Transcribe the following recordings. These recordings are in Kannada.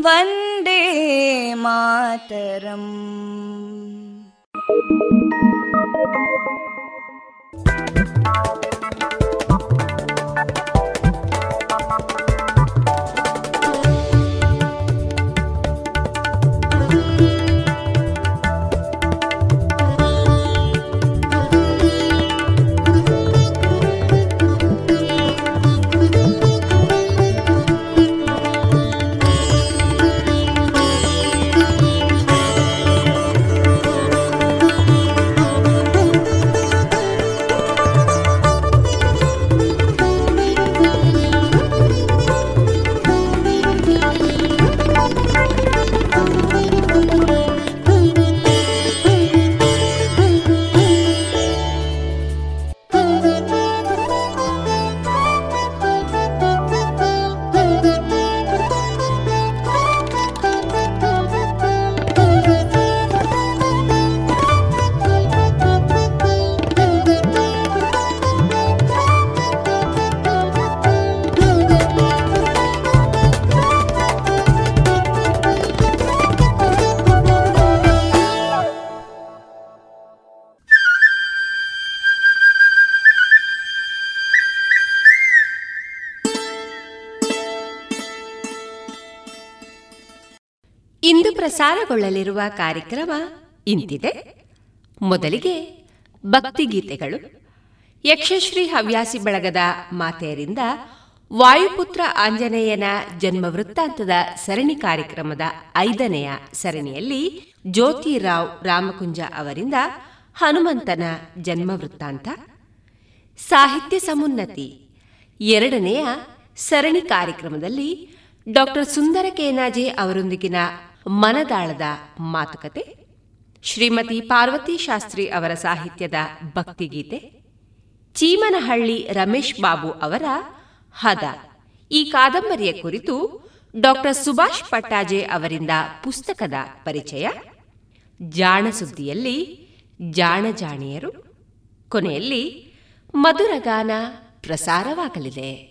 वन्दे मातरम् ಇಂದು ಪ್ರಸಾರಗೊಳ್ಳಲಿರುವ ಕಾರ್ಯಕ್ರಮ ಇಂತಿದೆ. ಮೊದಲಿಗೆ ಭಕ್ತಿಗೀತೆಗಳು. ಯಕ್ಷಶ್ರೀ ಹವ್ಯಾಸಿ ಬಳಗದ ಮಾತೆಯರಿಂದ ವಾಯುಪುತ್ರ ಆಂಜನೇಯನ ಜನ್ಮ ವೃತ್ತಾಂತದ ಸರಣಿ ಕಾರ್ಯಕ್ರಮದ ಐದನೆಯ ಸರಣಿಯಲ್ಲಿ ಜ್ಯೋತಿರಾವ್ ರಾಮಕುಂಜ ಅವರಿಂದ ಹನುಮಂತನ ಜನ್ಮ ವೃತ್ತಾಂತ ಸಾಹಿತ್ಯ ಸಮುನ್ನತಿ. ಎರಡನೆಯ ಸರಣಿ ಕಾರ್ಯಕ್ರಮದಲ್ಲಿ ಡಾಕ್ಟರ್ ಸುಂದರ ಕೇನಾಜೆ ಅವರೊಂದಿಗಿನ ಮನದಾಳದ ಮಾತುಕತೆ, ಶ್ರೀಮತಿ ಪಾರ್ವತಿ ಶಾಸ್ತ್ರಿ ಅವರ ಸಾಹಿತ್ಯದ ಭಕ್ತಿಗೀತೆ, ಚೀಮನಹಳ್ಳಿ ರಮೇಶ್ ಬಾಬು ಅವರ ಹದ. ಈ ಕಾದಂಬರಿಯ ಕುರಿತು ಡಾಕ್ಟರ್ ಸುಭಾಷ್ ಪಟ್ಟಾಜೆ ಅವರಿಂದ ಪುಸ್ತಕದ ಪರಿಚಯ. ಜಾಣ ಸುದ್ದಿಯಲ್ಲಿ ಜಾಣ ಜಾಣಿಯರು. ಕೊನೆಯಲ್ಲಿ ಮಧುರಗಾನ ಪ್ರಸಾರವಾಗಲಿದೆ.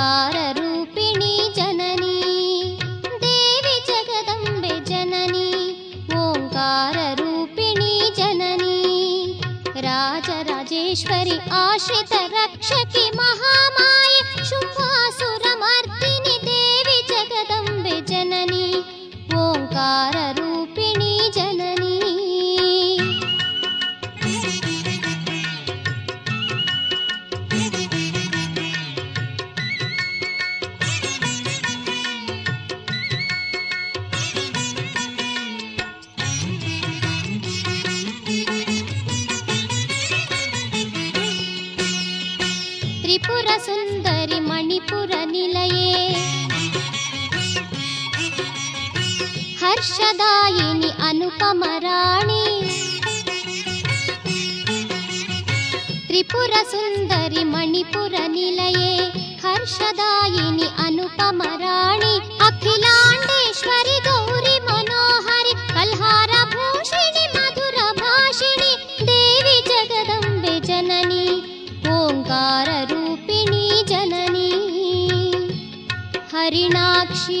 ओङ्काररूपिणी जननी देवि जगदम्बे जननी ओङ्काररूपिणी जननी राजराजेश्वरी आश्रितरक्षकि महामाय सुभासुरमर्तिनि देवी जगदम्बे जननी ओङ्काररूपिणि जननि త్రిపుర సుందరి మణిపుర నిలయే. హర్షదాయిని అనుపమరాణి త్రిపుర సుందరి మణిపుర నిలయే. హర్షదాయిని అనుపమరాణి అఖిలాండేశ్వరి గౌ हरिणाक्षी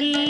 ಕಲ್ಲ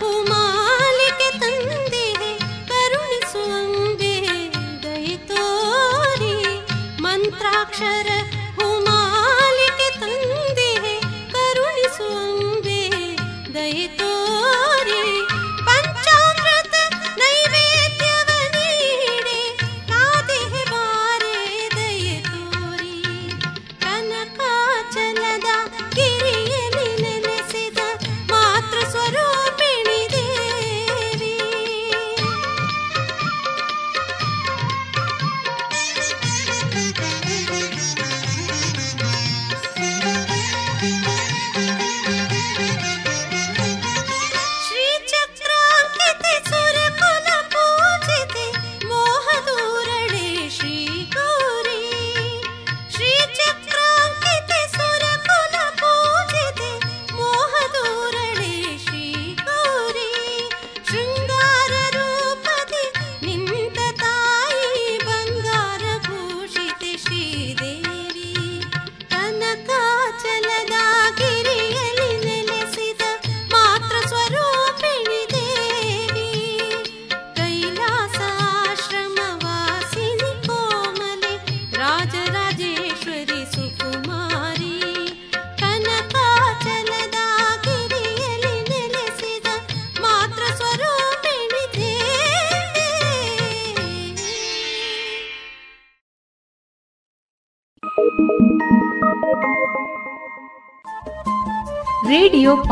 पुमालि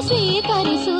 ಸ್ವೀಕರಿಸು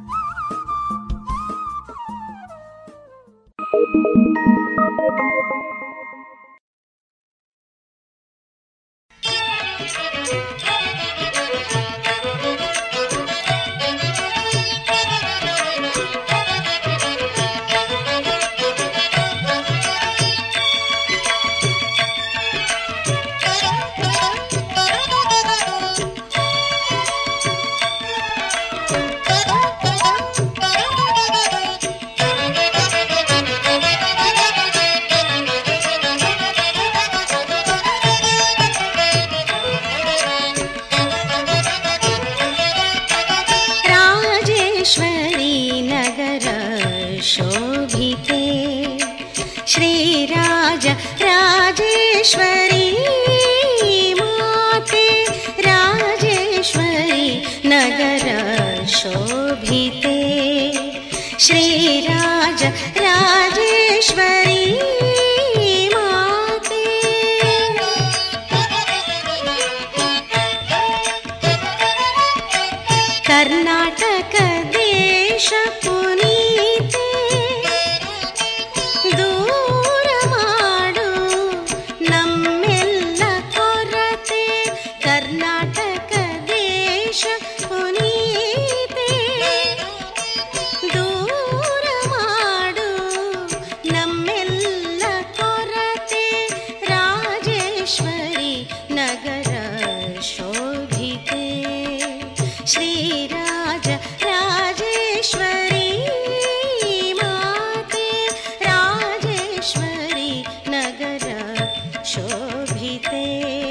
நீ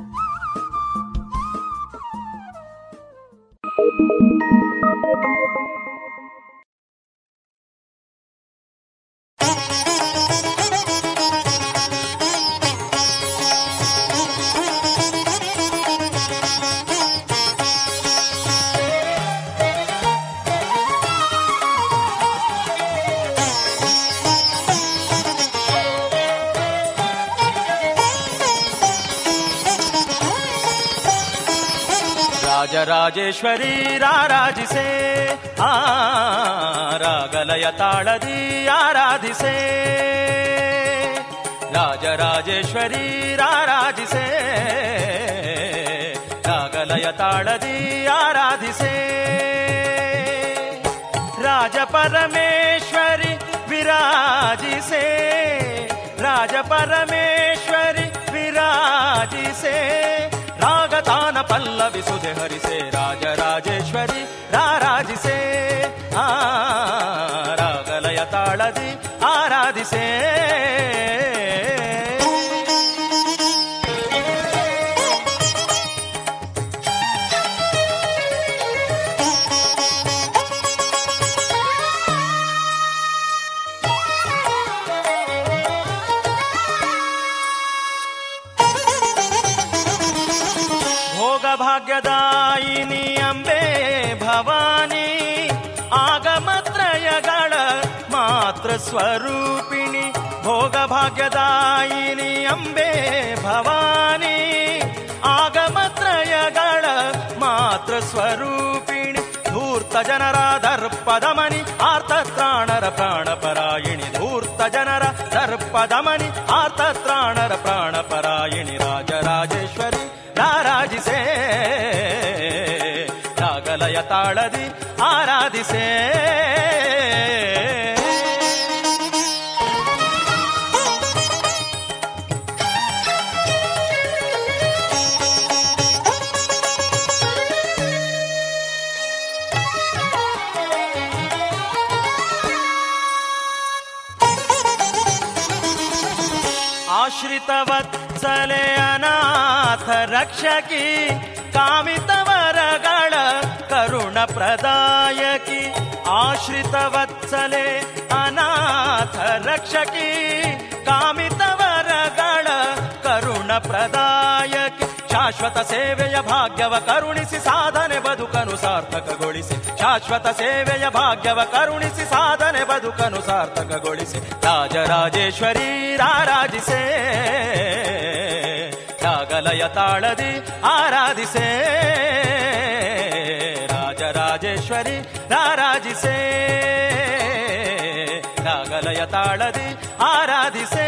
ರಾಜರಾಜೇಶ್ವರಿ ರಾರಾಜಿಸೆ ಆ ರಾಗಲಯ ತಾಳದಿ ಆರಾಧಿಸೆ ರಾಜರಾಜೇಶ್ವರಿ ರಾರಾಜಿಸೆ ರಾಗಲಯ ತಾಳದಿ ಆರಾಧಿಸೆ ರಾಜ ಪರಮೇಶ್ವರಿ ವಿರಾಜಿಸೆ ರಾಜ ಪರಮೇಶ್ವರಿ ವಿರಾಜಿಸೆ ರಾಗತಾನ ಪಲ್ಲವಿಸುದೆ ಹರಿಸೆ ರಾಜರಾಜೇಶ್ವರಿ ರಾರಾಜಿಸೆ ಆ ರಾಗಲಯ ತಾಳದಿ ಆರಾಧಿಸೆ. स्वरूपिणि भोगभाग्यदायिनि अम्बे भवानी आगमत्रयगण मातृस्वरूपिणि धूर्तजनराधर्पदमनि आर्तत्राणर प्राणपरायणि धूर्तजनर दर्पदमनि आर्तत्राणर प्राणपरायणि राजराजेश्वरि राराजिसे नागलय ताळदि आराधिसे ರಕ್ಷಕಿ, ಕಾಮಿತವರಗಳ ಕರುಣಪ್ರದಾಯಕಿ, ಆಶ್ರಿತವತ್ಸಲೆ, ಅನಾಥ ರಕ್ಷಕಿ, ಕಾಮಿತವರಗಳ ಕರುಣಪ್ರದಾಯಕಿ. ಶಾಶ್ವತ ಸೇವೆಯ ಭಾಗ್ಯವ ಕರುಣಿಸಿ ಸಾಧನೆ ಬದುಕನು ಸಾರ್ಥಕಗೊಳಿಸಿ. ಶಾಶ್ವತ ಸೇವೆಯ ಭಾಗ್ಯವ ಕರುಣಿಸಿ ಸಾಧನೆ ಬದುಕನು ಸಾರ್ಥಕಗೊಳಿಸಿ. ರಾಜರಾಜೇಶ್ವರಿ ರಾರಾಜಿಸೆ. ರಾಗಲಯ ತಾಳದಿ ಆರಾಧಿಸೆ. ರಾಜರಾಜೇಶ್ವರಿ ರಾರಾಜಿಸೇ ರಾಗಲಯ ತಾಳದಿ ಆರಾಧಿಸೆ.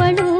ಅವಳು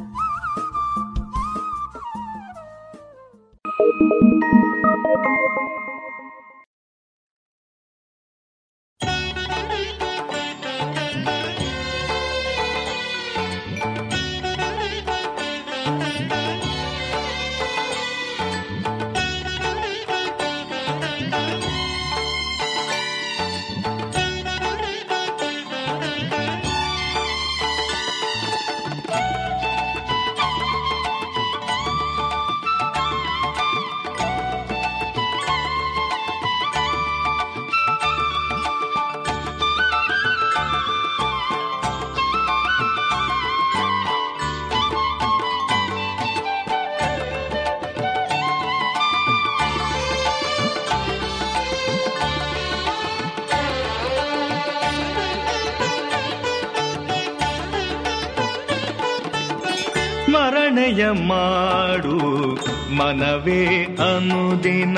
ಬೇ ಅನುದಿನ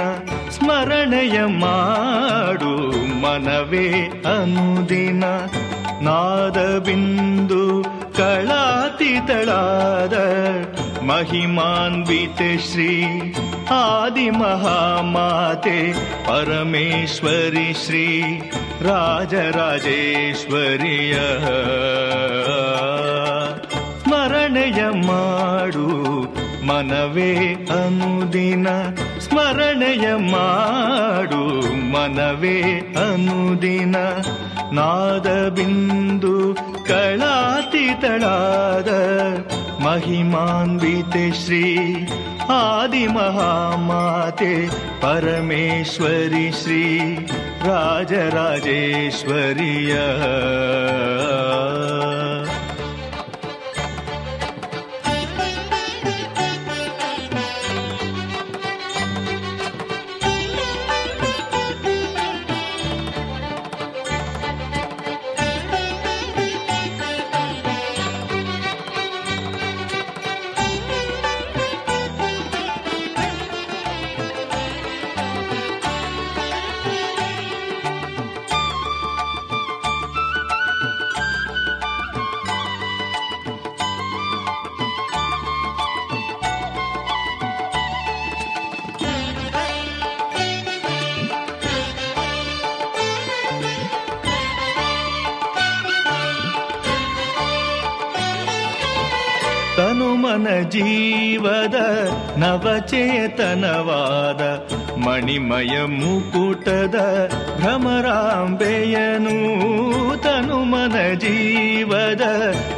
ಸ್ಮರಣೆಯ ಮಾಡು ಮನವೇ ಅನುದಿನ. ನಾದ ಬಿಂದು ಕಳಾತಿತಳಾದ ಮಹಿಮಾನ್ವಿತ ಶ್ರೀ ಆದಿ ಮಹಾಮಾತೆ ಪರಮೇಶ್ವರಿ ಶ್ರೀ ರಾಜರಾಜೇಶ್ವರಿಯ. ಸ್ಮರಣೆಯ ಮಾಡು ಮನವೇ ಅನುದಿನ ಸ್ಮರಣೆಯ ಮಾಡು ಮನವೇ ಅನುದಿನ ನಾದ ಬಿಂದು ಕಳಾತಿತಳಾದ महिमान्विते श्री आदिमहामाते परमेश्वरि श्री राजराजेश्वर्य ನವಚೇತನವಾದ ಮಣಿಮಯ ಮುಕುಟದ ಭ್ರಮರಾಂಬೆಯನು ತನುಮನ ಜೀವದ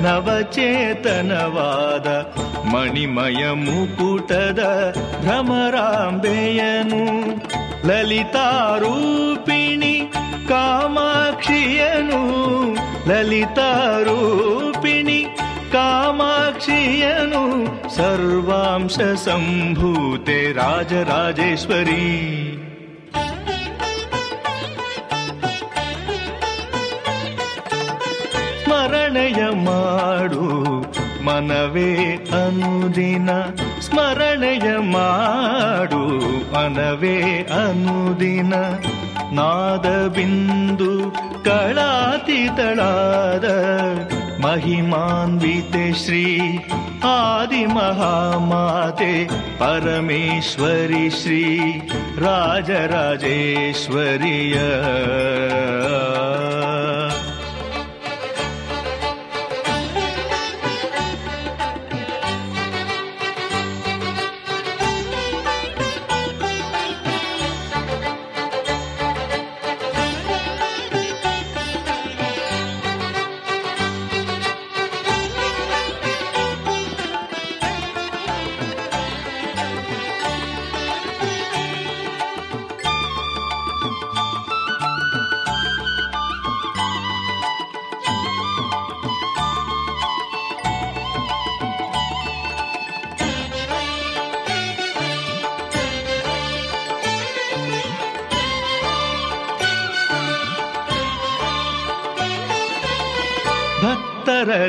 ನವಚೇತನವಾದ ಮಣಿಮಯ ಮುಕುಟದ ಭ್ರಮರಾಂಬೆಯನು ಲಲಿತಾರೂಪಿಣಿ ಕಾಮಾಕ್ಷಿಯನು ಲಲಿತಾರೂಪಿಣಿ ಕಾಮಾಕ್ಷಿಯನು ಸರ್ವಾಂಶ ಸಂಭೂತೆ ರಾಜರಾಜೇಶ್ವರಿ. ಸ್ಮರಣೆಯ ಮಾಡು ಮನವೇ ಅನುದಿನ. ಸ್ಮರಣೆಯ ಮಾಡು ಮನವೇ ಅನುದಿನ. ನಾದ ಬಿಂದು ಕಳಾತಿತಳಾದ महिमान्विते श्री आदिमहामाते परमेश्वरि श्री राजराजेश्वर्य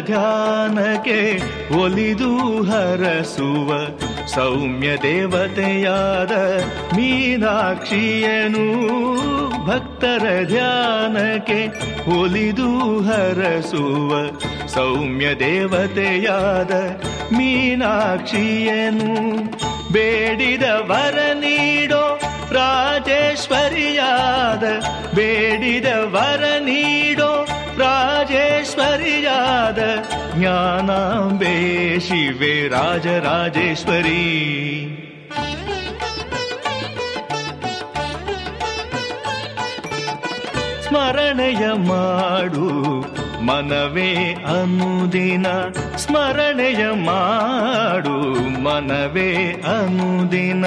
ಧ್ಯಾನಕ್ಕೆ ಒಲಿದು ಹರಸುವ ಸೌಮ್ಯ ದೇವತೆಯಾದ ಮೀನಾಕ್ಷಿಯನು ಭಕ್ತರ ಧ್ಯಾನಕ್ಕೆ ಒಲಿದು ಹರಸುವ ಸೌಮ್ಯ ದೇವತೆಯಾದ ಮೀನಾಕ್ಷಿಯನು ಬೇಡಿದ ವರ ನೀಡೋ ರಾಜೇಶ್ವರಿಯಾದ ಬೇಡಿದ ವರ ನೀಡೋ ರಾಜೇಶ್ವರಿಯಾದ ಜ್ಞಾನಾಂಬೆ ಶಿವೆ ರಾಜರಾಜೇಶ್ವರಿ ಸ್ಮರಣೆಯ ಮಾಡು ಮನವೇ ಅನುದಿನ. ಸ್ಮರಣೆಯ ಮಾಡು ಮನವೇ ಅನುದಿನ.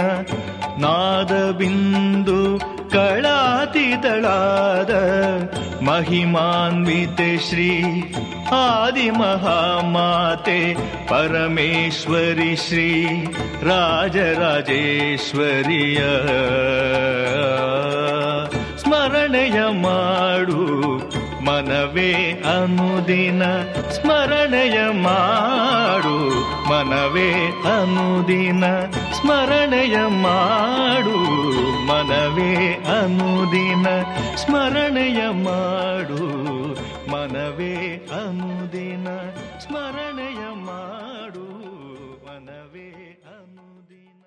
ನಾದ ಬಿಂದು ಕಳಾತಿತಳಾದ ಶ್ರೀ ಆದಿ ಮಹಾಮಾತೆ ಪರಮೇಶ್ವರಿ ಶ್ರೀ ರಾಜರಾಜೇಶ್ವರಿಯ. ಸ್ಮರಣೆಯ ಮಾಡು ಮನವೇ ಅನುದಿನ. ಸ್ಮರಣೆಯ ಮಾಡು ಮನವೇ ಅನುದಿನ. ಸ್ಮರಣೆಯ ಮಾಡು ಮನವೇ ಅನುದಿನ. ಸ್ಮರಣೆಯ ಮಾಡು ಮನವೇ ಅನುದಿನ. ಸ್ಮರಣೆಯ ಮಾಡು ಮನವೇ ಅನುದಿನ.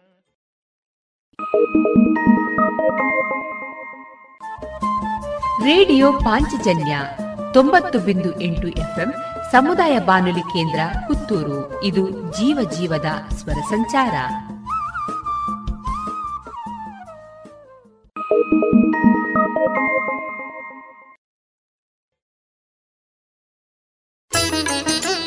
ರೇಡಿಯೋ ಪಾಂಚಜನ್ಯ ತೊಂಬತ್ತು ಬಿಂದು ಎಂಟು ಎಫ್ಎಂ ಸಮುದಾಯ ಬಾನುಲಿ ಕೇಂದ್ರ ಪುತ್ತೂರು. ಇದು ಜೀವ ಜೀವದ ಸ್ವರ ಸಂಚಾರ. Thank you.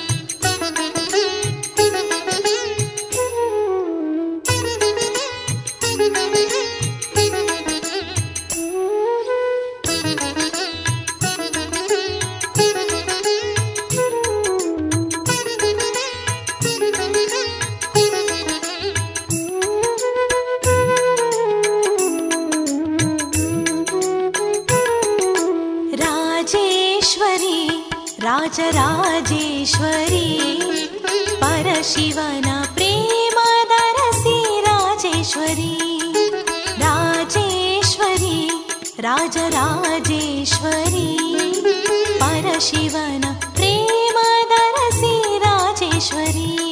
राजराजेश्वरी परशिवन प्रेमदरसि राजेश्वरी। राजेश्वरी राजराजेश्वरी। परशिवन प्रेमदरसि राजेश्वरी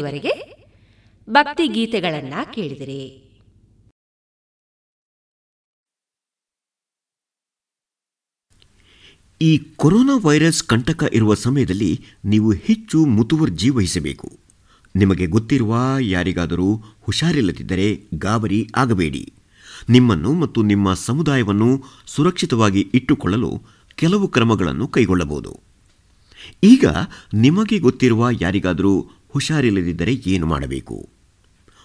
ಇದುವರೆಗೆ ಭಕ್ತಿ ಗೀತೆಗಳನ್ನ ಕೇಳಿದಿರಿ. ಈ ಕೊರೋನಾ ವೈರಸ್ ಕಂಟಕ ಇರುವ ಸಮಯದಲ್ಲಿ ನೀವು ಹೆಚ್ಚು ಮುತುವರ್ಜಿ ವಹಿಸಬೇಕು ನಿಮಗೆ ಗೊತ್ತಿರುವ ಯಾರಿಗಾದರೂ ಹುಷಾರಿಲ್ಲದಿದ್ದರೆ ಗಾಬರಿ ಆಗಬೇಡಿ. ನಿಮ್ಮನ್ನು ಮತ್ತು ನಿಮ್ಮ ಸಮುದಾಯವನ್ನು ಸುರಕ್ಷಿತವಾಗಿ ಇಟ್ಟುಕೊಳ್ಳಲು ಕೆಲವು ಕ್ರಮಗಳನ್ನು ಕೈಗೊಳ್ಳಬಹುದು. ಈಗ ನಿಮಗೆ ಗೊತ್ತಿರುವ ಯಾರಿಗಾದರೂ ಹುಷಾರಿಲ್ಲದಿದ್ದರೆ ಏನು ಮಾಡಬೇಕು?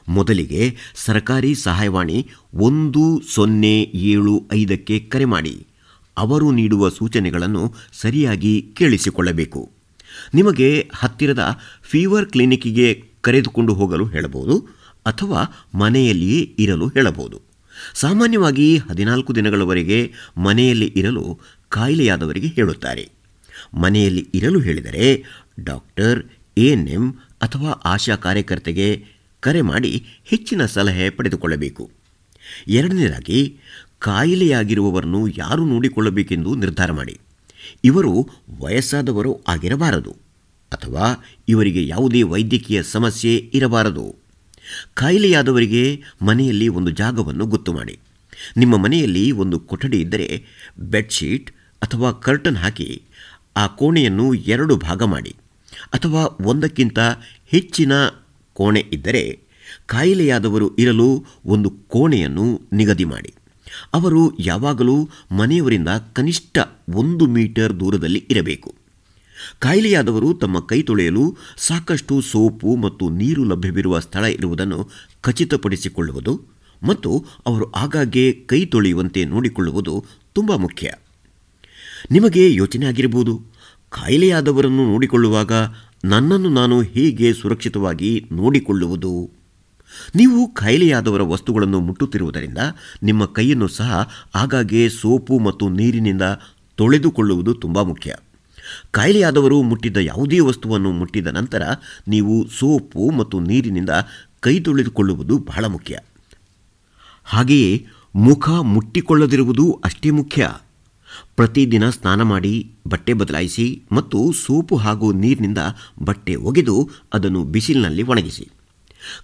ಮೊದಲಿಗೆ ಸರ್ಕಾರಿ ಸಹಾಯವಾಣಿ ಒಂದು ಸೊನ್ನೆ ಏಳು ಐದಕ್ಕೆ ಕರೆ ಮಾಡಿ. ಅವರು ನೀಡುವ ಸೂಚನೆಗಳನ್ನು ಸರಿಯಾಗಿ ಕೇಳಿಸಿಕೊಳ್ಳಬೇಕು. ನಿಮಗೆ ಹತ್ತಿರದ ಫೀವರ್ ಕ್ಲಿನಿಕ್ಕಿಗೆ ಕರೆದುಕೊಂಡು ಹೋಗಲು ಹೇಳಬಹುದು ಅಥವಾ ಮನೆಯಲ್ಲಿಯೇ ಇರಲು ಹೇಳಬಹುದು. ಸಾಮಾನ್ಯವಾಗಿ ಹದಿನಾಲ್ಕು ದಿನಗಳವರೆಗೆ ಮನೆಯಲ್ಲಿ ಇರಲು ಕಾಯಿಲೆಯಾದವರಿಗೆ ಹೇಳುತ್ತಾರೆ. ಮನೆಯಲ್ಲಿ ಇರಲು ಹೇಳಿದರೆ ಡಾಕ್ಟರ್ ಎಎನ್ಎಂ ಅಥವಾ ಆಶಾ ಕಾರ್ಯಕರ್ತೆಗೆ ಕರೆ ಮಾಡಿ ಹೆಚ್ಚಿನ ಸಲಹೆ ಪಡೆದುಕೊಳ್ಳಬೇಕು. ಎರಡನೇದಾಗಿ, ಕಾಯಿಲೆಯಾಗಿರುವವರನ್ನು ಯಾರು ನೋಡಿಕೊಳ್ಳಬೇಕೆಂದು ನಿರ್ಧಾರ ಮಾಡಿ. ಇವರು ವಯಸ್ಸಾದವರು ಆಗಿರಬಾರದು ಅಥವಾ ಇವರಿಗೆ ಯಾವುದೇ ವೈದ್ಯಕೀಯ ಸಮಸ್ಯೆ ಇರಬಾರದು. ಕಾಯಿಲೆಯಾದವರಿಗೆ ಮನೆಯಲ್ಲಿ ಒಂದು ಜಾಗವನ್ನು ಗೊತ್ತು ಮಾಡಿ. ನಿಮ್ಮ ಮನೆಯಲ್ಲಿ ಒಂದು ಕೊಠಡಿ ಇದ್ದರೆ ಬೆಡ್ಶೀಟ್ ಅಥವಾ ಕರ್ಟನ್ ಹಾಕಿ ಆ ಕೋಣೆಯನ್ನು ಎರಡು ಭಾಗ ಮಾಡಿ. ಅಥವಾ ಒಂದಕ್ಕಿಂತ ಹೆಚ್ಚಿನ ಕೋಣೆ ಇದ್ದರೆ ಕಾಯಿಲೆಯಾದವರು ಇರಲು ಒಂದು ಕೋಣೆಯನ್ನು ನಿಗದಿ ಮಾಡಿ. ಅವರು ಯಾವಾಗಲೂ ಮನೆಯವರಿಂದ ಕನಿಷ್ಠ ಒಂದು ಮೀಟರ್ ದೂರದಲ್ಲಿ ಇರಬೇಕು. ಕಾಯಿಲೆಯಾದವರು ತಮ್ಮ ಕೈ ತೊಳೆಯಲು ಸಾಕಷ್ಟು ಸೋಪು ಮತ್ತು ನೀರು ಲಭ್ಯವಿರುವ ಸ್ಥಳ ಇರುವುದನ್ನು ಖಚಿತಪಡಿಸಿಕೊಳ್ಳುವುದು ಮತ್ತು ಅವರು ಆಗಾಗ್ಗೆ ಕೈ ತೊಳೆಯುವಂತೆ ನೋಡಿಕೊಳ್ಳುವುದು ತುಂಬ ಮುಖ್ಯ. ನಿಮಗೆ ಯೋಚನೆ ಆಗಿರಬಹುದು. ಕಾಯಿಲೆಯಾದವರನ್ನು ನೋಡಿಕೊಳ್ಳುವಾಗ ನನ್ನನ್ನು ನಾನು ಹೀಗೆ ಸುರಕ್ಷಿತವಾಗಿ ನೋಡಿಕೊಳ್ಳುವುದು. ನೀವು ಕಾಯಿಲೆಯಾದವರ ವಸ್ತುಗಳನ್ನು ಮುಟ್ಟುತ್ತಿರುವುದರಿಂದ ನಿಮ್ಮ ಕೈಯನ್ನು ಸಹ ಆಗಾಗ್ಗೆ ಸೋಪು ಮತ್ತು ನೀರಿನಿಂದ ತೊಳೆದುಕೊಳ್ಳುವುದು ತುಂಬ ಮುಖ್ಯ. ಕಾಯಿಲೆಯಾದವರು ಮುಟ್ಟಿದ್ದ ಯಾವುದೇ ವಸ್ತುವನ್ನು ಮುಟ್ಟಿದ ನಂತರ ನೀವು ಸೋಪು ಮತ್ತು ನೀರಿನಿಂದ ಕೈ ತೊಳೆದುಕೊಳ್ಳುವುದು ಬಹಳ ಮುಖ್ಯ. ಹಾಗೆಯೇ ಮುಖ ಮುಟ್ಟಿಕೊಳ್ಳದಿರುವುದು ಅಷ್ಟೇ ಮುಖ್ಯ. ಪ್ರತಿದಿನ ಸ್ನಾನ ಮಾಡಿ ಬಟ್ಟೆ ಬದಲಾಯಿಸಿ ಮತ್ತು ಸೋಪು ಹಾಗೂ ನೀರಿನಿಂದ ಬಟ್ಟೆ ಒಗೆದು ಅದನ್ನು ಬಿಸಿಲಿನಲ್ಲಿ ಒಣಗಿಸಿ.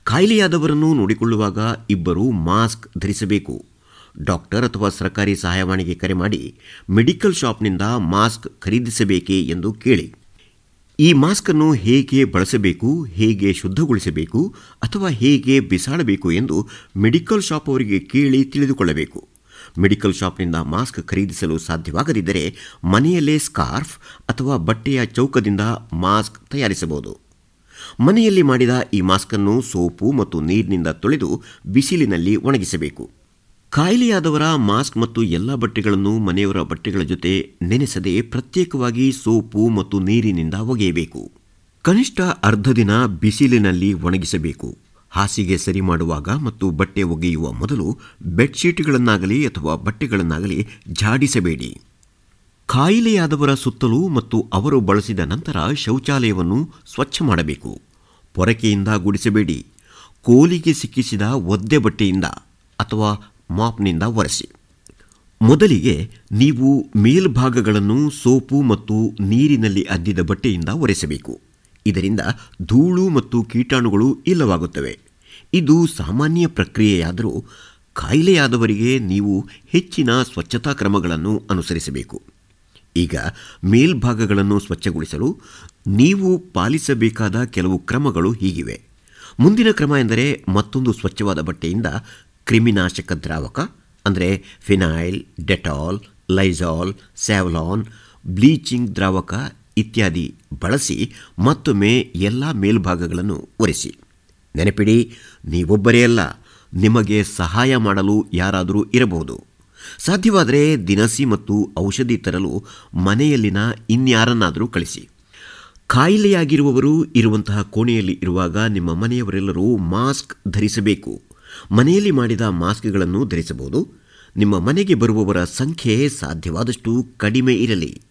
ಕಾಯಿಲೆಯಾದವರನ್ನು ನೋಡಿಕೊಳ್ಳುವಾಗ ಇಬ್ಬರು ಮಾಸ್ಕ್ ಧರಿಸಬೇಕು. ಡಾಕ್ಟರ್ ಅಥವಾ ಸರ್ಕಾರಿ ಸಹಾಯವಾಣಿಗೆ ಕರೆ ಮಾಡಿ ಮೆಡಿಕಲ್ ಶಾಪ್ನಿಂದ ಮಾಸ್ಕ್ ಖರೀದಿಸಬೇಕೇ ಎಂದು ಕೇಳಿ. ಈ ಮಾಸ್ಕನ್ನು ಹೇಗೆ ಬಳಸಬೇಕು, ಹೇಗೆ ಶುದ್ಧಗೊಳಿಸಬೇಕು ಅಥವಾ ಹೇಗೆ ಬಿಸಾಡಬೇಕು ಎಂದು ಮೆಡಿಕಲ್ ಶಾಪ್ ಅವರಿಗೆ ಕೇಳಿ ತಿಳಿದುಕೊಳ್ಳಬೇಕು. ಮೆಡಿಕಲ್ ಶಾಪ್ನಿಂದ ಮಾಸ್ಕ್ ಖರೀದಿಸಲು ಸಾಧ್ಯವಾಗದಿದ್ದರೆ ಮನೆಯಲ್ಲೇ ಸ್ಕಾರ್ಫ್ ಅಥವಾ ಬಟ್ಟೆಯ ಚೌಕದಿಂದ ಮಾಸ್ಕ್ ತಯಾರಿಸಬಹುದು. ಮನೆಯಲ್ಲಿ ಮಾಡಿದ ಈ ಮಾಸ್ಕನ್ನು ಸೋಪು ಮತ್ತು ನೀರಿನಿಂದ ತೊಳೆದು ಬಿಸಿಲಿನಲ್ಲಿ ಒಣಗಿಸಬೇಕು. ಕಾಯಿಲೆಯಾದವರ ಮಾಸ್ಕ್ ಮತ್ತು ಎಲ್ಲ ಬಟ್ಟೆಗಳನ್ನು ಮನೆಯವರ ಬಟ್ಟೆಗಳ ಜೊತೆ ನೆನೆಸದೆ ಪ್ರತ್ಯೇಕವಾಗಿ ಸೋಪು ಮತ್ತು ನೀರಿನಿಂದ ಒಗೆಯಬೇಕು. ಕನಿಷ್ಠ ಅರ್ಧ ದಿನ ಬಿಸಿಲಿನಲ್ಲಿ ಒಣಗಿಸಬೇಕು. ಹಾಸಿಗೆ ಸರಿ ಮಾಡುವಾಗ ಮತ್ತು ಬಟ್ಟೆ ಒಗೆಯುವ ಮೊದಲು ಬೆಡ್ಶೀಟ್ಗಳನ್ನಾಗಲಿ ಅಥವಾ ಬಟ್ಟೆಗಳನ್ನಾಗಲಿ ಝಾಡಿಸಬೇಡಿ. ಕಾಯಿಲೆಯಾದವರ ಸುತ್ತಲೂ ಮತ್ತು ಅವರು ಬಳಸಿದ ನಂತರ ಶೌಚಾಲಯವನ್ನು ಸ್ವಚ್ಛ ಮಾಡಬೇಕು. ಪೊರಕೆಯಿಂದ ಗುಡಿಸಬೇಡಿ. ಕೋಲಿಗೆ ಸಿಕ್ಕಿಸಿದ ಒದ್ದೆ ಬಟ್ಟೆಯಿಂದ ಅಥವಾ ಮಾಪ್ನಿಂದ ಒರೆಸಿ. ಮೊದಲಿಗೆ ನೀವು ಮೇಲ್ಭಾಗಗಳನ್ನು ಸೋಪು ಮತ್ತು ನೀರಿನಲ್ಲಿ ಅದ್ದಿದ ಬಟ್ಟೆಯಿಂದ ಒರೆಸಬೇಕು. ಇದರಿಂದ ಧೂಳು ಮತ್ತು ಕೀಟಾಣುಗಳು ಇಲ್ಲವಾಗುತ್ತವೆ. ಇದು ಸಾಮಾನ್ಯ ಪ್ರಕ್ರಿಯೆಯಾದರೂ ಕಾಯಿಲೆಯಾದವರಿಗೆ ನೀವು ಹೆಚ್ಚಿನ ಸ್ವಚ್ಛತಾ ಕ್ರಮಗಳನ್ನು ಅನುಸರಿಸಬೇಕು. ಈಗ ಮೇಲ್ಭಾಗಗಳನ್ನು ಸ್ವಚ್ಛಗೊಳಿಸಲು ನೀವು ಪಾಲಿಸಬೇಕಾದ ಕೆಲವು ಕ್ರಮಗಳು ಹೀಗಿವೆ. ಮುಂದಿನ ಕ್ರಮ ಎಂದರೆ ಮತ್ತೊಂದು ಸ್ವಚ್ಛವಾದ ಬಟ್ಟೆಯಿಂದ ಕ್ರಿಮಿನಾಶಕ ದ್ರಾವಕ, ಅಂದರೆ phenyl Dettol Lysol Savlon, bleaching ದ್ರಾವಕ ಇತ್ಯಾದಿ ಬಳಸಿ ಮತ್ತೊಮ್ಮೆ ಎಲ್ಲ ಮೇಲ್ಭಾಗಗಳನ್ನು ಒರೆಸಿ. ನೆನಪಿಡಿ, ನೀವೊಬ್ಬರೇ ಅಲ್ಲ, ನಿಮಗೆ ಸಹಾಯ ಮಾಡಲು ಯಾರಾದರೂ ಇರಬಹುದು. ಸಾಧ್ಯವಾದರೆ ದಿನಸಿ ಮತ್ತು ಔಷಧಿ ತರಲು ಮನೆಯಲ್ಲಿನ ಇನ್ಯಾರನ್ನಾದರೂ ಕಳಿಸಿ. ಕಾಯಿಲೆಯಾಗಿರುವವರು ಇರುವಂತಹ ಕೋಣೆಯಲ್ಲಿ ಇರುವಾಗ ನಿಮ್ಮ ಮನೆಯವರೆಲ್ಲರೂ ಮಾಸ್ಕ್ ಧರಿಸಬೇಕು. ಮನೆಯಲ್ಲಿ ಮಾಡಿದ ಮಾಸ್ಕ್ಗಳನ್ನು ಧರಿಸಬಹುದು. ನಿಮ್ಮ ಮನೆಗೆ ಬರುವವರ ಸಂಖ್ಯೆ ಸಾಧ್ಯವಾದಷ್ಟು ಕಡಿಮೆ ಇರಲಿ.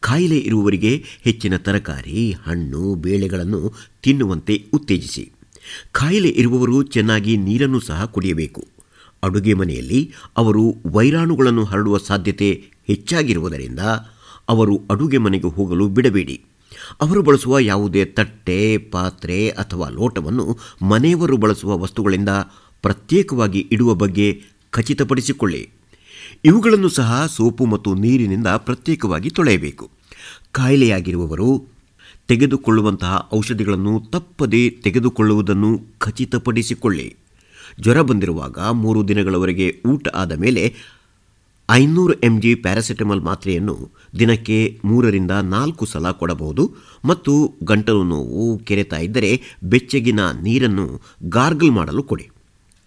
ಕಾಯಿಲೆ ಇರುವವರಿಗೆ ಹೆಚ್ಚಿನ ತರಕಾರಿ, ಹಣ್ಣು, ಬೇಳೆಗಳನ್ನು ತಿನ್ನುವಂತೆ ಉತ್ತೇಜಿಸಿ. ಕಾಯಿಲೆ ಇರುವವರು ಚೆನ್ನಾಗಿ ನೀರನ್ನು ಸಹ ಕುಡಿಯಬೇಕು. ಅಡುಗೆ ಮನೆಯಲ್ಲಿ ಅವರು ವೈರಾಣುಗಳನ್ನು ಹರಡುವ ಸಾಧ್ಯತೆ ಹೆಚ್ಚಾಗಿರುವುದರಿಂದ ಅವರು ಅಡುಗೆ ಮನೆಗೆ ಹೋಗಲು ಬಿಡಬೇಡಿ. ಅವರು ಬಳಸುವ ಯಾವುದೇ ತಟ್ಟೆ, ಪಾತ್ರೆ ಅಥವಾ ಲೋಟವನ್ನು ಮನೆಯವರು ಬಳಸುವ ವಸ್ತುಗಳಿಂದ ಪ್ರತ್ಯೇಕವಾಗಿ ಇಡುವ ಬಗ್ಗೆ ಖಚಿತಪಡಿಸಿಕೊಳ್ಳಿ. ಇವುಗಳನ್ನು ಸಹ ಸೋಪು ಮತ್ತು ನೀರಿನಿಂದ ಪ್ರತ್ಯೇಕವಾಗಿ ತೊಳೆಯಬೇಕು. ಕಾಯಿಲೆಯಾಗಿರುವವರು ತೆಗೆದುಕೊಳ್ಳುವಂತಹ ಔಷಧಿಗಳನ್ನು ತಪ್ಪದೇ ತೆಗೆದುಕೊಳ್ಳುವುದನ್ನು ಖಚಿತಪಡಿಸಿಕೊಳ್ಳಿ. ಜ್ವರ ಬಂದಿರುವಾಗ ಮೂರು ದಿನಗಳವರೆಗೆ ಊಟ ಆದ ಮೇಲೆ ಐನೂರು ಎಂ ಜಿ ಪ್ಯಾರಾಸೆಟಮಾಲ್ ಮಾತ್ರೆಯನ್ನು ದಿನಕ್ಕೆ ಮೂರರಿಂದ ನಾಲ್ಕು ಸಲ ಕೊಡಬಹುದು ಮತ್ತು ಗಂಟಲು ನೋವು ಕೆರೆತ ಇದ್ದರೆ ಬೆಚ್ಚಗಿನ ನೀರನ್ನು ಗಾರ್ಗಲ್ ಮಾಡಲು ಕೊಡಿ.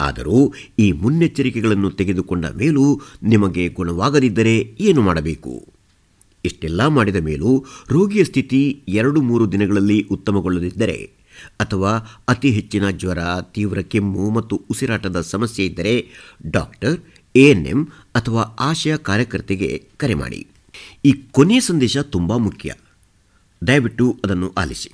ಆದರೂ ಈ ಮುನ್ನೆಚ್ಚರಿಕೆಗಳನ್ನು ತೆಗೆದುಕೊಂಡ ಮೇಲೂ ನಿಮಗೆ ಗುಣವಾಗದಿದ್ದರೆ ಏನು ಮಾಡಬೇಕು? ಇಷ್ಟೆಲ್ಲ ಮಾಡಿದ ಮೇಲೂ ರೋಗಿಯ ಸ್ಥಿತಿ ಎರಡು ಮೂರು ದಿನಗಳಲ್ಲಿ ಉತ್ತಮಗೊಳ್ಳದಿದ್ದರೆ ಅಥವಾ ಅತಿ ಹೆಚ್ಚಿನ ಜ್ವರ, ತೀವ್ರ ಕೆಮ್ಮು ಮತ್ತು ಉಸಿರಾಟದ ಸಮಸ್ಯೆ ಇದ್ದರೆ ಡಾಕ್ಟರ್ ಎಎನ್ಎಂ ಅಥವಾ ಆಶಯ ಕಾರ್ಯಕರ್ತೆಗೆ ಕರೆ ಮಾಡಿ. ಈ ಕೊನೆಯ ಸಂದೇಶ ತುಂಬ ಮುಖ್ಯ. ದಯವಿಟ್ಟು ಅದನ್ನು ಆಲಿಸಿ.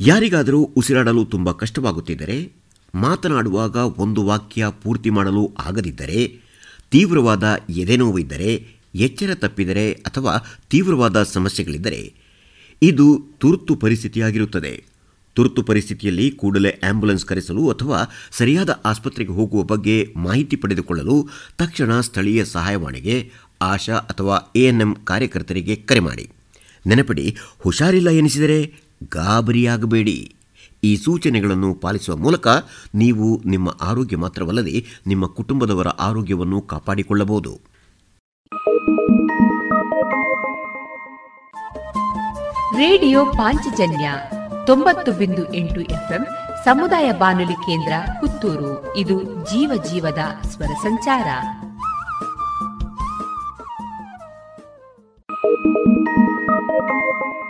ಯಾರಿಗಾದರೂ ಉಸಿರಾಡಲು ತುಂಬ ಕಷ್ಟವಾಗುತ್ತಿದ್ದರೆ ಮಾತನಾಡುವಾಗ ಒಂದು ವಾಕ್ಯ ಪೂರ್ತಿ ಮಾಡಲು ಆಗದಿದ್ದರೆ, ತೀವ್ರವಾದ ಎದೆನೋವಿದ್ದರೆ ಎಚ್ಚರ ತಪ್ಪಿದರೆ ಅಥವಾ ತೀವ್ರವಾದ ಸಮಸ್ಯೆಗಳಿದ್ದರೆ, ಇದು ತುರ್ತು ಪರಿಸ್ಥಿತಿಯಾಗಿರುತ್ತದೆ. ತುರ್ತು ಪರಿಸ್ಥಿತಿಯಲ್ಲಿ ಕೂಡಲೇ ಆಂಬ್ಯುಲೆನ್ಸ್ ಕರೆಸಲು ಅಥವಾ ಸರಿಯಾದ ಆಸ್ಪತ್ರೆಗೆ ಹೋಗುವ ಬಗ್ಗೆ ಮಾಹಿತಿ ಪಡೆದುಕೊಳ್ಳಲು ತಕ್ಷಣ ಸ್ಥಳೀಯ ಸಹಾಯವಾಣಿಗೆ, ಆಶಾ ಅಥವಾ ಎಎನ್ಎಂ ಕಾರ್ಯಕರ್ತರಿಗೆ ಕರೆ ಮಾಡಿ. ನೆನಪಡಿ, ಹುಷಾರಿಲ್ಲ ಎನಿಸಿದರೆ ಗಾಬರಿಯಾಗಬೇಡಿ. ಈ ಸೂಚನೆಗಳನ್ನು ಪಾಲಿಸುವ ಮೂಲಕ ನೀವು ನಿಮ್ಮ ಆರೋಗ್ಯ ಮಾತ್ರವಲ್ಲದೆ ನಿಮ್ಮ ಕುಟುಂಬದವರ ಆರೋಗ್ಯವನ್ನು ಕಾಪಾಡಿಕೊಳ್ಳಬಹುದು ರೇಡಿಯೋ ಪಾಂಚಜನ್ಯ ತೊಂಬತ್ತು ಬಿಂದು ಎಂಟು ಎಫ್ಎಂ ಸಮುದಾಯ ಬಾನುಲಿ ಕೇಂದ್ರ ಪುತ್ತೂರು ಇದು ಜೀವ ಜೀವದ ಸ್ವರ ಸಂಚಾರ Thank you.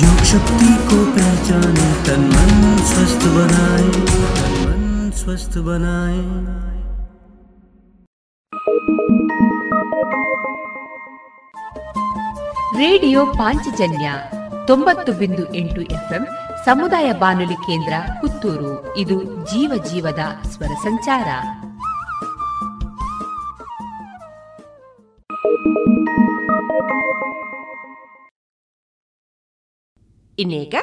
योग शक्ति को पहचाने तन मन स्वस्थ बनाए तन मन स्वस्थ बनाए ರೇಡಿಯೋ ಪಾಂಚಜನ್ಯ ತೊಂಬತ್ತು ಬಿಂದು ಎಂಟು ಎಫ್ಎಂ ಸಮುದಾಯ ಬಾನುಲಿ ಕೇಂದ್ರ ಪುತ್ತೂರು ಇದು ಜೀವ ಜೀವದ ಸ್ವರ ಸಂಚಾರ ಇನ್ನೇಗ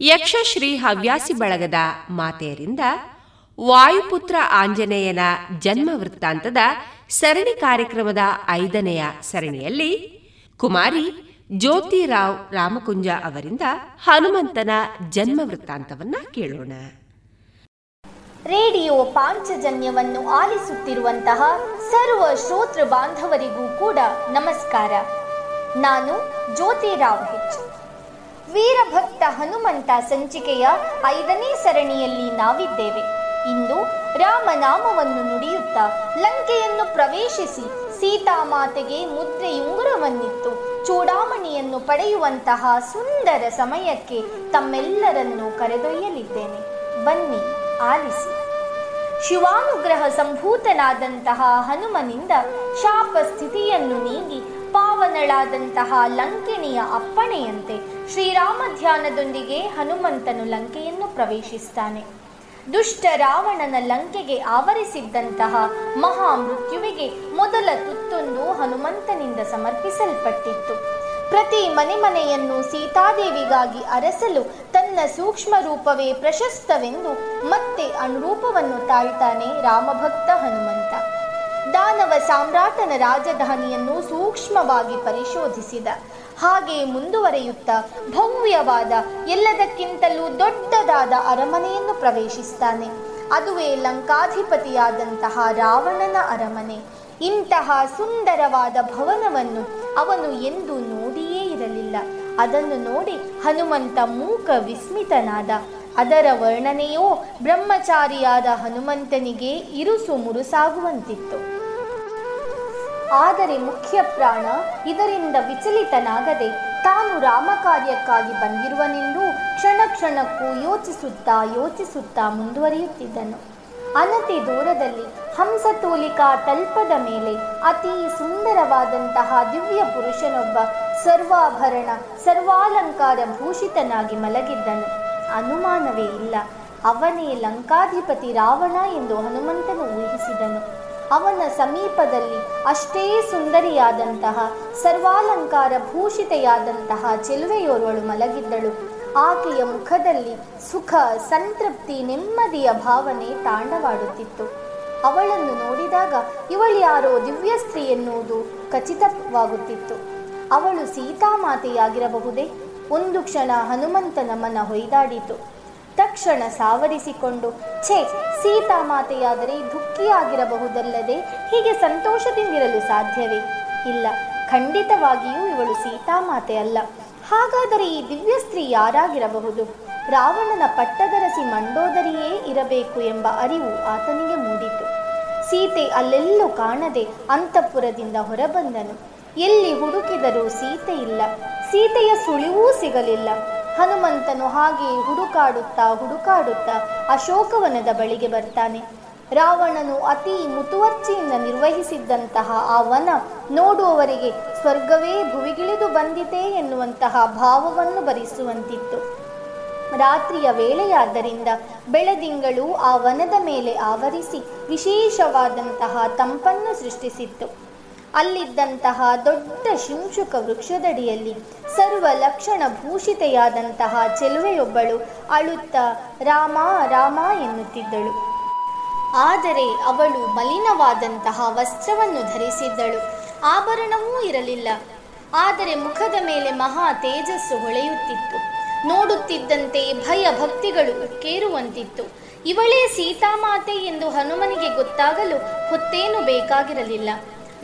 ಯಕ್ಷಶ್ರೀ ಹವ್ಯಾಸಿ ಬಳಗದ ಮಾತೆಯರಿಂದ ವಾಯುಪುತ್ರ ಆಂಜನೇಯನ ಜನ್ಮ ವೃತ್ತಾಂತದ ಸರಣಿ ಕಾರ್ಯಕ್ರಮದ ಐದನೆಯ ಸರಣಿಯಲ್ಲಿ ಕುಮಾರಿ ಜ್ಯೋತಿರಾವ್ ರಾಮಕುಂಜ ಅವರಿಂದ ಹನುಮಂತನ ಜನ್ಮ ವೃತ್ತಾಂತವನ್ನ ಕೇಳೋಣ. ರೇಡಿಯೋ ಪಾಂಚಜನ್ಯವನ್ನು ಆಲಿಸುತ್ತಿರುವಂತಹ ಸರ್ವ ಶ್ರೋತೃ ಬಾಂಧವರಿಗೂ ಕೂಡ ನಮಸ್ಕಾರ. ನಾನು ಜ್ಯೋತಿರಾವ್ ಹೆಚ್. ವೀರಭಕ್ತ ಹನುಮಂತ ಸಂಚಿಕೆಯ ಐದನೇ ಸರಣಿಯಲ್ಲಿ ನಾವಿದ್ದೇವೆ. ಇಂದು ರಾಮನಾಮವನ್ನು ನುಡಿಯುತ್ತಾ ಲಂಕೆಯನ್ನು ಪ್ರವೇಶಿಸಿ ಸೀತಾಮಾತೆಗೆ ಮುದ್ರೆಯುಂಗುರವನ್ನಿತ್ತು. ಚೂಡಾಮಣಿಯನ್ನು ಪಡೆಯುವಂತಹ ಸುಂದರ ಸಮಯಕ್ಕೆ ತಮ್ಮೆಲ್ಲರನ್ನು ಕರೆದೊಯ್ಯಲಿದ್ದೇನೆ. ಬನ್ನಿ, ಆಲಿಸಿ. ಶಿವಾನುಗ್ರಹ ಸಂಭೂತನಾದಂತಹ ಹನುಮನಿಂದ ಶಾಪ ಸ್ಥಿತಿಯನ್ನು ನೀಗಿ ಪಾವನಳಾದಂತಹ ಲಂಕಿಣಿಯ ಅಪ್ಪಣೆಯಂತೆ ಶ್ರೀರಾಮ ಧ್ಯಾನದೊಂದಿಗೆ ಹನುಮಂತನು ಲಂಕೆಯನ್ನು ಪ್ರವೇಶಿಸ್ತಾನೆ. ದುಷ್ಟ ರಾವಣನ ಲಂಕೆಗೆ ಆವರಿಸಿದ್ದಂತಹ ಮಹಾಮೃತ್ಯುವಿಗೆ ಮೊದಲ ತುತ್ತೊಂದು ಹನುಮಂತನಿಂದ ಸಮರ್ಪಿಸಲ್ಪಟ್ಟಿತ್ತು. ಪ್ರತಿ ಮನೆ ಮನೆಯನ್ನು ಸೀತಾದೇವಿಗಾಗಿ ಅರಸಲು ತನ್ನ ಸೂಕ್ಷ್ಮ ರೂಪವೇ ಪ್ರಶಸ್ತವೆಂದು ಮತ್ತೆ ಅನುರೂಪವನ್ನು ತಾಳ್ತಾನೆ ರಾಮಭಕ್ತ ಹನುಮಂತ. ದಾನವ ಸಾಮ್ರಾಟನ ರಾಜಧಾನಿಯನ್ನು ಸೂಕ್ಷ್ಮವಾಗಿ ಪರಿಶೋಧಿಸಿದ. ಹಾಗೆ ಮುಂದುವರೆಯುತ್ತಾ ಭವ್ಯವಾದ ಎಲ್ಲದಕ್ಕಿಂತಲೂ ದೊಡ್ಡದಾದ ಅರಮನೆಯನ್ನು ಪ್ರವೇಶಿಸ್ತಾನೆ. ಅದುವೇ ಲಂಕಾಧಿಪತಿಯಾದಂತಹ ರಾವಣನ ಅರಮನೆ. ಇಂತಹ ಸುಂದರವಾದ ಭವನವನ್ನು ಅವನು ಎಂದು ನೋಡಿಯೇ ಇರಲಿಲ್ಲ. ಅದನ್ನು ನೋಡಿ ಹನುಮಂತ ಮೂಕ ವಿಸ್ಮಿತನಾದ. ಅದರ ವರ್ಣನೆಯೋ ಬ್ರಹ್ಮಚಾರಿಯಾದ ಹನುಮಂತನಿಗೆ ಇರುಸು ಮುರುಸಾಗುವಂತಿತ್ತು. ಆದರೆ ಮುಖ್ಯ ಪ್ರಾಣ ಇದರಿಂದ ವಿಚಲಿತನಾಗದೆ ತಾನು ರಾಮಕಾರ್ಯಕ್ಕಾಗಿ ಬಂದಿರುವನೆಂದು ಕ್ಷಣ ಕ್ಷಣಕ್ಕೂ ಯೋಚಿಸುತ್ತಾ ಯೋಚಿಸುತ್ತಾ ಮುಂದುವರಿಯುತ್ತಿದ್ದನು. ಅನತಿ ದೂರದಲ್ಲಿ ಹಂಸತೋಲಿಕಾ ತಲ್ಪದ ಮೇಲೆ ಅತಿ ಸುಂದರವಾದಂತಹ ದಿವ್ಯ ಪುರುಷನೊಬ್ಬ ಸರ್ವಾಭರಣ, ಸರ್ವಾಲಂಕಾರ ಭೂಷಿತನಾಗಿ ಮಲಗಿದ್ದನು. ಅನುಮಾನವೇ ಇಲ್ಲ. ಅವನೇ ಲಂಕಾಧಿಪತಿ ರಾವಣ ಎಂದು ಹನುಮಂತನು ಊಹಿಸಿದನು. ಅವನ ಸಮೀಪದಲ್ಲಿ ಅಷ್ಟೇ ಸುಂದರಿಯಾದಂತಹ, ಸರ್ವಾಲಂಕಾರ ಭೂಷಿತೆಯಾದಂತಹ ಚೆಲುವೆಯೋರ್ವಳು ಮಲಗಿದ್ದಳು. ಆಕೆಯ ಮುಖದಲ್ಲಿ ಸುಖ, ಸಂತೃಪ್ತಿ, ನೆಮ್ಮದಿಯ ಭಾವನೆ ತಾಂಡವಾಡುತ್ತಿತ್ತು. ಅವಳನ್ನು ನೋಡಿದಾಗ ಇವಳು ಯಾರೋ ದಿವ್ಯ ಸ್ತ್ರೀ ಎನ್ನುವುದು ಖಚಿತವಾಗುತ್ತಿತ್ತು. ಅವಳು ಸೀತಾಮಾತೆಯಾಗಿರಬಹುದೇ? ಒಂದು ಕ್ಷಣ ಹನುಮಂತನ ಮನ ಹೊಯ್ದಾಡಿತು. ತಕ್ಷಣ ಸಾವರಿಸಿಕೊಂಡು, ಛೇ ಸೀತಾಮಾತೆಯಾದರೆ ದುಃಖಿಯಾಗಿರಬಹುದಲ್ಲದೆ ಹೀಗೆ ಸಂತೋಷದಿಂದಿರಲು ಸಾಧ್ಯವೇ? ಇಲ್ಲ, ಖಂಡಿತವಾಗಿಯೂ ಇವಳು ಸೀತಾಮಾತೆ ಅಲ್ಲ. ಹಾಗಾದರೆ ಈ ದಿವ್ಯ ಸ್ತ್ರೀ ಯಾರಾಗಿರಬಹುದು? ರಾವಣನ ಪಟ್ಟದರಸಿ ಮಂಡೋದರಿಯೇ ಇರಬೇಕು ಎಂಬ ಅರಿವು ಆತನಿಗೆ ಮೂಡಿತು. ಸೀತೆ ಅಲ್ಲೆಲ್ಲೂ ಕಾಣದೆ ಅಂತಃಪುರದಿಂದ ಹೊರಬಂದನು. ಎಲ್ಲಿ ಹುಡುಕಿದರೂ ಸೀತೆ ಇಲ್ಲ. ಸೀತೆಯ ಸುಳಿವೂ ಸಿಗಲಿಲ್ಲ. ಹನುಮಂತನು ಹಾಗೆ ಹುಡುಕಾಡುತ್ತಾ ಹುಡುಕಾಡುತ್ತಾ ಅಶೋಕವನದ ಬಳಿಗೆ ಬರ್ತಾನೆ. ರಾವಣನು ಅತಿ ಮುತುವರ್ಚಿಯಿಂದ ನಿರ್ವಹಿಸಿದ್ದಂತಹ ಆ ವನ ನೋಡುವವರಿಗೆ ಸ್ವರ್ಗವೇ ಭುವಿಗಿಳಿದು ಬಂದಿದೆ ಎನ್ನುವಂತಹ ಭಾವವನ್ನು ಭರಿಸುವಂತಿತ್ತು. ರಾತ್ರಿಯ ವೇಳೆಯಾದ್ದರಿಂದ ಬೆಳದಿಂಗಳು ಆ ವನದ ಮೇಲೆ ಆವರಿಸಿ ವಿಶೇಷವಾದಂತಹ ತಂಪನ್ನು ಸೃಷ್ಟಿಸಿತ್ತು. ಅಲ್ಲಿದ್ದಂತಹ ದೊಡ್ಡ ಶಿಂಶುಕ ವೃಕ್ಷದಡಿಯಲ್ಲಿ ಸರ್ವ ಲಕ್ಷಣ ಭೂಷಿತೆಯಾದಂತಹ ಚೆಲುವೆಯೊಬ್ಬಳು ಅಳುತ್ತಾ ರಾಮ ರಾಮ ಎನ್ನುತ್ತಿದ್ದಳು. ಆದರೆ ಅವಳು ಮಲಿನವಾದಂತಹ ವಸ್ತ್ರವನ್ನು ಧರಿಸಿದ್ದಳು. ಆಭರಣವೂ ಇರಲಿಲ್ಲ. ಆದರೆ ಮುಖದ ಮೇಲೆ ಮಹಾ ತೇಜಸ್ಸು ಹೊಳೆಯುತ್ತಿತ್ತು. ನೋಡುತ್ತಿದ್ದಂತೆ ಭಯ ಭಕ್ತಿಗಳು ಕೇರುವಂತಿತ್ತು ಇವಳೇ ಸೀತಾಮಾತೆ ಎಂದು ಹನುಮನಿಗೆ ಗೊತ್ತಾಗಲು ಹೊತ್ತೇನು ಬೇಕಾಗಿರಲಿಲ್ಲ.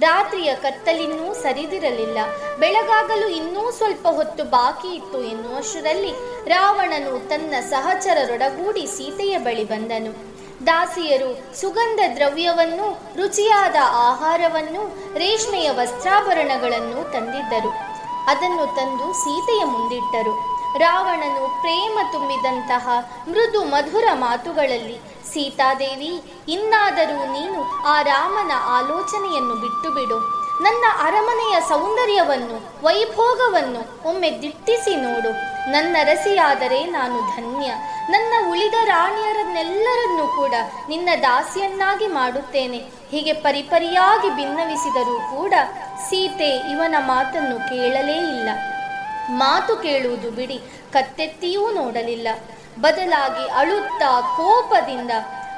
ರಾತ್ರಿಯ ಕತ್ತಲಿನ್ನೂ ಸರಿದಿರಲಿಲ್ಲ. ಬೆಳಗಾಗಲು ಇನ್ನೂ ಸ್ವಲ್ಪ ಹೊತ್ತು ಬಾಕಿ ಇತ್ತು ಎನ್ನುವಷ್ಟರಲ್ಲಿ ರಾವಣನು ತನ್ನ ಸಹಚರರೊಡಗೂಡಿ ಸೀತೆಯ ಬಳಿ ಬಂದನು. ದಾಸಿಯರು ಸುಗಂಧ ದ್ರವ್ಯವನ್ನು, ರುಚಿಯಾದ ಆಹಾರವನ್ನು, ರೇಷ್ಮೆಯ ವಸ್ತ್ರಾಭರಣಗಳನ್ನು ತಂದಿದ್ದರು. ಅದನ್ನು ತಂದು ಸೀತೆಯ ಮುಂದಿಟ್ಟರು. ರಾವಣನು ಪ್ರೇಮ ತುಂಬಿದಂತಹ ಮೃದು ಮಧುರ ಮಾತುಗಳಲ್ಲಿ, ಸೀತಾದೇವಿ, ಇನ್ನಾದರೂ ನೀನು ಆ ರಾಮನ ಆಲೋಚನೆಯನ್ನು ಬಿಟ್ಟು ಬಿಡು ನನ್ನ ಅರಮನೆಯ ಸೌಂದರ್ಯವನ್ನು, ವೈಭೋಗವನ್ನು ಒಮ್ಮೆ ದಿಟ್ಟಿಸಿ ನೋಡು. ನನ್ನ ರಸಿಯಾದರೆ ನಾನು ಧನ್ಯ. ನನ್ನ ಉಳಿದ ರಾಣಿಯರನ್ನೆಲ್ಲರನ್ನೂ ಕೂಡ ನಿನ್ನ ದಾಸಿಯನ್ನಾಗಿ ಮಾಡುತ್ತೇನೆ. ಹೀಗೆ ಪರಿಪರಿಯಾಗಿ ಭಿನ್ನವಿಸಿದರೂ ಕೂಡ ಸೀತೆ ಇವನ ಮಾತನ್ನು ಕೇಳಲೇ ಇಲ್ಲ. ಮಾತು ಕೇಳುವುದು ಬಿಡಿ, ಕತ್ತೆತ್ತಿಯೂ ನೋಡಲಿಲ್ಲ. ಬದಲಾಗಿ ಅಳುತ್ತಾ ಕೋಪದಿಂದ,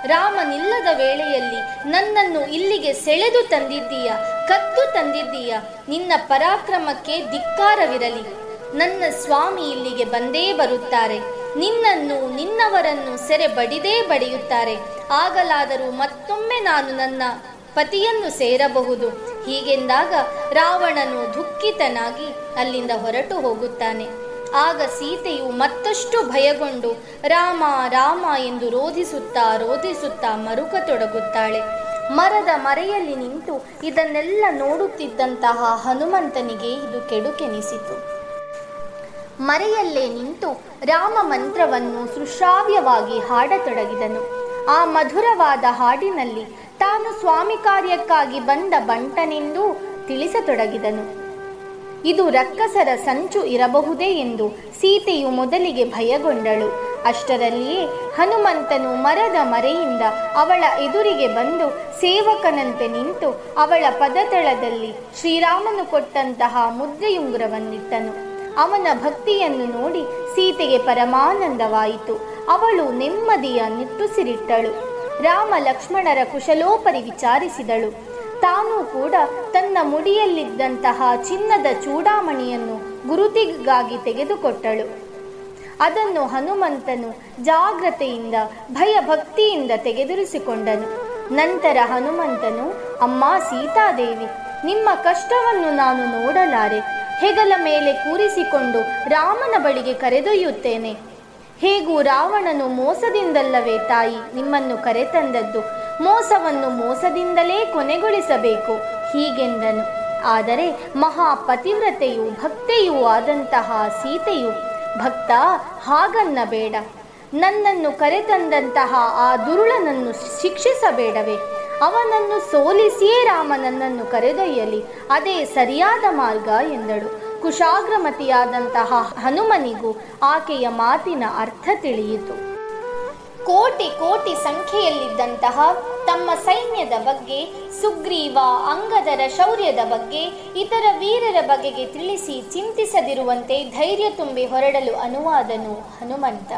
ರಾಮನಿಲ್ಲದ ವೇಳೆಯಲ್ಲಿ ನನ್ನನ್ನು ಇಲ್ಲಿಗೆ ಸೆಳೆದು ತಂದಿದ್ದೀಯ, ಕದ್ದು ತಂದಿದ್ದೀಯ, ನಿನ್ನ ಪರಾಕ್ರಮಕ್ಕೆ ಧಿಕ್ಕಾರವಿರಲಿ. ನನ್ನ ಸ್ವಾಮಿ ಇಲ್ಲಿಗೆ ಬಂದೇ ಬರುತ್ತಾರೆ. ನಿನ್ನನ್ನು, ನಿನ್ನವರನ್ನು ಸೆರೆ ಬಡಿದೇ ಬಡಿಯುತ್ತಾರೆ. ಆಗಲಾದರೂ ಮತ್ತೊಮ್ಮೆ ನಾನು ನನ್ನ ಪತಿಯನ್ನು ಸೇರಬಹುದು. ಹೀಗೆಂದಾಗ ರಾವಣನು ದುಃಖಿತನಾಗಿ ಅಲ್ಲಿಂದ ಹೊರಟು ಹೋಗುತ್ತಾನೆ. ಆಗ ಸೀತೆಯು ಮತ್ತಷ್ಟು ಭಯಗೊಂಡು, ರಾಮ ರಾಮ ಎಂದು ರೋಧಿಸುತ್ತಾ ರೋಧಿಸುತ್ತಾ ಮರುಕತೊಡಗುತ್ತಾಳೆ. ಮರದ ಮರೆಯಲ್ಲಿ ನಿಂತು ಇದನ್ನೆಲ್ಲ ನೋಡುತ್ತಿದ್ದಂತಹ ಹನುಮಂತನಿಗೆ ಇದು ಕೆಡುಕೆನಿಸಿತು. ಮರೆಯಲ್ಲೇ ನಿಂತು ರಾಮ ಮಂತ್ರವನ್ನು ಸುಶ್ರಾವ್ಯವಾಗಿ ಹಾಡತೊಡಗಿದನು. ಆ ಮಧುರವಾದ ಹಾಡಿನಲ್ಲಿ ತಾನು ಸ್ವಾಮಿ ಕಾರ್ಯಕ್ಕಾಗಿ ಬಂದ ಬಂಟನೆಂದು ತಿಳಿಸತೊಡಗಿದನು. ಇದು ರಕ್ಕಸರ ಸಂಚು ಇರಬಹುದೇ ಎಂದು ಸೀತೆಯು ಮೊದಲಿಗೆ ಭಯಗೊಂಡಳು. ಅಷ್ಟರಲ್ಲಿಯೇ ಹನುಮಂತನು ಮರದ ಮರೆಯಿಂದ ಅವಳ ಎದುರಿಗೆ ಬಂದು ಸೇವಕನಂತೆ ನಿಂತು ಅವಳ ಪದತಳದಲ್ಲಿ ಶ್ರೀರಾಮನು ಕೊಟ್ಟಂತಹ ಮುದ್ರೆಯುಂಗುರವನ್ನಿಟ್ಟನು. ಅವನ ಭಕ್ತಿಯನ್ನು ನೋಡಿ ಸೀತೆಗೆ ಪರಮಾನಂದವಾಯಿತು. ಅವಳು ನೆಮ್ಮದಿಯ ನಿಟ್ಟುಸಿರಿಟ್ಟಳು. ರಾಮ ಲಕ್ಷ್ಮಣರ ಕುಶಲೋಪರಿ ವಿಚಾರಿಸಿದಳು. ತಾನೂ ಕೂಡ ತನ್ನ ಮುಡಿಯಲ್ಲಿದ್ದಂತಹ ಚಿನ್ನದ ಚೂಡಾಮಣಿಯನ್ನು ಗುರುತಿಗಾಗಿ ತೆಗೆದುಕೊಟ್ಟಳು. ಅದನ್ನು ಹನುಮಂತನು ಜಾಗ್ರತೆಯಿಂದ, ಭಯಭಕ್ತಿಯಿಂದ ತೆಗೆದುರಿಸಿಕೊಂಡನು. ನಂತರ ಹನುಮಂತನು, ಅಮ್ಮ ಸೀತಾದೇವಿ, ನಿಮ್ಮ ಕಷ್ಟವನ್ನು ನಾನು ನೋಡಲಾರೆ. ಹೆಗಲ ಮೇಲೆ ಕೂರಿಸಿಕೊಂಡು ರಾಮನ ಬಳಿಗೆ ಕರೆದೊಯ್ಯುತ್ತೇನೆ. ಹೇಗೂ ರಾವಣನು ಮೋಸದಿಂದಲ್ಲವೇ ತಾಯಿ, ನಿಮ್ಮನ್ನು ಕರೆತಂದದ್ದು. ಮೋಸವನ್ನು ಮೋಸದಿಂದಲೇ ಕೊನೆಗೊಳಿಸಬೇಕು, ಹೀಗೆಂದನು. ಆದರೆ ಮಹಾಪತಿವ್ರತೆಯು ಭಕ್ತೆಯೂ ಆದಂತಹ ಸೀತೆಯು, ಭಕ್ತ, ಹಾಗನ್ನಬೇಡ. ನನ್ನನ್ನು ಕರೆತಂದಂತಹ ಆ ದುರುಳನನ್ನು ಶಿಕ್ಷಿಸಬೇಡವೇ. ಅವನನ್ನು ಸೋಲಿಸಿಯೇ ರಾಮ ನನ್ನನ್ನು ಕರೆದೊಯ್ಯಲಿ. ಅದೇ ಸರಿಯಾದ ಮಾರ್ಗ ಎಂದಳು. ಕುಶಾಗ್ರಮತಿಯಾದಂತಹ ಹನುಮನಿಗೂ ಆಕೆಯ ಮಾತಿನ ಅರ್ಥ ತಿಳಿಯಿತು. ಕೋಟಿ ಕೋಟಿ ಸಂಖ್ಯೆಯಲ್ಲಿದ್ದಂತಹ ತಮ್ಮ ಸೈನ್ಯದ ಬಗ್ಗೆ, ಸುಗ್ರೀವ ಅಂಗದರ ಶೌರ್ಯದ ಬಗ್ಗೆ, ಇತರ ವೀರರ ಬಗೆಗೆ ತಿಳಿಸಿ ಚಿಂತಿಸದಿರುವಂತೆ ಧೈರ್ಯ ತುಂಬಿ ಹೊರಡಲು ಅನುವಾದನು ಹನುಮಂತ.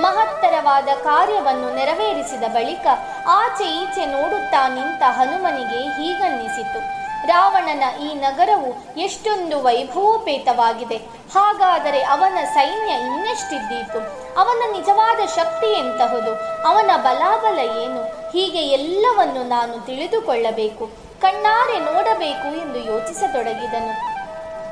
ಮಹತ್ತರವಾದ ಕಾರ್ಯವನ್ನು ನೆರವೇರಿಸಿದ ಬಳಿಕ ಆಚೆ ಈಚೆ ನೋಡುತ್ತಾ ನಿಂತ ಹನುಮನಿಗೆ ಹೀಗನ್ನಿಸಿತು. ರಾವಣನ ಈ ನಗರವು ಎಷ್ಟೊಂದು ವೈಭವೋಪೇತವಾಗಿದೆ. ಹಾಗಾದರೆ ಅವನ ಸೈನ್ಯ ಇನ್ನೆಷ್ಟಿದ್ದೀತು? ಅವನ ನಿಜವಾದ ಶಕ್ತಿ ಎಂತಹುದು? ಅವನ ಬಲಾಬಲ ಏನು? ಹೀಗೆ ಎಲ್ಲವನ್ನು ನಾನು ತಿಳಿದುಕೊಳ್ಳಬೇಕು. ಕಣ್ಣಾರೆ ನೋಡಬೇಕು ಎಂದು ಯೋಚಿಸತೊಡಗಿದನು.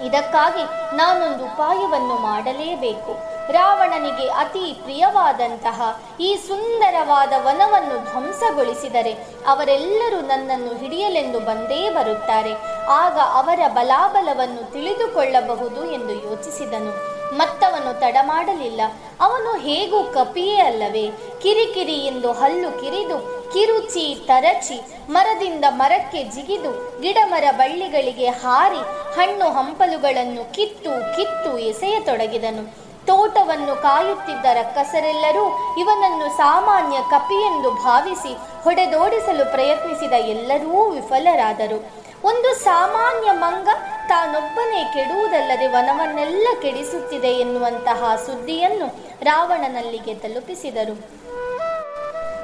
ಇದಕ್ಕಾಗಿ ನಾನೊಂದು ಉಪಾಯವನ್ನು ಮಾಡಲೇಬೇಕು. ರಾವಣನಿಗೆ ಅತಿ ಪ್ರಿಯವಾದಂತಹ ಈ ಸುಂದರವಾದ ವನವನ್ನು ಧ್ವಂಸಗೊಳಿಸಿದರೆ ಅವರೆಲ್ಲರೂ ನನ್ನನ್ನು ಹಿಡಿಯಲೆಂದು ಬಂದೇ ಬರುತ್ತಾರೆ. ಆಗ ಅವರ ಬಲಾಬಲವನ್ನು ತಿಳಿದುಕೊಳ್ಳಬಹುದು ಎಂದು ಯೋಚಿಸಿದನು. ಮತ್ತವನು ತಡ ಮಾಡಲಿಲ್ಲ ಅವನು ಹೇಗೂ ಕಪಿಯೇ ಅಲ್ಲವೇ. ಕಿರಿಕಿರಿ ಎಂದು ಹಲ್ಲು ಕಿರಿದು, ಕಿರುಚಿ ತರಚಿ, ಮರದಿಂದ ಮರಕ್ಕೆ ಜಿಗಿದು, ಗಿಡಮರ ಬಳ್ಳಿಗಳಿಗೆ ಹಾರಿ, ಹಣ್ಣು ಹಂಪಲುಗಳನ್ನು ಕಿತ್ತು ಕಿತ್ತು ಎಸೆಯತೊಡಗಿದನು. ತೋಟವನ್ನು ಕಾಯುತ್ತಿದ್ದ ರಕ್ಕಸರೆಲ್ಲರೂ ಇವನನ್ನು ಸಾಮಾನ್ಯ ಕಪಿಯೆಂದು ಭಾವಿಸಿ ಹೊಡೆದೋಡಿಸಲು ಪ್ರಯತ್ನಿಸಿದ ಎಲ್ಲರೂ ವಿಫಲರಾದರು. ಒಂದು ಸಾಮಾನ್ಯ ಮಂಗ ತಾನೊಬ್ಬನೇ ಕೆಡುವುದಲ್ಲದೆ ವನವನ್ನೆಲ್ಲ ಕೆಡಿಸುತ್ತಿದೆ ಎನ್ನುವಂತಹ ಸುದ್ದಿಯನ್ನು ರಾವಣನಲ್ಲಿಗೆ ತಲುಪಿಸಿದರು.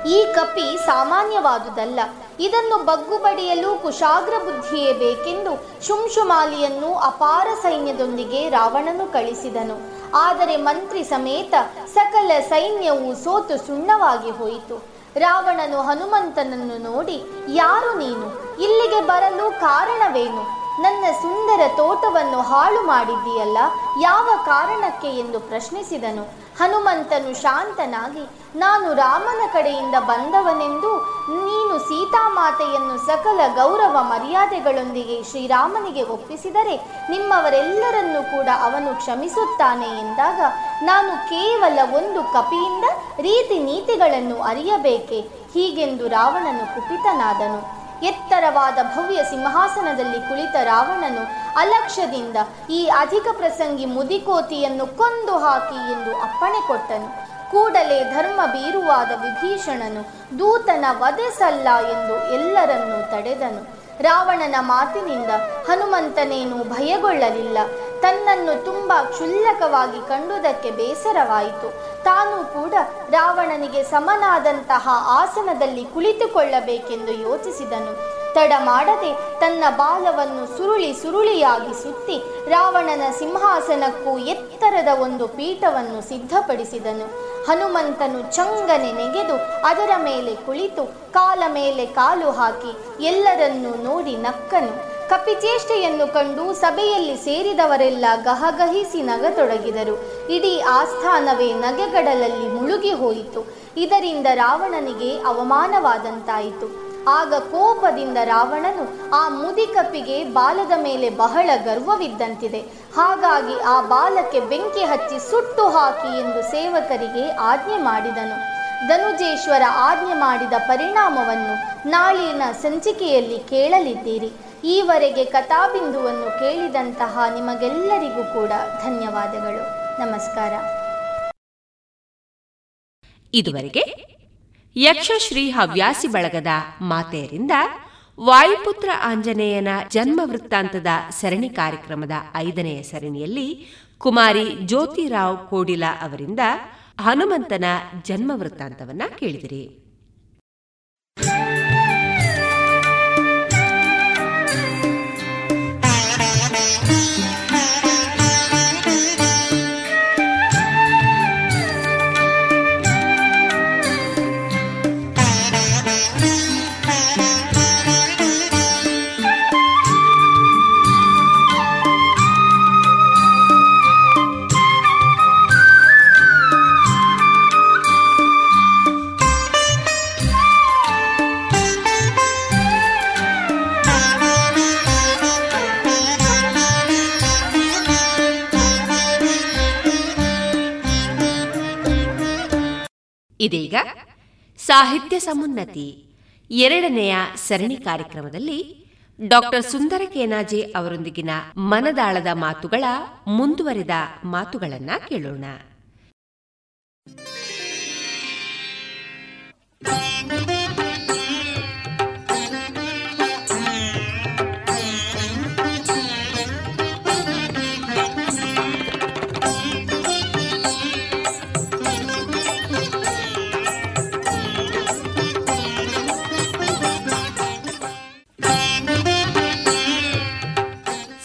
ಈ ಕಪಿ ಸಾಮಾನ್ಯವಾದುದಲ್ಲ. ಇದನ್ನು ಬಗ್ಗುಬಡಿಯಲು ಕುಶಾಗ್ರ ಬುದ್ಧಿಯೇ ಬೇಕೆಂದು ಶುಂಶುಮಾಲಿಯನ್ನು ಅಪಾರ ಸೈನ್ಯದೊಂದಿಗೆ ರಾವಣನು ಕಳಿಸಿದನು. ಆದರೆ ಮಂತ್ರಿ ಸಮೇತ ಸಕಲ ಸೈನ್ಯವು ಸೋತು ಸುಣ್ಣವಾಗಿ ಹೋಯಿತು. ರಾವಣನು ಹನುಮಂತನನ್ನು ನೋಡಿ, ಯಾರು ನೀನು? ಇಲ್ಲಿಗೆ ಬರಲು ಕಾರಣವೇನು? ನನ್ನ ಸುಂದರ ತೋಟವನ್ನು ಹಾಳು ಮಾಡಿದ್ದೀಯಲ್ಲ ಯಾವ ಕಾರಣಕ್ಕೆ? ಎಂದು ಪ್ರಶ್ನಿಸಿದನು. ಹನುಮಂತನು ಶಾಂತನಾಗಿ, ನಾನು ರಾಮನ ಕಡೆಯಿಂದ ಬಂದವನೆಂದು ನೀನು ಸೀತಾಮಾತೆಯನ್ನು ಸಕಲ ಗೌರವ ಮರ್ಯಾದೆಗಳೊಂದಿಗೆ ಶ್ರೀರಾಮನಿಗೆ ಒಪ್ಪಿಸಿದರೆ ನಿಮ್ಮವರೆಲ್ಲರನ್ನೂ ಕೂಡ ಅವನು ಕ್ಷಮಿಸುತ್ತಾನೆ ಎಂದಾಗ, ನಾನು ಕೇವಲ ಒಂದು ಕಪಿಯಿಂದ ರೀತಿ ನೀತಿಗಳನ್ನು ಅರಿಯಬೇಕೆ? ಹೀಗೆಂದು ರಾವಣನು ಕುಪಿತನಾದನು. ಎತ್ತರವಾದ ಭವ್ಯ ಸಿಂಹಾಸನದಲ್ಲಿ ಕುಳಿತ ರಾವಣನು ಅಲಕ್ಷ್ಯದಿಂದ ಈ ಅಧಿಕ ಪ್ರಸಂಗಿ ಮುದಿಕೋತಿಯನ್ನು ಕೊಂದು ಹಾಕಿ ಎಂದು ಅಪ್ಪಣೆ ಕೊಟ್ಟನು. ಕೂಡಲೇ ಧರ್ಮ ಬೀರುವಾದ ವಿಭೀಷಣನು ದೂತನ ವಧೆಸಲ್ಲ ಎಂದು ಎಲ್ಲರನ್ನೂ ತಡೆದನು. ರಾವಣನ ಮಾತಿನಿಂದ ಹನುಮಂತನೇನು ಭಯಗೊಳ್ಳಲಿಲ್ಲ. ತನ್ನನ್ನು ತುಂಬ ಕ್ಷುಲ್ಲಕವಾಗಿ ಕಂಡುದಕ್ಕೆ ಬೇಸರವಾಯಿತು. ತಾನು ಕೂಡ ರಾವಣನಿಗೆ ಸಮನಾದಂತಹ ಆಸನದಲ್ಲಿ ಕುಳಿತುಕೊಳ್ಳಬೇಕೆಂದು ಯೋಚಿಸಿದನು. ತಡ ಮಾಡದೆ ತನ್ನ ಬಾಲವನ್ನು ಸುರುಳಿ ಸುರುಳಿಯಾಗಿ ಸುತ್ತಿ ರಾವಣನ ಸಿಂಹಾಸನಕ್ಕೂ ಎತ್ತರದ ಒಂದು ಪೀಠವನ್ನು ಸಿದ್ಧಪಡಿಸಿದನು. ಹನುಮಂತನು ಚಂಗನೆ ನೆಗೆದು ಅದರ ಮೇಲೆ ಕುಳಿತು ಕಾಲ ಮೇಲೆ ಕಾಲು ಹಾಕಿ ಎಲ್ಲರನ್ನೂ ನೋಡಿ ನಕ್ಕನು. ಕಪಿಚೇಷ್ಟೆಯನ್ನು ಕಂಡು ಸಭೆಯಲ್ಲಿ ಸೇರಿದವರೆಲ್ಲ ಗಹಗಹಿಸಿ ನಗತೊಡಗಿದರು. ಇಡೀ ಆಸ್ಥಾನವೇ ನಗೆಗಡಲಲ್ಲಿ ಮುಳುಗಿ ಹೋಯಿತು. ಇದರಿಂದ ರಾವಣನಿಗೆ ಅವಮಾನವಾದಂತಾಯಿತು. ಆಗ ಕೋಪದಿಂದ ರಾವಣನು ಆ ಮುದಿಕಪ್ಪಿಗೆ ಬಾಲದ ಮೇಲೆ ಬಹಳ ಗರ್ವವಿದ್ದಂತಿದೆ. ಹಾಗಾಗಿ ಆ ಬಾಲಕ್ಕೆ ಬೆಂಕಿ ಹಚ್ಚಿ ಸುಟ್ಟು ಹಾಕಿ ಎಂದು ಸೇವಕರಿಗೆ ಆಜ್ಞೆ ಮಾಡಿದನು. ಧನುಜೇಶ್ವರ ಆಜ್ಞೆ ಮಾಡಿದ ಪರಿಣಾಮವನ್ನು ನಾಳಿನ ಸಂಚಿಕೆಯಲ್ಲಿ ಕೇಳಲಿದ್ದೀರಿ. ಈವರೆಗೆ ಕಥಾಬಿಂದುವನ್ನು ಕೇಳಿದಂತಹ ನಿಮಗೆಲ್ಲರಿಗೂ ಕೂಡ ಧನ್ಯವಾದಗಳು. ನಮಸ್ಕಾರ. ಇದುವರೆಗೆ ಯಕ್ಷಶ್ರೀ ಹವ್ಯಾಸಿ ಬಳಗದ ಮಾತೆಯರಿಂದ ವಾಯುಪುತ್ರ ಆಂಜನೇಯನ ಜನ್ಮ ವೃತ್ತಾಂತದ ಸರಣಿ ಕಾರ್ಯಕ್ರಮದ ಐದನೆಯ ಸರಣಿಯಲ್ಲಿ ಕುಮಾರಿ ಜ್ಯೋತಿರಾವ್ ಕೋಡಿಲಾ ಅವರಿಂದ ಹನುಮಂತನ ಜನ್ಮ ವೃತ್ತಾಂತವನ್ನ ಕೇಳಿದಿರಿ. ಇದೀಗ ಸಾಹಿತ್ಯ ಸಮುನ್ನತಿ ಎರಡನೆಯ ಸರಣಿ ಕಾರ್ಯಕ್ರಮದಲ್ಲಿ ಡಾಕ್ಟರ್ ಸುಂದರ ಕೇನಾಜೆ ಅವರೊಂದಿಗಿನ ಮನದಾಳದ ಮಾತುಗಳ ಮುಂದುವರಿದ ಮಾತುಗಳನ್ನ ಕೇಳೋಣ.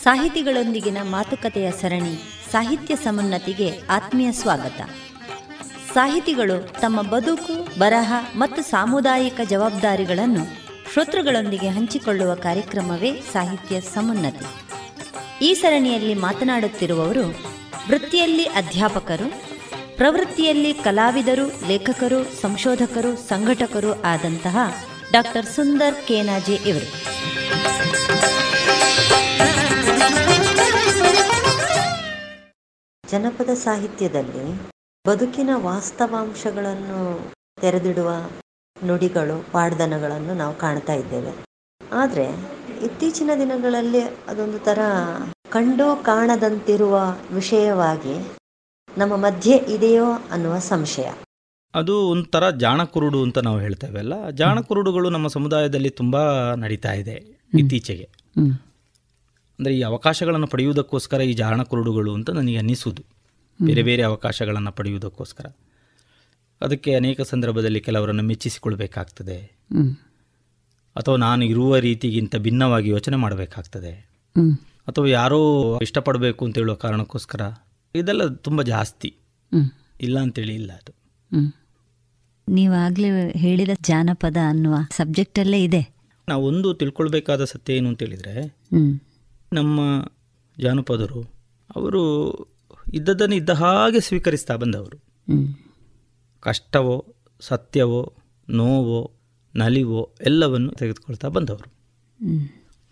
ಸಾಹಿತಿಗಳೊಂದಿಗಿನ ಮಾತುಕತೆಯ ಸರಣಿ ಸಾಹಿತ್ಯ ಸಮುನ್ನತಿಗೆ ಆತ್ಮೀಯ ಸ್ವಾಗತ. ಸಾಹಿತಿಗಳು ತಮ್ಮ ಬದುಕು, ಬರಹ ಮತ್ತು ಸಾಮುದಾಯಿಕ ಜವಾಬ್ದಾರಿಗಳನ್ನು ಶ್ರೋತೃಗಳೊಂದಿಗೆ ಹಂಚಿಕೊಳ್ಳುವ ಕಾರ್ಯಕ್ರಮವೇ ಸಾಹಿತ್ಯ ಸಮುನ್ನತಿ. ಈ ಸರಣಿಯಲ್ಲಿ ಮಾತನಾಡುತ್ತಿರುವವರು ವೃತ್ತಿಯಲ್ಲಿ ಅಧ್ಯಾಪಕರು, ಪ್ರವೃತ್ತಿಯಲ್ಲಿ ಕಲಾವಿದರು, ಲೇಖಕರು, ಸಂಶೋಧಕರು, ಸಂಘಟಕರು ಆದಂತಹ ಡಾಕ್ಟರ್ ಸುಂದರ್ ಕೇನಾಜೆ ಇವರು. ಜನಪದ ಸಾಹಿತ್ಯದಲ್ಲಿ ಬದುಕಿನ ವಾಸ್ತವಾಂಶಗಳನ್ನು ತೆರೆದಿಡುವ ನುಡಿಗಳು ಪಾಡ್ದನಗಳನ್ನು ನಾವು ಕಾಣ್ತಾ ಇದ್ದೇವೆ. ಆದರೆ ಇತ್ತೀಚಿನ ದಿನಗಳಲ್ಲಿ ಅದೊಂದು ಥರ ಕಂಡು ಕಾಣದಂತಿರುವ ವಿಷಯವಾಗಿ ನಮ್ಮ ಮಧ್ಯೆ ಇದೆಯೋ ಅನ್ನುವ ಸಂಶಯ. ಅದು ಒಂಥರ ಜಾಣಕುರುಡು ಅಂತ ನಾವು ಹೇಳ್ತೇವೆ ಅಲ್ಲ? ಜಾಣಕುರುಡುಗಳು ನಮ್ಮ ಸಮುದಾಯದಲ್ಲಿ ತುಂಬಾ ನಡೀತಾ ಇದೆ ಇತ್ತೀಚೆಗೆ. ಅಂದರೆ ಈ ಅವಕಾಶಗಳನ್ನು ಪಡೆಯುವುದಕ್ಕೋಸ್ಕರ ಈ ಜಾಣ ಕುರುಡುಗಳು ಅಂತ ನನಗೆ ಅನ್ನಿಸುವುದು. ಬೇರೆ ಬೇರೆ ಅವಕಾಶಗಳನ್ನು ಪಡೆಯುವುದಕ್ಕೋಸ್ಕರ. ಅದಕ್ಕೆ ಅನೇಕ ಸಂದರ್ಭದಲ್ಲಿ ಕೆಲವರನ್ನು ಮೆಚ್ಚಿಸಿಕೊಳ್ಬೇಕಾಗ್ತದೆ. ಅಥವಾ ನಾನು ಇರುವ ರೀತಿಗಿಂತ ಭಿನ್ನವಾಗಿ ಯೋಚನೆ ಮಾಡಬೇಕಾಗ್ತದೆ. ಅಥವಾ ಯಾರೋ ಇಷ್ಟಪಡಬೇಕು ಅಂತ ಹೇಳೋ ಕಾರಣಕ್ಕೋಸ್ಕರ. ಇದೆಲ್ಲ ತುಂಬ ಜಾಸ್ತಿ. ಇಲ್ಲ ಅಂತೇಳಿ ಇಲ್ಲ ಅದು. ನೀವಾಗಲೇ ಹೇಳಿದ ಜಾನಪದ ಅನ್ನುವ ಸಬ್ಜೆಕ್ಟಲ್ಲೇ ಇದೆ. ನಾವು ಒಂದು ತಿಳ್ಕೊಳ್ಬೇಕಾದ ಸತ್ಯ ಏನು ಅಂತೇಳಿದರೆ ನಮ್ಮ ಜಾನಪದರು ಅವರು ಇದ್ದದನ್ನು ಇದ್ದ ಹಾಗೆ ಸ್ವೀಕರಿಸ್ತಾ ಬಂದವರು. ಕಷ್ಟವೋ ಸತ್ಯವೋ ನೋವೋ ನಲಿವೋ ಎಲ್ಲವನ್ನು ತೆಗೆದುಕೊಳ್ತಾ ಬಂದವರು.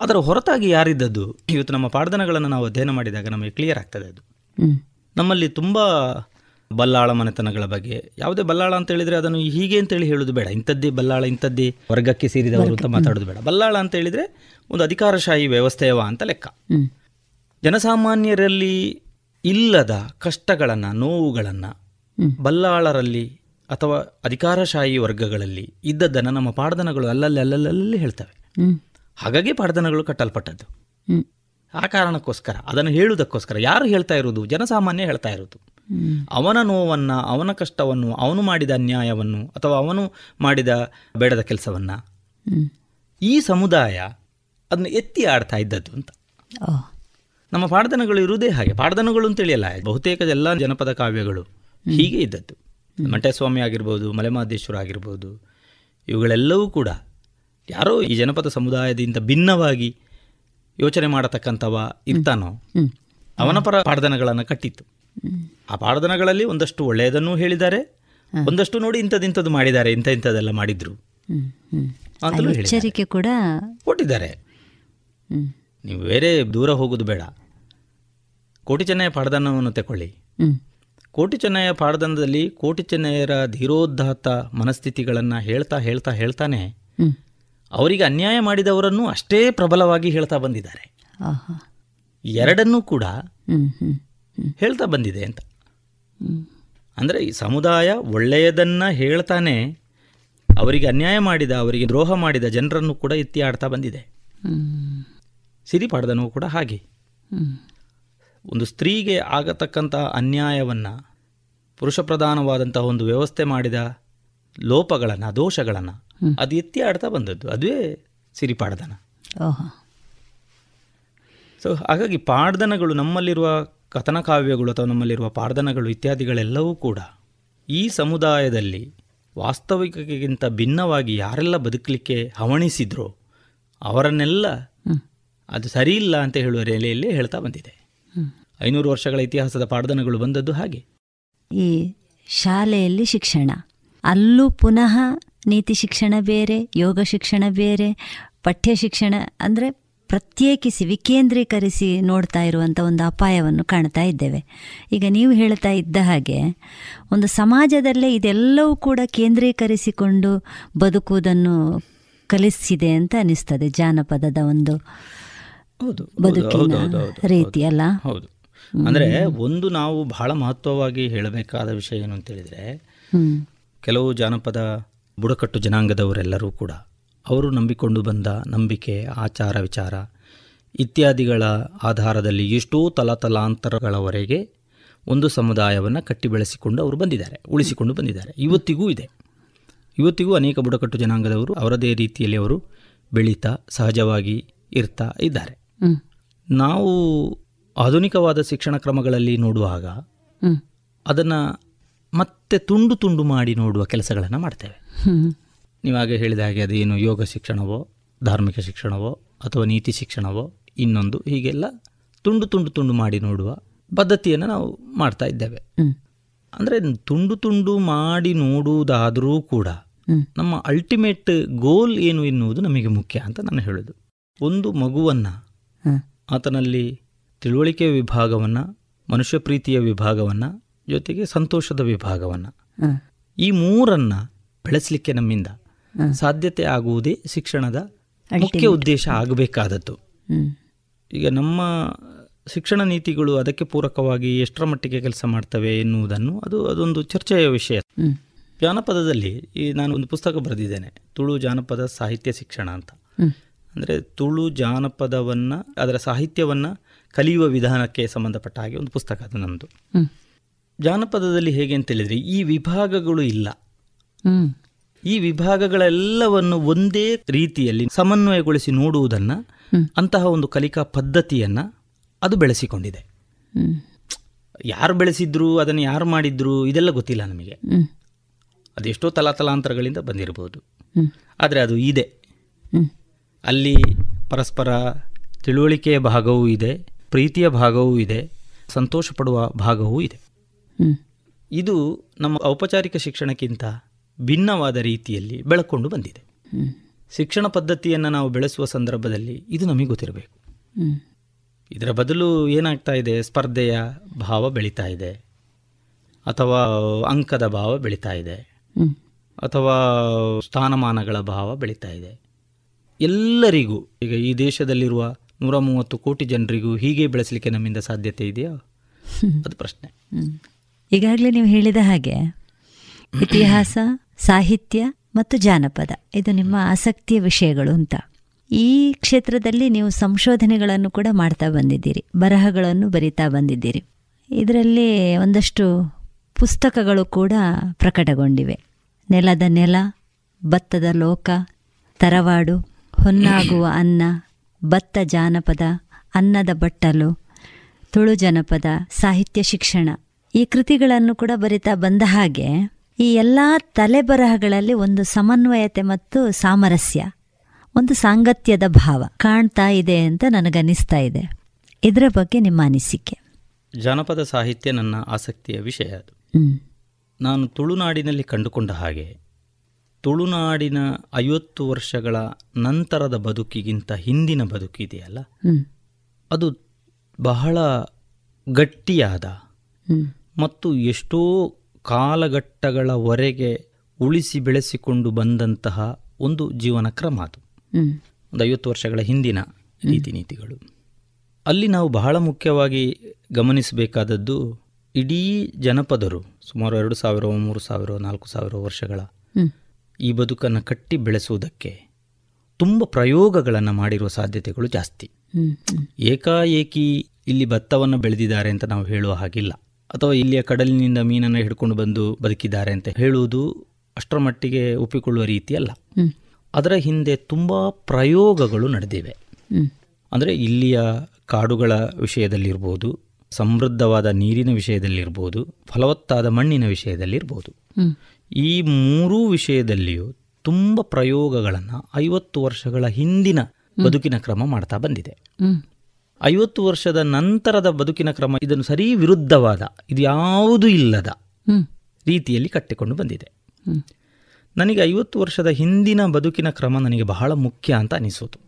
ಅದರ ಹೊರತಾಗಿ ಯಾರಿದ್ದದ್ದು? ಇವತ್ತು ನಮ್ಮ ಪಾಡ್ದನಗಳನ್ನು ನಾವು ಅಧ್ಯಯನ ಮಾಡಿದಾಗ ನಮಗೆ ಕ್ಲಿಯರ್ ಆಗ್ತದೆ ಅದು. ನಮ್ಮಲ್ಲಿ ತುಂಬ ಬಲ್ಲಾಳ ಮನೆತನಗಳ ಬಗ್ಗೆ ಯಾವುದೇ ಬಲ್ಲಾಳ ಅಂತ ಹೇಳಿದರೆ ಅದನ್ನು ಹೀಗೆ ಅಂತೇಳಿ ಹೇಳೋದು ಬೇಡ. ಇಂಥದ್ದೇ ಬಲ್ಲಾಳ ಇಂಥದ್ದೇ ವರ್ಗಕ್ಕೆ ಸೇರಿದವರು ಅಂತ ಮಾತಾಡೋದು ಬೇಡ. ಬಲ್ಲಾಳ ಅಂತ ಹೇಳಿದರೆ ಒಂದು ಅಧಿಕಾರಶಾಹಿ ವ್ಯವಸ್ಥೆಯವ ಅಂತ ಲೆಕ್ಕ. ಜನಸಾಮಾನ್ಯರಲ್ಲಿ ಇಲ್ಲದ ಕಷ್ಟಗಳನ್ನು ನೋವುಗಳನ್ನು ಬಲ್ಲಾಳರಲ್ಲಿ ಅಥವಾ ಅಧಿಕಾರಶಾಹಿ ವರ್ಗಗಳಲ್ಲಿ ಇದ್ದದ್ದನ್ನು ನಮ್ಮ ಪಾಡ್ದನಗಳು ಅಲ್ಲಲ್ಲಿ ಅಲ್ಲಲ್ಲಿ ಹೇಳ್ತವೆ. ಹಾಗಾಗಿ ಪಾಡ್ದನಗಳು ಕಟ್ಟಲ್ಪಟ್ಟದ್ದು. ಆ ಕಾರಣಕ್ಕೋಸ್ಕರ ಅದನ್ನು ಹೇಳುವುದಕ್ಕೋಸ್ಕರ ಯಾರು ಹೇಳ್ತಾ ಇರೋದು ಜನಸಾಮಾನ್ಯ ಹೇಳ್ತಾ ಇರೋದು ಅವನ ನೋವನ್ನು ಅವನ ಕಷ್ಟವನ್ನು ಅವನು ಮಾಡಿದ ಅನ್ಯಾಯವನ್ನು ಅಥವಾ ಅವನು ಮಾಡಿದ ಬೇಡದ ಕೆಲಸವನ್ನು ಈ ಸಮುದಾಯ ಅದನ್ನು ಎತ್ತಿ ಆಡ್ತಾ ಇದ್ದದ್ದು ಅಂತ. ನಮ್ಮ ಪಾಡ್ದನಗಳು ಇರುವುದೇ ಹಾಗೆ. ಪಾಡ್ದನಗಳು ಅಂತೇಳಿ ಹೇಳಿಯಲ್ಲ ಬಹುತೇಕ ಎಲ್ಲ ಜನಪದ ಕಾವ್ಯಗಳು ಹೀಗೆ ಇದ್ದದ್ದು. ಮಂಟೇಸ್ವಾಮಿ ಆಗಿರ್ಬೋದು ಮಲೆಮಹದೇಶ್ವರ ಆಗಿರ್ಬೋದು ಇವುಗಳೆಲ್ಲವೂ ಕೂಡ ಯಾರೋ ಈ ಜನಪದ ಸಮುದಾಯದಿಂದ ಭಿನ್ನವಾಗಿ ಯೋಚನೆ ಮಾಡತಕ್ಕಂಥವ ಇರ್ತಾನೋ ಅವನ ಪರ ಪಾಡ್ದನಗಳನ್ನು ಕಟ್ಟಿತ್ತು. ಆ ಪಾಡ್ದನಗಳಲ್ಲಿ ಒಂದಷ್ಟು ಒಳ್ಳೆಯದನ್ನು ಹೇಳಿದ್ದಾರೆ ಒಂದಷ್ಟು ನೋಡಿ ಇಂಥದ್ದು ಮಾಡಿದ್ದಾರೆ ಇಂಥ ಇಂಥದ್ದೆಲ್ಲ ಮಾಡಿದ್ರು ಕೂಡ ಕೊಟ್ಟಿದ್ದಾರೆ. ನೀವು ಬೇರೆ ದೂರ ಹೋಗೋದು ಬೇಡ. ಕೋಟಿ ಚೆನ್ನಯ್ಯ ಪಾಡ್ದನವನ್ನು ತಗೊಳ್ಳಿ ಕೋಟಿ ಚೆನ್ನಯ್ಯ ಪಾಡ್ದನದಲ್ಲಿ ಕೋಟಿ ಚೆನ್ನಯ್ಯರ ಧೀರೋದ್ಧಾತ ಮನಸ್ಥಿತಿಗಳನ್ನು ಹೇಳ್ತಾ ಹೇಳ್ತಾ ಹೇಳ್ತಾನೆ ಅವರಿಗೆ ಅನ್ಯಾಯ ಮಾಡಿದವರನ್ನು ಅಷ್ಟೇ ಪ್ರಬಲವಾಗಿ ಹೇಳ್ತಾ ಬಂದಿದ್ದಾರೆ. ಎರಡನ್ನೂ ಕೂಡ ಹೇಳ್ತಾ ಬಂದಿದೆ ಅಂತ. ಅಂದರೆ ಈ ಸಮುದಾಯ ಒಳ್ಳೆಯದನ್ನು ಹೇಳ್ತಾನೆ ಅವರಿಗೆ ಅನ್ಯಾಯ ಮಾಡಿದ ಅವರಿಗೆ ದ್ರೋಹ ಮಾಡಿದ ಜನರನ್ನು ಕೂಡ ಎತ್ತಿ ಆಡ್ತಾ ಬಂದಿದೆ. ಸಿರಿಪಾಡ್ದನೂ ಕೂಡ ಹಾಗೆ. ಒಂದು ಸ್ತ್ರೀಗೆ ಆಗತಕ್ಕಂಥ ಅನ್ಯಾಯವನ್ನು ಪುರುಷ ಪ್ರಧಾನವಾದಂತಹ ಒಂದು ವ್ಯವಸ್ಥೆ ಮಾಡಿದ ಲೋಪಗಳನ್ನು ದೋಷಗಳನ್ನು ಅದು ಎತ್ತಿ ಆಡ್ತಾ ಬಂದದ್ದು. ಅದುವೇ ಸಿರಿಪಾಡ್ದನ. ಸೊ ಹಾಗಾಗಿ ಪಾಡ್ದನಗಳು ನಮ್ಮಲ್ಲಿರುವ ಕಥನ ಕಾವ್ಯಗಳು ಅಥವಾ ನಮ್ಮಲ್ಲಿರುವ ಪಾಡ್ದನಗಳು ಇತ್ಯಾದಿಗಳೆಲ್ಲವೂ ಕೂಡ ಈ ಸಮುದಾಯದಲ್ಲಿ ವಾಸ್ತವಿಕಕ್ಕಿಂತ ಭಿನ್ನವಾಗಿ ಯಾರೆಲ್ಲ ಬದುಕಲಿಕ್ಕೆ ಹವಣಿಸಿದ್ರೋ ಅವರನ್ನೆಲ್ಲ ಅದು ಸರಿಯಿಲ್ಲ ಅಂತ ಹೇಳುವ ನೆಲೆಯಲ್ಲಿ ಹೇಳ್ತಾ ಬಂದಿದೆ. ಐನೂರು ವರ್ಷಗಳ ಇತಿಹಾಸದ ಪಾಡದನಗಳು ಬಂದದ್ದು ಹಾಗೆ. ಈ ಶಾಲೆಯಲ್ಲಿ ಶಿಕ್ಷಣ. ಅಲ್ಲೂ ಪುನಃ ನೀತಿ ಶಿಕ್ಷಣ ಬೇರೆ ಯೋಗ ಶಿಕ್ಷಣ ಬೇರೆ ಪಠ್ಯ ಶಿಕ್ಷಣ ಅಂದರೆ ಪ್ರತ್ಯೇಕಿಸಿ ವಿಕೇಂದ್ರೀಕರಿಸಿ ನೋಡ್ತಾ ಇರುವಂಥ ಒಂದು ಅಪಾಯವನ್ನು ಕಾಣ್ತಾ ಇದ್ದೇವೆ. ಈಗ ನೀವು ಹೇಳ್ತಾ ಇದ್ದ ಹಾಗೆ ಒಂದು ಸಮಾಜದಲ್ಲೇ ಇದೆಲ್ಲವೂ ಕೂಡ ಕೇಂದ್ರೀಕರಿಸಿಕೊಂಡು ಬದುಕುವುದನ್ನು ಕಲಿಸಿದೆ ಅಂತ ಅನಿಸ್ತದೆ ಜಾನಪದದ ಒಂದು ಬದುಕಿನ ರೀತಿ ಅಲ್ಲ? ಹೌದು. ಅಂದ್ರೆ ಒಂದು ನಾವು ಬಹಳ ಮಹತ್ವವಾಗಿ ಹೇಳಬೇಕಾದ ವಿಷಯ ಏನು ಅಂತ ಹೇಳಿದ್ರೆ ಕೆಲವು ಜಾನಪದ ಬುಡಕಟ್ಟು ಜನಾಂಗದವರೆಲ್ಲರೂ ಕೂಡ ಅವರು ನಂಬಿಕೊಂಡು ಬಂದ ನಂಬಿಕೆ ಆಚಾರ ವಿಚಾರ ಇತ್ಯಾದಿಗಳ ಆಧಾರದಲ್ಲಿ ಎಷ್ಟೋ ತಲತಲಾಂತರಗಳವರೆಗೆ ಒಂದು ಸಮುದಾಯವನ್ನು ಕಟ್ಟಿ ಬೆಳೆಸಿಕೊಂಡು ಅವರು ಬಂದಿದ್ದಾರೆ ಉಳಿಸಿಕೊಂಡು ಬಂದಿದ್ದಾರೆ. ಇವತ್ತಿಗೂ ಇದೆ. ಇವತ್ತಿಗೂ ಅನೇಕ ಬುಡಕಟ್ಟು ಜನಾಂಗದವರು ಅವರದೇ ರೀತಿಯಲ್ಲಿ ಅವರು ಬೆಳೀತಾ ಸಹಜವಾಗಿ ಇರ್ತಾ ಇದ್ದಾರೆ. ನಾವು ಆಧುನಿಕವಾದ ಶಿಕ್ಷಣ ಕ್ರಮಗಳಲ್ಲಿ ನೋಡುವಾಗ ಅದನ್ನು ಮತ್ತೆ ತುಂಡು ತುಂಡು ಮಾಡಿ ನೋಡುವ ಕೆಲಸಗಳನ್ನು ಮಾಡ್ತೇವೆ. ನೀವಾಗ ಹೇಳಿದ ಹಾಗೆ ಅದೇನು ಯೋಗ ಶಿಕ್ಷಣವೋ ಧಾರ್ಮಿಕ ಶಿಕ್ಷಣವೋ ಅಥವಾ ನೀತಿ ಶಿಕ್ಷಣವೋ ಇನ್ನೊಂದು ಹೀಗೆಲ್ಲ ತುಂಡು ತುಂಡು ತುಂಡು ಮಾಡಿ ನೋಡುವ ಪದ್ಧತಿಯನ್ನು ನಾವು ಮಾಡ್ತಾ ಇದ್ದೇವೆ. ಅಂದರೆ ತುಂಡು ತುಂಡು ಮಾಡಿ ನೋಡುವುದಾದರೂ ಕೂಡ ನಮ್ಮ ಅಲ್ಟಿಮೇಟ್ ಗೋಲ್ ಏನು ಎನ್ನುವುದು ನಮಗೆ ಮುಖ್ಯ ಅಂತ ನಾನು ಹೇಳೋದು. ಒಂದು ಮಗುವನ್ನು. ಆತನಲ್ಲಿ ತಿಳುವಳಿಕೆ ವಿಭಾಗವನ್ನು ಮನುಷ್ಯ ಪ್ರೀತಿಯ ವಿಭಾಗವನ್ನು ಜೊತೆಗೆ ಸಂತೋಷದ ವಿಭಾಗವನ್ನು. ಈ ಮೂರನ್ನು ಬೆಳೆಸಲಿಕ್ಕೆ ನಮ್ಮಿಂದ ಸಾಧ್ಯತೆ ಆಗುವುದೇ ಶಿಕ್ಷಣದ ಮುಖ್ಯ ಉದ್ದೇಶ ಆಗಬೇಕಾದದ್ದು. ಈಗ ನಮ್ಮ ಶಿಕ್ಷಣ ನೀತಿಗಳು ಅದಕ್ಕೆ ಪೂರಕವಾಗಿ ಎಷ್ಟರ ಮಟ್ಟಿಗೆ ಕೆಲಸ ಮಾಡ್ತವೆ ಎನ್ನುವುದನ್ನು ಅದು ಅದೊಂದು ಚರ್ಚೆಯ ವಿಷಯ. ಜಾನಪದದಲ್ಲಿ ಈ ನಾನು ಒಂದು ಪುಸ್ತಕ ಬರೆದಿದ್ದೇನೆ ತುಳು ಜಾನಪದ ಸಾಹಿತ್ಯ ಶಿಕ್ಷಣ ಅಂತ. ಅಂದರೆ ತುಳು ಜಾನಪದವನ್ನು ಅದರ ಸಾಹಿತ್ಯವನ್ನು ಕಲಿಯುವ ವಿಧಾನಕ್ಕೆ ಸಂಬಂಧಪಟ್ಟ ಹಾಗೆ ಒಂದು ಪುಸ್ತಕ ಅದು ನಮ್ಮದು ಜಾನಪದದಲ್ಲಿ ಹೇಗೆ ಅಂತ ಹೇಳಿದರೆ ಈ ವಿಭಾಗಗಳು ಇಲ್ಲ. ಈ ವಿಭಾಗಗಳೆಲ್ಲವನ್ನು ಒಂದೇ ರೀತಿಯಲ್ಲಿ ಸಮನ್ವಯಗೊಳಿಸಿ ನೋಡುವುದನ್ನು ಅಂತಹ ಒಂದು ಕಲಿಕಾ ಪದ್ಧತಿಯನ್ನು ಅದು ಬೆಳೆಸಿಕೊಂಡಿದೆ. ಯಾರು ಬೆಳೆಸಿದ್ರು ಅದನ್ನು ಯಾರು ಮಾಡಿದ್ರು ಇದೆಲ್ಲ ಗೊತ್ತಿಲ್ಲ ನಮಗೆ. ಅದೆಷ್ಟೋ ತಲಾತಲಾಂತರಗಳಿಂದ ಬಂದಿರಬಹುದು. ಆದರೆ ಅದು ಇದೆ. ಅಲ್ಲಿ ಪರಸ್ಪರ ತಿಳುವಳಿಕೆಯ ಭಾಗವೂ ಇದೆ ಪ್ರೀತಿಯ ಭಾಗವೂ ಇದೆ ಸಂತೋಷ ಪಡುವ ಭಾಗವೂ ಇದೆ. ಇದು ನಮ್ಮ ಔಪಚಾರಿಕ ಶಿಕ್ಷಣಕ್ಕಿಂತ ಭಿನ್ನವಾದ ರೀತಿಯಲ್ಲಿ ಬೆಳಕೊಂಡು ಬಂದಿದೆ. ಶಿಕ್ಷಣ ಪದ್ಧತಿಯನ್ನು ನಾವು ಬೆಳೆಸುವ ಸಂದರ್ಭದಲ್ಲಿ ಇದು ನಮಗೆ ಗೊತ್ತಿರಬೇಕು. ಇದರ ಬದಲು ಏನಾಗ್ತಾ ಇದೆ? ಸ್ಪರ್ಧೆಯ ಭಾವ ಬೆಳೀತಾ ಇದೆ. ಅಥವಾ ಅಂಕದ ಭಾವ ಬೆಳೀತಾ ಇದೆ. ಅಥವಾ ಸ್ಥಾನಮಾನಗಳ ಭಾವ ಬೆಳೀತಾ ಇದೆ. ಎಲ್ಲರಿಗೂ ಈಗ ಈ ದೇಶದಲ್ಲಿರುವ ನೂರ ಮೂವತ್ತು ಕೋಟಿ ಜನರಿಗೂ ಹೀಗೆ ಬೆಳೆಸಲಿಕ್ಕೆ ನಮ್ಮಿಂದ ಸಾಧ್ಯತೆ ಇದೆಯಾ? ಅದು ಪ್ರಶ್ನೆ. ಈಗಾಗಲೇ ನೀವು ಹೇಳಿದ ಹಾಗೆ ಇತಿಹಾಸ ಸಾಹಿತ್ಯ ಮತ್ತು ಜಾನಪದ ಇದು ನಿಮ್ಮ ಆಸಕ್ತಿಯ ವಿಷಯಗಳು ಅಂತ. ಈ ಕ್ಷೇತ್ರದಲ್ಲಿ ನೀವು ಸಂಶೋಧನೆಗಳನ್ನು ಕೂಡ ಮಾಡ್ತಾ ಬಂದಿದ್ದೀರಿ ಬರಹಗಳನ್ನು ಬರಿತಾ ಬಂದಿದ್ದೀರಿ. ಇದರಲ್ಲಿ ಒಂದಷ್ಟು ಪುಸ್ತಕಗಳು ಕೂಡ ಪ್ರಕಟಗೊಂಡಿವೆ. ನೆಲದ ನೆಲ ಭತ್ತದ ಲೋಕ ತರವಾಡು ಹೊನ್ನಾಗುವ ಅನ್ನ ಭತ್ತ ಜಾನಪದ ಅನ್ನದ ಬಟ್ಟಲು ತುಳು ಜನಪದ ಸಾಹಿತ್ಯ ಶಿಕ್ಷಣ ಈ ಕೃತಿಗಳನ್ನು ಕೂಡ ಬರಿತಾ ಬಂದ ಹಾಗೆ ಈ ಎಲ್ಲ ತಲೆಬರಹಗಳಲ್ಲಿ ಒಂದು ಸಮನ್ವಯತೆ ಮತ್ತು ಸಾಮರಸ್ಯ ಒಂದು ಸಾಂಗತ್ಯದ ಭಾವ ಕಾಣ್ತಾ ಇದೆ ಅಂತ ನನಗನ್ನಿಸ್ತಾ ಇದೆ. ಇದರ ಬಗ್ಗೆ ನಿಮ್ಮ ಅನಿಸಿಕೆ? ಜಾನಪದ ಸಾಹಿತ್ಯ ನನ್ನ ಆಸಕ್ತಿಯ ವಿಷಯ ಅದು. ನಾನು ತುಳುನಾಡಿನಲ್ಲಿ ಕಂಡುಕೊಂಡ ಹಾಗೆ ತುಳುನಾಡಿನ ಐವತ್ತು ವರ್ಷಗಳ ನಂತರದ ಬದುಕಿಗಿಂತ ಹಿಂದಿನ ಬದುಕಿದೆಯಲ್ಲ ಅದು ಬಹಳ ಗಟ್ಟಿಯಾದ ಮತ್ತು ಎಷ್ಟೋ ಕಾಲಘಟ್ಟಗಳವರೆಗೆ ಉಳಿಸಿ ಬೆಳೆಸಿಕೊಂಡು ಬಂದಂತಹ ಒಂದು ಜೀವನ ಕ್ರಮ ಅದು. ಒಂದು ಐವತ್ತು ವರ್ಷಗಳ ಹಿಂದಿನ ರೀತಿ ನೀತಿಗಳು ಅಲ್ಲಿ ನಾವು ಬಹಳ ಮುಖ್ಯವಾಗಿ ಗಮನಿಸಬೇಕಾದದ್ದು ಇಡೀ ಜನಪದರು ಸುಮಾರು ಎರಡು ಸಾವಿರ ಮೂರು ಸಾವಿರ ನಾಲ್ಕು ಸಾವಿರ ವರ್ಷಗಳ. ಈ ಬದುಕನ್ನು ಕಟ್ಟಿ ಬೆಳೆಸುವುದಕ್ಕೆ ತುಂಬ ಪ್ರಯೋಗಗಳನ್ನು ಮಾಡಿರುವ ಸಾಧ್ಯತೆಗಳು ಜಾಸ್ತಿ ಏಕಾಏಕಿ ಇಲ್ಲಿ ಭತ್ತವನ್ನು ಬೆಳೆದಿದ್ದಾರೆ ಅಂತ ನಾವು ಹೇಳುವ ಹಾಗಿಲ್ಲ ಅಥವಾ ಇಲ್ಲಿಯ ಕಡಲಿನಿಂದ ಮೀನನ್ನು ಹಿಡ್ಕೊಂಡು ಬಂದು ಬದುಕಿದ್ದಾರೆ ಅಂತ ಹೇಳುವುದು ಅಷ್ಟರ ಮಟ್ಟಿಗೆ ಒಪ್ಪಿಕೊಳ್ಳುವ ರೀತಿಯಲ್ಲ ಅದರ ಹಿಂದೆ ತುಂಬ ಪ್ರಯೋಗಗಳು ನಡೆದಿವೆ. ಅಂದರೆ ಇಲ್ಲಿಯ ಕಾಡುಗಳ ವಿಷಯದಲ್ಲಿರ್ಬೋದು, ಸಮೃದ್ಧವಾದ ನೀರಿನ ವಿಷಯದಲ್ಲಿರ್ಬೋದು, ಫಲವತ್ತಾದ ಮಣ್ಣಿನ ವಿಷಯದಲ್ಲಿರ್ಬೋದು. ಈ ಮೂರೂ ವಿಷಯದಲ್ಲಿಯೂ ತುಂಬ ಪ್ರಯೋಗಗಳನ್ನು ಐವತ್ತು ವರ್ಷಗಳ ಹಿಂದಿನ ಬದುಕಿನ ಕ್ರಮ ಮಾಡ್ತಾ ಬಂದಿದೆ. ಐವತ್ತು ವರ್ಷದ ನಂತರದ ಬದುಕಿನ ಕ್ರಮ ಇದನ್ನು ಸರಿ ವಿರುದ್ಧವಾದ ಇದು ಯಾವುದೂ ಇಲ್ಲದ ರೀತಿಯಲ್ಲಿ ಕಟ್ಟಿಕೊಂಡು ಬಂದಿದೆ. ನನಗೆ ಐವತ್ತು ವರ್ಷದ ಹಿಂದಿನ ಬದುಕಿನ ಕ್ರಮ ನನಗೆ ಬಹಳ ಮುಖ್ಯ ಅಂತ ಅನಿಸೋದು.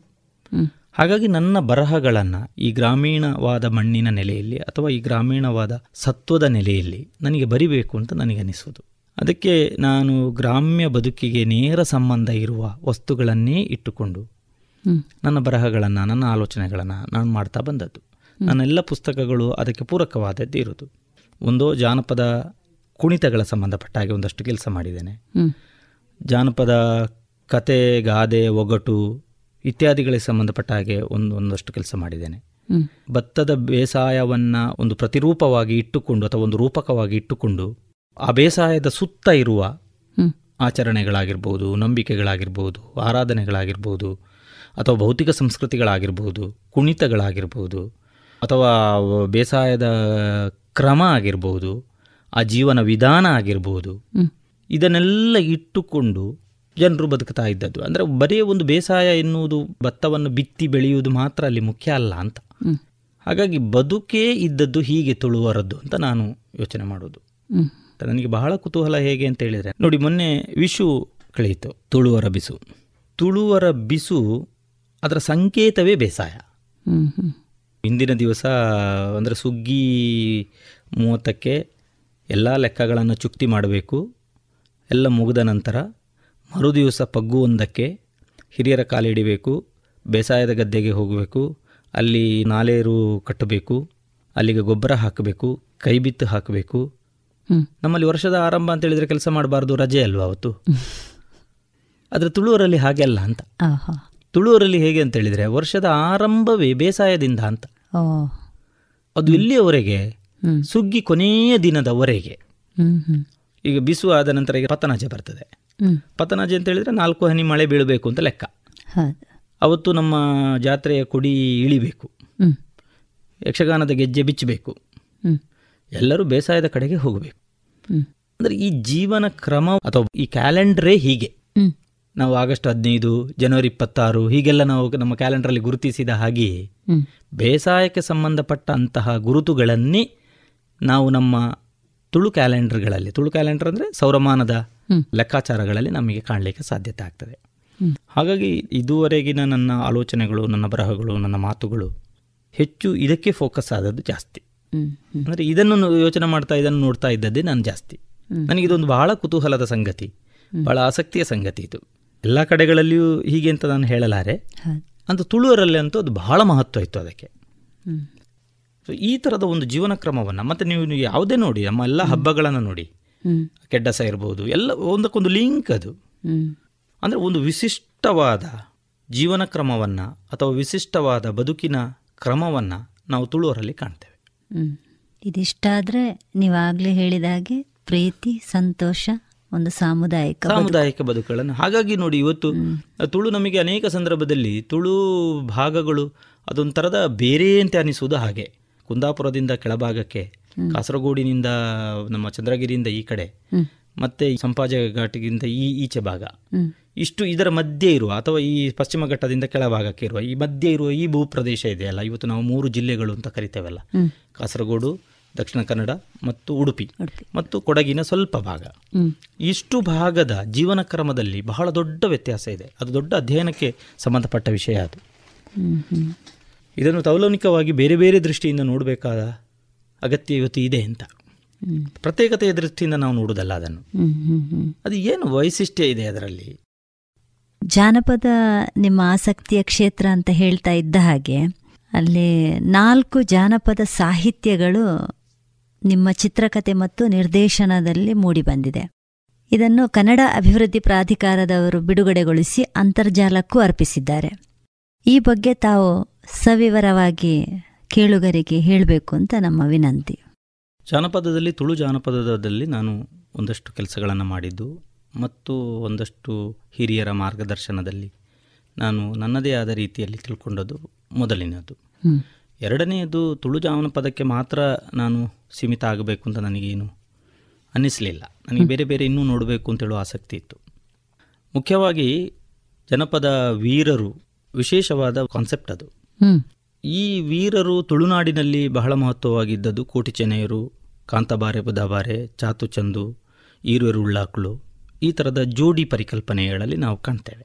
ಹಾಗಾಗಿ ನನ್ನ ಬರಹಗಳನ್ನು ಈ ಗ್ರಾಮೀಣವಾದ ಮಣ್ಣಿನ ನೆಲೆಯಲ್ಲಿ ಅಥವಾ ಈ ಗ್ರಾಮೀಣವಾದ ಸತ್ವದ ನೆಲೆಯಲ್ಲಿ ನನಗೆ ಬರಿಬೇಕು ಅಂತ ನನಗನಿಸೋದು ಅದಕ್ಕೆ ನಾನು ಗ್ರಾಮ್ಯ ಬದುಕಿಗೆ ನೇರ ಸಂಬಂಧ ಇರುವ ವಸ್ತುಗಳನ್ನೇ ಇಟ್ಟುಕೊಂಡು ನನ್ನ ಬರಹಗಳನ್ನು ನನ್ನ ಆಲೋಚನೆಗಳನ್ನು ನಾನು ಮಾಡ್ತಾ ಬಂದದ್ದು. ನನ್ನೆಲ್ಲ ಪುಸ್ತಕಗಳು ಅದಕ್ಕೆ ಪೂರಕವಾದದ್ದು ಇರೋದು ಒಂದು ಜಾನಪದ ಕುಣಿತಗಳ ಸಂಬಂಧಪಟ್ಟ ಹಾಗೆ ಒಂದಷ್ಟು ಕೆಲಸ ಮಾಡಿದ್ದೇನೆ. ಜಾನಪದ ಕತೆ ಗಾದೆ ಒಗಟು ಇತ್ಯಾದಿಗಳಿಗೆ ಸಂಬಂಧಪಟ್ಟ ಹಾಗೆ ಒಂದು ಒಂದಷ್ಟು ಕೆಲಸ ಮಾಡಿದ್ದೇನೆ. ಭತ್ತದ ಬೇಸಾಯವನ್ನು ಒಂದು ಪ್ರತಿರೂಪವಾಗಿ ಇಟ್ಟುಕೊಂಡು ಅಥವಾ ಒಂದು ರೂಪಕವಾಗಿ ಇಟ್ಟುಕೊಂಡು ಆ ಬೇಸಾಯದ ಸುತ್ತ ಇರುವ ಆಚರಣೆಗಳಾಗಿರ್ಬೋದು ನಂಬಿಕೆಗಳಾಗಿರ್ಬೋದು ಆರಾಧನೆಗಳಾಗಿರ್ಬೋದು ಅಥವಾ ಭೌತಿಕ ಸಂಸ್ಕೃತಿಗಳಾಗಿರ್ಬೋದು ಕುಣಿತಗಳಾಗಿರ್ಬೋದು ಅಥವಾ ಬೇಸಾಯದ ಕ್ರಮ ಆಗಿರ್ಬೋದು ಆ ಜೀವನ ವಿಧಾನ ಆಗಿರ್ಬೋದು ಇದನ್ನೆಲ್ಲ ಇಟ್ಟುಕೊಂಡು ಜನರು ಬದುಕ್ತಾ ಇದ್ದದ್ದು. ಅಂದರೆ ಬರೀ ಒಂದು ಬೇಸಾಯ ಎನ್ನುವುದು ಭತ್ತವನ್ನು ಬಿತ್ತಿ ಬೆಳೆಯುವುದು ಮಾತ್ರ ಅಲ್ಲಿ ಮುಖ್ಯ ಅಲ್ಲ ಅಂತ. ಹಾಗಾಗಿ ಬದುಕೇ ಇದ್ದದ್ದು ಹೀಗೆ ತುಳುವರದ್ದು ಅಂತ ನಾನು ಯೋಚನೆ ಮಾಡೋದು. ನನಗೆ ಬಹಳ ಕುತೂಹಲ ಹೇಗೆ ಅಂತ ಹೇಳಿದರೆ ನೋಡಿ ಮೊನ್ನೆ ವಿಶು ಕಳೆಯಿತು ತುಳುವರ ಬಿಸು. ತುಳುವರ ಬಿಸು ಅದರ ಸಂಕೇತವೇ ಬೇಸಾಯ. ಇಂದಿನ ದಿವಸ ಅಂದರೆ ಸುಗ್ಗಿ ಮೂವತ್ತಕ್ಕೆ ಎಲ್ಲ ಲೆಕ್ಕಗಳನ್ನು ಚುಕ್ತಿ ಮಾಡಬೇಕು. ಎಲ್ಲ ಮುಗಿದ ನಂತರ ಮರುದಿವಸ ಪಗ್ಗುವೊಂದಕ್ಕೆ ಹಿರಿಯರ ಕಾಲಿಡಿಬೇಕು ಬೇಸಾಯದ ಗದ್ದೆಗೆ ಹೋಗಬೇಕು ಅಲ್ಲಿ ನಾಲೇರು ಕಟ್ಟಬೇಕು ಅಲ್ಲಿಗೆ ಗೊಬ್ಬರ ಹಾಕಬೇಕು ಕೈ ಬಿತ್ತು ಹಾಕಬೇಕು ನಮ್ಮಲ್ಲಿ ವರ್ಷದ ಆರಂಭ ಅಂತ ಹೇಳಿದ್ರೆ ಕೆಲಸ ಮಾಡಬಾರ್ದು ರಜೆ ಅಲ್ವಾ ಅವತ್ತು? ಆದರೆ ತುಳುವರಲ್ಲಿ ಹಾಗೆ ಅಲ್ಲ ಅಂತ. ತುಳುವರಲ್ಲಿ ಹೇಗೆ ಅಂತ ಹೇಳಿದ್ರೆ ವರ್ಷದ ಆರಂಭವೇ ಬೇಸಾಯದಿಂದ ಅಂತ. ಅದು ಇಲ್ಲಿಯವರೆಗೆ ಸುಗ್ಗಿ ಕೊನೆಯ ದಿನದವರೆಗೆ. ಈಗ ಬಿಸು ಆದ ನಂತರ ಈಗ ಪತನಾಜೆ ಬರ್ತದೆ. ಪತನಾಜೆ ಅಂತ ಹೇಳಿದ್ರೆ ನಾಲ್ಕು ಹನಿ ಮಳೆ ಬೀಳಬೇಕು ಅಂತ ಲೆಕ್ಕ. ಅವತ್ತು ನಮ್ಮ ಜಾತ್ರೆಯ ಕೊಡಿ ಇಳಿಬೇಕು. ಯಕ್ಷಗಾನದ ಗೆಜ್ಜೆ ಬಿಚ್ಚಬೇಕು. ಎಲ್ಲರೂ ಬೇಸಾಯದ ಕಡೆಗೆ ಹೋಗಬೇಕು. ಅಂದರೆ ಈ ಜೀವನ ಕ್ರಮ ಅಥವಾ ಈ ಕ್ಯಾಲೆಂಡರೇ ಹೀಗೆ. ನಾವು ಆಗಸ್ಟ್ ಹದಿನೈದು ಜನವರಿ ಇಪ್ಪತ್ತಾರು ಹೀಗೆಲ್ಲ ನಾವು ನಮ್ಮ ಕ್ಯಾಲೆಂಡರಲ್ಲಿ ಗುರುತಿಸಿದ ಹಾಗೆಯೇ ಬೇಸಾಯಕ್ಕೆ ಸಂಬಂಧಪಟ್ಟ ಅಂತಹ ಗುರುತುಗಳನ್ನೇ ನಾವು ನಮ್ಮ ತುಳು ಕ್ಯಾಲೆಂಡರ್ಗಳಲ್ಲಿ ತುಳು ಕ್ಯಾಲೆಂಡರ್ ಅಂದರೆ ಸೌರಮಾನದ ಲೆಕ್ಕಾಚಾರಗಳಲ್ಲಿ ನಮಗೆ ಕಾಣಲಿಕ್ಕೆ ಸಾಧ್ಯತೆ ಆಗ್ತದೆ. ಹಾಗಾಗಿ ಇದುವರೆಗಿನ ನನ್ನ ಆಲೋಚನೆಗಳು ನನ್ನ ಬರಹಗಳು ನನ್ನ ಮಾತುಗಳು ಹೆಚ್ಚು ಇದಕ್ಕೆ ಫೋಕಸ್ ಆದದ್ದು ಜಾಸ್ತಿ. ಅಂದರೆ ಇದನ್ನು ಯೋಚನೆ ಮಾಡ್ತಾ ಇದನ್ನು ನೋಡ್ತಾ ಇದ್ದದ್ದೇ ನಾನು ಜಾಸ್ತಿ. ನನಗೆ ಇದೊಂದು ಬಹಳ ಕುತೂಹಲದ ಸಂಗತಿ ಬಹಳ ಆಸಕ್ತಿಯ ಸಂಗತಿ ಇದು. ಎಲ್ಲ ಕಡೆಗಳಲ್ಲಿಯೂ ಹೀಗೆ ಅಂತ ನಾನು ಹೇಳಲಾರೆ. ಅಂತ ತುಳುವರಲ್ಲಿ ಅಂತೂ ಅದು ಬಹಳ ಮಹತ್ವ ಇತ್ತು ಅದಕ್ಕೆ. ಸೊ ಈ ಥರದ ಒಂದು ಜೀವನ ಕ್ರಮವನ್ನು ಮತ್ತು ನೀವು ಯಾವುದೇ ನೋಡಿ ನಮ್ಮ ಎಲ್ಲ ಹಬ್ಬಗಳನ್ನು ನೋಡಿ. ಕೆಡ್ಡಸ ಇರ್ಬೋದು ಎಲ್ಲ ಒಂದಕ್ಕೊಂದು ಲಿಂಕ್ ಅದು. ಅಂದರೆ ಒಂದು ವಿಶಿಷ್ಟವಾದ ಜೀವನ ಕ್ರಮವನ್ನು ಅಥವಾ ವಿಶಿಷ್ಟವಾದ ಬದುಕಿನ ಕ್ರಮವನ್ನು ನಾವು ತುಳುವರಲ್ಲಿ ಕಾಣ್ತೇವೆ. ಇದಿಷ್ಟಾದರೆ ನೀವಾಗಲೇ ಹೇಳಿದ ಹಾಗೆ ಪ್ರೀತಿ ಸಂತೋಷ ಒಂದು ಸಾಮುದಾಯಿಕ ಸಾಮುದಾಯಿಕ ಬದುಕುಗಳನ್ನು. ಹಾಗಾಗಿ ನೋಡಿ ಇವತ್ತು ತುಳು ನಮಗೆ ಅನೇಕ ಸಂದರ್ಭದಲ್ಲಿ ತುಳು ಭಾಗಗಳು ಅದೊಂಥರದ ಬೇರೆ ಅಂತ ಅನಿಸುವುದು ಹಾಗೆ. ಕುಂದಾಪುರದಿಂದ ಕೆಳಭಾಗಕ್ಕೆ ಕಾಸರಗೋಡಿನಿಂದ ನಮ್ಮ ಚಂದ್ರಗಿರಿಯಿಂದ ಈ ಕಡೆ ಮತ್ತೆ ಸಂಪಾಜ ಘಾಟಿಗಿಂತ ಈ ಈಚೆ ಭಾಗ. ಇಷ್ಟು ಇದರ ಮಧ್ಯೆ ಇರುವ ಅಥವಾ ಈ ಪಶ್ಚಿಮ ಘಟ್ಟದಿಂದ ಕೆಳಭಾಗಕ್ಕೆ ಇರುವ ಈ ಮಧ್ಯೆ ಇರುವ ಈ ಭೂಪ್ರದೇಶ ಇದೆಯಲ್ಲ ಇವತ್ತು ನಾವು ಮೂರು ಜಿಲ್ಲೆಗಳು ಅಂತ ಕರಿತೇವಲ್ಲ. ಕಾಸರಗೋಡು ದಕ್ಷಿಣ ಕನ್ನಡ ಮತ್ತು ಉಡುಪಿ ಮತ್ತು ಕೊಡಗಿನ ಸ್ವಲ್ಪ ಭಾಗ. ಇಷ್ಟು ಭಾಗದ ಜೀವನ ಕ್ರಮದಲ್ಲಿ ಬಹಳ ದೊಡ್ಡ ವ್ಯತ್ಯಾಸ ಇದೆ. ಅದು ದೊಡ್ಡ ಅಧ್ಯಯನಕ್ಕೆ ಸಂಬಂಧಪಟ್ಟ ವಿಷಯ ಅದು. ಇದನ್ನು ತೌಲನಿಕವಾಗಿ ಬೇರೆ ಬೇರೆ ದೃಷ್ಟಿಯಿಂದ ನೋಡಬೇಕಾದ ಅಗತ್ಯ ಇವತ್ತು ಇದೆ ಅಂತ. ಪ್ರತ್ಯೇಕತೆಯ ದೃಷ್ಟಿಯಿಂದ ನಾವು ನೋಡುವುದಲ್ಲ ಅದನ್ನು. ಅದು ಏನು ವೈಶಿಷ್ಟ್ಯ ಇದೆ ಅದರಲ್ಲಿ? ಜಾನಪದ ನಿಮ್ಮ ಆಸಕ್ತಿಯ ಕ್ಷೇತ್ರ ಅಂತ ಹೇಳ್ತಾ ಇದ್ದ ಹಾಗೆ, ಅಲ್ಲಿ ನಾಲ್ಕು ಜಾನಪದ ಸಾಹಿತ್ಯಗಳು ನಿಮ್ಮ ಚಿತ್ರಕಥೆ ಮತ್ತು ನಿರ್ದೇಶನದಲ್ಲಿ ಮೂಡಿಬಂದಿದೆ ಇದನ್ನು ಕನ್ನಡ ಅಭಿವೃದ್ಧಿ ಪ್ರಾಧಿಕಾರದವರು ಬಿಡುಗಡೆಗೊಳಿಸಿ ಅಂತರ್ಜಾಲಕ್ಕೂ ಅರ್ಪಿಸಿದ್ದಾರೆ. ಈ ಬಗ್ಗೆ ತಾವು ಸವಿವರವಾಗಿ ಕೇಳುಗರಿಗೆ ಹೇಳಬೇಕು ಅಂತ ನಮ್ಮ ವಿನಂತಿ. ಜಾನಪದದಲ್ಲಿ ತುಳು ಜಾನಪದದಲ್ಲಿ ನಾನು ಒಂದಷ್ಟು ಕೆಲಸಗಳನ್ನು ಮಾಡಿದ್ದು ಮತ್ತು ಒಂದಷ್ಟು ಹಿರಿಯರ ಮಾರ್ಗದರ್ಶನದಲ್ಲಿ ನಾನು ನನ್ನದೇ ಆದ ರೀತಿಯಲ್ಲಿ ತಿಳ್ಕೊಂಡದ್ದು ಮೊದಲನೆಯದು. ಎರಡನೆಯದು ತುಳು ಜಾನಪದಕ್ಕೆ ಮಾತ್ರ ನಾನು ಸೀಮಿತ ಆಗಬೇಕು ಅಂತ ನನಗೇನು ಅನ್ನಿಸಲಿಲ್ಲ. ನನಗೆ ಬೇರೆ ಬೇರೆ ಇನ್ನೂ ನೋಡಬೇಕು ಅಂತೇಳುವ ಆಸಕ್ತಿ ಇತ್ತು. ಮುಖ್ಯವಾಗಿ ಜನಪದ ವೀರರು ವಿಶೇಷವಾದ ಕಾನ್ಸೆಪ್ಟ್ ಅದು. ಈ ವೀರರು ತುಳುನಾಡಿನಲ್ಲಿ ಬಹಳ ಮಹತ್ವವಾಗಿದ್ದದ್ದು ಕೋಟಿ ಚೆನ್ನೈಯರು ಕಾಂತಬಾರೆ ಬುಧಬಾರೆ ಚಾತುಚಂದು ಈರುವೆರು ಉಳ್ಳಾಕ್ಳು ಈ ಥರದ ಜೋಡಿ ಪರಿಕಲ್ಪನೆಗಳಲ್ಲಿ ನಾವು ಕಾಣ್ತೇವೆ.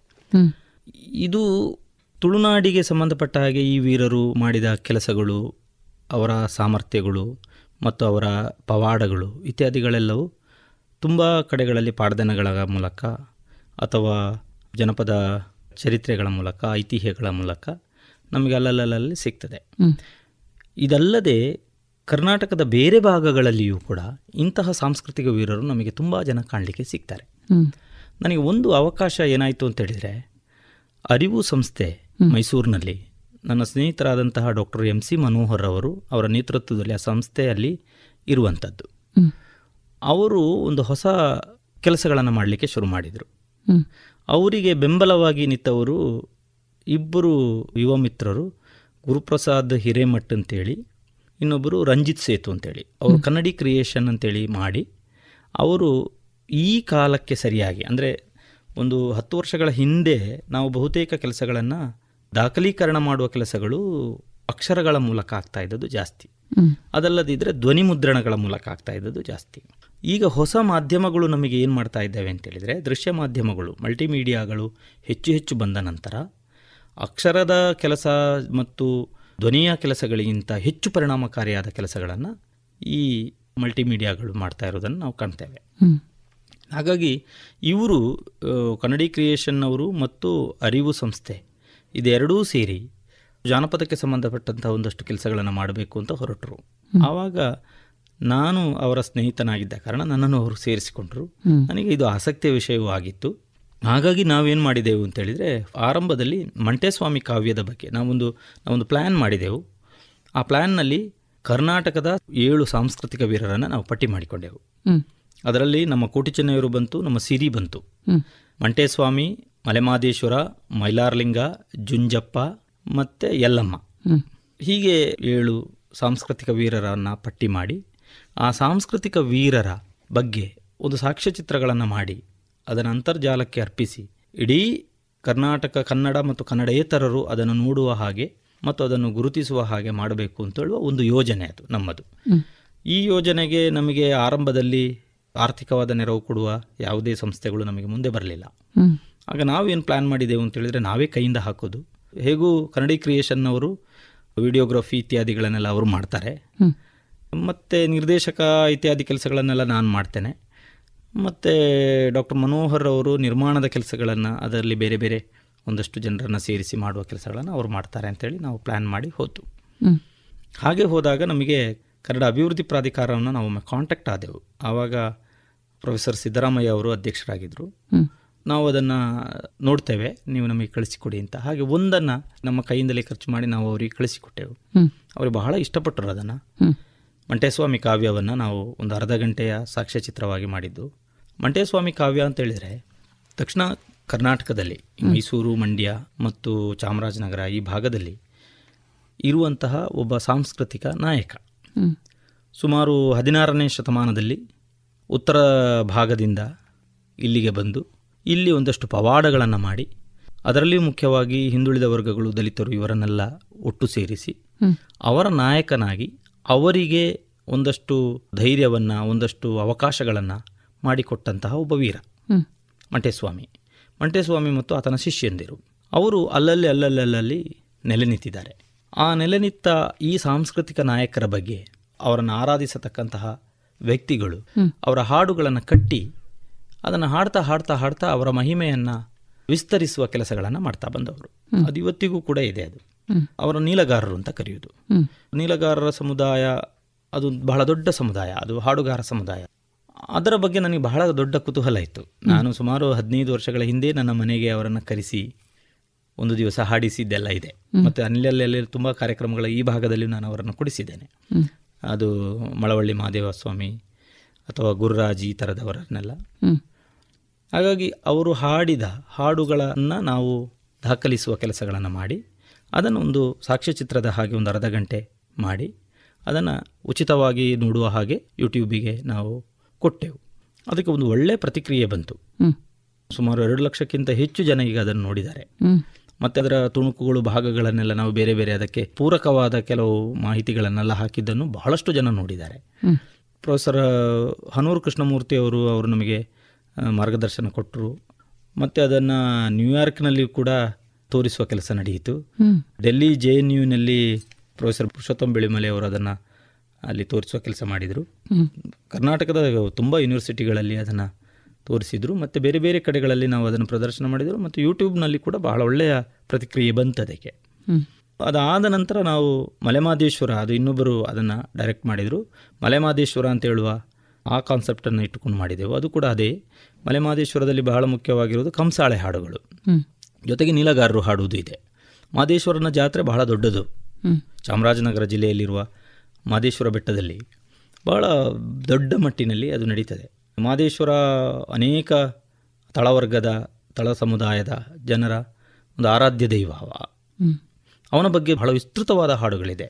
ಇದು ತುಳುನಾಡಿಗೆ ಸಂಬಂಧಪಟ್ಟ ಹಾಗೆ ಈ ವೀರರು ಮಾಡಿದ ಕೆಲಸಗಳು ಅವರ ಸಾಮರ್ಥ್ಯಗಳು ಮತ್ತು ಅವರ ಪವಾಡಗಳು ಇತ್ಯಾದಿಗಳೆಲ್ಲವೂ ತುಂಬ ಕಡೆಗಳಲ್ಲಿ ಪಾಡ್ದನಗಳ ಮೂಲಕ ಅಥವಾ ಜನಪದ ಚರಿತ್ರೆಗಳ ಮೂಲಕ ಐತಿಹ್ಯಗಳ ಮೂಲಕ ನಮಗೆ ಅಲ್ಲಲ್ಲಲ್ಲಿ ಸಿಗ್ತದೆ. ಇದಲ್ಲದೆ ಕರ್ನಾಟಕದ ಬೇರೆ ಭಾಗಗಳಲ್ಲಿಯೂ ಕೂಡ ಇಂತಹ ಸಾಂಸ್ಕೃತಿಕ ವೀರರು ನಮಗೆ ತುಂಬ ಜನ ಕಾಣಲಿಕ್ಕೆ ಸಿಗ್ತಾರೆ. ನನಗೆ ಒಂದು ಅವಕಾಶ ಏನಾಯಿತು ಅಂತ ಹೇಳಿದರೆ ಅರಿವು ಸಂಸ್ಥೆ ಮೈಸೂರಿನಲ್ಲಿ ನನ್ನ ಸ್ನೇಹಿತರಾದಂತಹ ಡಾಕ್ಟರ್ ಎಂ ಸಿ ಮನೋಹರ್ ಅವರು ಅವರ ನೇತೃತ್ವದಲ್ಲಿ ಆ ಸಂಸ್ಥೆಯಲ್ಲಿ ಇರುವಂಥದ್ದು. ಅವರು ಒಂದು ಹೊಸ ಕೆಲಸಗಳನ್ನು ಮಾಡಲಿಕ್ಕೆ ಶುರು ಮಾಡಿದರು. ಅವರಿಗೆ ಬೆಂಬಲವಾಗಿ ನಿಂತವರು ಇಬ್ಬರು ಯುವ ಮಿತ್ರರು ಗುರುಪ್ರಸಾದ್ ಹಿರೇಮಠ್ ಅಂತೇಳಿ ಇನ್ನೊಬ್ಬರು ರಂಜಿತ್ ಸೇತು ಅಂತೇಳಿ. ಅವರು ಕನ್ನಡಿ ಕ್ರಿಯೇಷನ್ ಅಂತೇಳಿ ಮಾಡಿ ಅವರು ಈ ಕಾಲಕ್ಕೆ ಸರಿಯಾಗಿ ಅಂದರೆ ಒಂದು ಹತ್ತು ವರ್ಷಗಳ ಹಿಂದೆ ನಾವು ಬಹುತೇಕ ಕೆಲಸಗಳನ್ನು ದಾಖಲೀಕರಣ ಮಾಡುವ ಕೆಲಸಗಳು ಅಕ್ಷರಗಳ ಮೂಲಕ ಆಗ್ತಾ ಇದ್ದದ್ದು ಜಾಸ್ತಿ. ಅದಲ್ಲದಿದ್ದರೆ ಧ್ವನಿ ಮುದ್ರಣಗಳ ಮೂಲಕ ಆಗ್ತಾ ಇದ್ದದ್ದು ಜಾಸ್ತಿ. ಈಗ ಹೊಸ ಮಾಧ್ಯಮಗಳು ನಮಗೆ ಏನು ಮಾಡ್ತಾ ಇದ್ದಾವೆ ಅಂತೇಳಿದರೆ ದೃಶ್ಯ ಮಾಧ್ಯಮಗಳು ಮಲ್ಟಿಮೀಡಿಯಾಗಳು ಹೆಚ್ಚು ಹೆಚ್ಚು ಬಂದ ನಂತರ ಅಕ್ಷರದ ಕೆಲಸ ಮತ್ತು ಧ್ವನಿಯ ಕೆಲಸಗಳಿಗಿಂತ ಹೆಚ್ಚು ಪರಿಣಾಮಕಾರಿಯಾದ ಕೆಲಸಗಳನ್ನು ಈ ಮಲ್ಟಿಮೀಡಿಯಾಗಳು ಮಾಡ್ತಾ ಇರೋದನ್ನು ನಾವು ಕಾಣ್ತೇವೆ. ಹಾಗಾಗಿ ಇವರು ಕನ್ನಡಿ ಕ್ರಿಯೇಷನ್ ಅವರು ಮತ್ತು ಅರಿವು ಸಂಸ್ಥೆ ಇದೆರಡೂ ಸೇರಿ ಜಾನಪದಕ್ಕೆ ಸಂಬಂಧಪಟ್ಟಂಥ ಒಂದಷ್ಟು ಕೆಲಸಗಳನ್ನು ಮಾಡಬೇಕು ಅಂತ ಹೊರಟರು. ಆವಾಗ ನಾನು ಅವರ ಸ್ನೇಹಿತನಾಗಿದ್ದ ಕಾರಣ ನನ್ನನ್ನು ಅವರು ಸೇರಿಸಿಕೊಂಡರು. ನನಗೆ ಇದು ಆಸಕ್ತಿಯ ವಿಷಯವೂ ಆಗಿತ್ತು. ಹಾಗಾಗಿ ನಾವೇನು ಮಾಡಿದೆವು ಅಂತ ಅಂತೇಳಿದರೆ ಆರಂಭದಲ್ಲಿ ಮಂಟೇಸ್ವಾಮಿ ಕಾವ್ಯದ ಬಗ್ಗೆ ನಾವೊಂದು ನಾವೊಂದು ಪ್ಲ್ಯಾನ್ ಮಾಡಿದೆವು. ಆ ಪ್ಲ್ಯಾನ್ನಲ್ಲಿ ಕರ್ನಾಟಕದ ಏಳು ಸಾಂಸ್ಕೃತಿಕ ವೀರರನ್ನು ನಾವು ಪಟ್ಟಿ ಮಾಡಿಕೊಂಡೆವು. ಅದರಲ್ಲಿ ನಮ್ಮ ಕೋಟಿ ಚೆನ್ನೈಯವರು ಬಂತು ನಮ್ಮ ಸಿರಿ ಬಂತು. ಮಂಟೇಸ್ವಾಮಿ ಮಲೆಮಾದೇಶ್ವರ ಮೈಲಾರ್ಲಿಂಗ ಜುಂಜಪ್ಪ ಮತ್ತು ಯಲ್ಲಮ್ಮ. ಹೀಗೆ ಏಳು ಸಾಂಸ್ಕೃತಿಕ ವೀರರನ್ನು ಪಟ್ಟಿ ಮಾಡಿ ಆ ಸಾಂಸ್ಕೃತಿಕ ವೀರರ ಬಗ್ಗೆ ಒಂದು ಸಾಕ್ಷ್ಯಚಿತ್ರಗಳನ್ನು ಮಾಡಿ ಅದನ್ನು ಅಂತರ್ಜಾಲಕ್ಕೆ ಅರ್ಪಿಸಿ ಇಡೀ ಕರ್ನಾಟಕ ಕನ್ನಡ ಮತ್ತು ಕನ್ನಡೇತರರು ಅದನ್ನು ನೋಡುವ ಹಾಗೆ ಮತ್ತು ಅದನ್ನು ಗುರುತಿಸುವ ಹಾಗೆ ಮಾಡಬೇಕು ಅಂತ ಹೇಳುವ ಒಂದು ಯೋಜನೆ ಅದು ನಮ್ಮದು. ಈ ಯೋಜನೆಗೆ ನಮಗೆ ಆರಂಭದಲ್ಲಿ ಆರ್ಥಿಕವಾದ ನೆರವು ಕೊಡುವ ಯಾವುದೇ ಸಂಸ್ಥೆಗಳು ನಮಗೆ ಮುಂದೆ ಬರಲಿಲ್ಲ. ಆಗ ನಾವೇನು ಪ್ಲ್ಯಾನ್ ಮಾಡಿದ್ದೇವೆ ಅಂತ ಹೇಳಿದರೆ ನಾವೇ ಕೈಯಿಂದ ಹಾಕೋದು. ಹೇಗೂ ಕನ್ನಡಿ ಕ್ರಿಯೇಷನ್ ಅವರು ವಿಡಿಯೋಗ್ರಫಿ ಇತ್ಯಾದಿಗಳನ್ನೆಲ್ಲ ಅವರು ಮಾಡ್ತಾರೆ. ಮತ್ತು ನಿರ್ದೇಶಕ ಇತ್ಯಾದಿ ಕೆಲಸಗಳನ್ನೆಲ್ಲ ನಾನು ಮಾಡ್ತೇನೆ. ಮತ್ತು ಡಾಕ್ಟರ್ ಮನೋಹರ್ ಅವರು ನಿರ್ಮಾಣದ ಕೆಲಸಗಳನ್ನು ಅದರಲ್ಲಿ ಬೇರೆ ಬೇರೆ ಒಂದಷ್ಟು ಜನರನ್ನು ಸೇರಿಸಿ ಮಾಡುವ ಕೆಲಸಗಳನ್ನು ಅವರು ಮಾಡ್ತಾರೆ ಅಂತೇಳಿ ನಾವು ಪ್ಲ್ಯಾನ್ ಮಾಡಿ ಹೋತು. ಹಾಗೆ ಹೋದಾಗ ನಮಗೆ ಕನ್ನಡ ಅಭಿವೃದ್ಧಿ ಪ್ರಾಧಿಕಾರವನ್ನು ನಾವು ಕಾಂಟ್ಯಾಕ್ಟ್ ಆದೆವು. ಆವಾಗ ಪ್ರೊಫೆಸರ್ ಸಿದ್ದರಾಮಯ್ಯ ಅವರು ಅಧ್ಯಕ್ಷರಾಗಿದ್ದರು ನಾವು ಅದನ್ನು ನೋಡ್ತೇವೆ ನೀವು ನಮಗೆ ಕಳಿಸಿಕೊಡಿ ಅಂತ. ಹಾಗೆ ಒಂದನ್ನು ನಮ್ಮ ಕೈಯಿಂದಲೇ ಖರ್ಚು ಮಾಡಿ ನಾವು ಅವರಿಗೆ ಕಳಿಸಿಕೊಟ್ಟೆವು. ಅವರು ಬಹಳ ಇಷ್ಟಪಟ್ಟರು ಅದನ್ನು. ಮಂಟೇಸ್ವಾಮಿ ಕಾವ್ಯವನ್ನು ನಾವು ಒಂದು ಅರ್ಧ ಗಂಟೆಯ ಸಾಕ್ಷ್ಯಚಿತ್ರವಾಗಿ ಮಾಡಿದ್ದು. ಮಂಟೇಸ್ವಾಮಿ ಕಾವ್ಯ ಅಂತ ಹೇಳಿದರೆ ದಕ್ಷಿಣ ಕರ್ನಾಟಕದಲ್ಲಿ ಮೈಸೂರು ಮಂಡ್ಯ ಮತ್ತು ಚಾಮರಾಜನಗರ ಈ ಭಾಗದಲ್ಲಿ ಇರುವಂತಹ ಒಬ್ಬ ಸಾಂಸ್ಕೃತಿಕ ನಾಯಕ. ಸುಮಾರು ಹದಿನಾರನೇ ಶತಮಾನದಲ್ಲಿ ಉತ್ತರ ಭಾಗದಿಂದ ಇಲ್ಲಿಗೆ ಬಂದು ಇಲ್ಲಿ ಒಂದಷ್ಟು ಪವಾಡಗಳನ್ನು ಮಾಡಿ ಅದರಲ್ಲಿ ಮುಖ್ಯವಾಗಿ ಹಿಂದುಳಿದ ವರ್ಗಗಳು ದಲಿತರು ಇವರನ್ನೆಲ್ಲ ಒಟ್ಟು ಸೇರಿಸಿ ಅವರ ನಾಯಕನಾಗಿ ಅವರಿಗೆ ಒಂದಷ್ಟು ಧೈರ್ಯವನ್ನು ಒಂದಷ್ಟು ಅವಕಾಶಗಳನ್ನು ಮಾಡಿಕೊಟ್ಟಂತಹ ಒಬ್ಬ ವೀರ ಮಂಟೇಸ್ವಾಮಿ. ಮಂಟೇಸ್ವಾಮಿ ಮತ್ತು ಆತನ ಶಿಷ್ಯಂದಿರು. ಅವರು ಅಲ್ಲಲ್ಲಿ ಅಲ್ಲಲ್ಲಿ ಅಲ್ಲಲ್ಲಿ ನೆಲೆ ನಿಂತಿದ್ದಾರೆ. ಆ ನೆಲೆ ನಿಂತ ಈ ಸಾಂಸ್ಕೃತಿಕ ನಾಯಕರ ಬಗ್ಗೆ ಅವರನ್ನು ಆರಾಧಿಸತಕ್ಕಂತಹ ವ್ಯಕ್ತಿಗಳು ಅವರ ಹಾಡುಗಳನ್ನು ಕಟ್ಟಿ ಅದನ್ನು ಹಾಡ್ತಾ ಹಾಡ್ತಾ ಹಾಡ್ತಾ ಅವರ ಮಹಿಮೆಯನ್ನು ವಿಸ್ತರಿಸುವ ಕೆಲಸಗಳನ್ನು ಮಾಡ್ತಾ ಬಂದವರು. ಅದು ಇವತ್ತಿಗೂ ಕೂಡ ಇದೆ ಅದು. ಅವರ ನೀಲಗಾರರು ಅಂತ ಕರೆಯುವುದು. ನೀಲಗಾರರ ಸಮುದಾಯ ಅದು ಬಹಳ ದೊಡ್ಡ ಸಮುದಾಯ ಅದು ಹಾಡುಗಾರ ಸಮುದಾಯ. ಅದರ ಬಗ್ಗೆ ನನಗೆ ಬಹಳ ದೊಡ್ಡ ಕುತೂಹಲ ಇತ್ತು. ನಾನು ಸುಮಾರು ಹದಿನೈದು ವರ್ಷಗಳ ಹಿಂದೆ ನನ್ನ ಮನೆಗೆ ಅವರನ್ನು ಕರೆಸಿ ಒಂದು ದಿವಸ ಹಾಡಿಸಿದ್ದೆಲ್ಲ ಇದೆ. ಮತ್ತು ಅಲ್ಲಲ್ಲಿ ತುಂಬ ಕಾರ್ಯಕ್ರಮಗಳ ಈ ಭಾಗದಲ್ಲಿ ನಾನು ಅವರನ್ನು ಕೊಡಿಸಿದ್ದೇನೆ. ಅದು ಮಳವಳ್ಳಿ ಮಹಾದೇವ ಸ್ವಾಮಿ ಅಥವಾ ಗುರುರಾಜ್ ಈ ಥರದವರನ್ನೆಲ್ಲ ಹಾಗಾಗಿ ಅವರು ಹಾಡಿದ ಹಾಡುಗಳನ್ನು ನಾವು ದಾಖಲಿಸುವ ಕೆಲಸಗಳನ್ನು ಮಾಡಿ ಅದನ್ನು ಒಂದು ಸಾಕ್ಷ್ಯಚಿತ್ರದ ಹಾಗೆ ಒಂದು ಅರ್ಧ ಗಂಟೆ ಮಾಡಿ ಅದನ್ನು ಉಚಿತವಾಗಿ ನೋಡುವ ಹಾಗೆ ಯೂಟ್ಯೂಬಿಗೆ ನಾವು ಕೊಟ್ಟೆವು. ಅದಕ್ಕೆ ಒಂದು ಒಳ್ಳೆಯ ಪ್ರತಿಕ್ರಿಯೆ ಬಂತು. ಸುಮಾರು ಎರಡು ಲಕ್ಷಕ್ಕಿಂತ ಹೆಚ್ಚು ಜನ ಈಗ ಅದನ್ನು ನೋಡಿದ್ದಾರೆ. ಮತ್ತು ಅದರ ತುಣುಕುಗಳು ಭಾಗಗಳನ್ನೆಲ್ಲ ನಾವು ಬೇರೆ ಬೇರೆ ಅದಕ್ಕೆ ಪೂರಕವಾದ ಕೆಲವು ಮಾಹಿತಿಗಳನ್ನೆಲ್ಲ ಹಾಕಿದ್ದನ್ನು ಬಹಳಷ್ಟು ಜನ ನೋಡಿದ್ದಾರೆ. ಪ್ರೊಫೆಸರ್ ಹನೂರು ಕೃಷ್ಣಮೂರ್ತಿ ಅವರು ಅವರು ನಮಗೆ ಮಾರ್ಗದರ್ಶನ ಕೊಟ್ಟರು. ಮತ್ತು ಅದನ್ನು ನ್ಯೂಯಾರ್ಕ್ನಲ್ಲಿ ಕೂಡ ತೋರಿಸುವ ಕೆಲಸ ನಡೆಯಿತು. ಡೆಲ್ಲಿ ಜೆ ಎನ್ ಯುನಲ್ಲಿ ಪ್ರೊಫೆಸರ್ ಪುರುಷೋತ್ತಮ್ ಬೆಳಿಮಲೆ ಅವರು ಅದನ್ನು ಅಲ್ಲಿ ತೋರಿಸುವ ಕೆಲಸ ಮಾಡಿದರು. ಕರ್ನಾಟಕದ ತುಂಬ ಯೂನಿವರ್ಸಿಟಿಗಳಲ್ಲಿ ಅದನ್ನು ತೋರಿಸಿದರು. ಮತ್ತು ಬೇರೆ ಬೇರೆ ಕಡೆಗಳಲ್ಲಿ ನಾವು ಅದನ್ನು ಪ್ರದರ್ಶನ ಮಾಡಿದರು. ಮತ್ತು ಯೂಟ್ಯೂಬ್ನಲ್ಲಿ ಕೂಡ ಬಹಳ ಒಳ್ಳೆಯ ಪ್ರತಿಕ್ರಿಯೆ ಬಂತು ಅದಕ್ಕೆ. ಅದಾದ ನಂತರ ನಾವು ಮಲೆಮಾದೇಶ್ವರ ಅದು ಇನ್ನೊಬ್ಬರು ಅದನ್ನು ಡೈರೆಕ್ಟ್ ಮಾಡಿದರು. ಮಲೆಮಾದೇಶ್ವರ ಅಂತ ಹೇಳುವ ಆ ಕಾನ್ಸೆಪ್ಟನ್ನು ಇಟ್ಟುಕೊಂಡು ಮಾಡಿದೆವು. ಅದು ಕೂಡ ಅದೇ. ಮಲೆಮಾದೇಶ್ವರದಲ್ಲಿ ಬಹಳ ಮುಖ್ಯವಾಗಿರುವುದು ಕಂಸಾಳೆ ಹಾಡುಗಳು. ಜೊತೆಗೆ ನೀಲಗಾರರು ಹಾಡುವುದು ಇದೆ. ಮಾದೇಶ್ವರನ ಜಾತ್ರೆ ಬಹಳ ದೊಡ್ಡದು. ಚಾಮರಾಜನಗರ ಜಿಲ್ಲೆಯಲ್ಲಿರುವ ಮಾದೇಶ್ವರ ಬೆಟ್ಟದಲ್ಲಿ ಬಹಳ ದೊಡ್ಡ ಮಟ್ಟಿನಲ್ಲಿ ಅದು ನಡೀತದೆ. ಮಾದೇಶ್ವರ ಅನೇಕ ತಳವರ್ಗದ ತಳ ಸಮುದಾಯದ ಜನರ ಒಂದು ಆರಾಧ್ಯ ದೈವ ಅವ. ಅವನ ಬಗ್ಗೆ ಬಹಳ ವಿಸ್ತೃತವಾದ ಹಾಡುಗಳಿದೆ.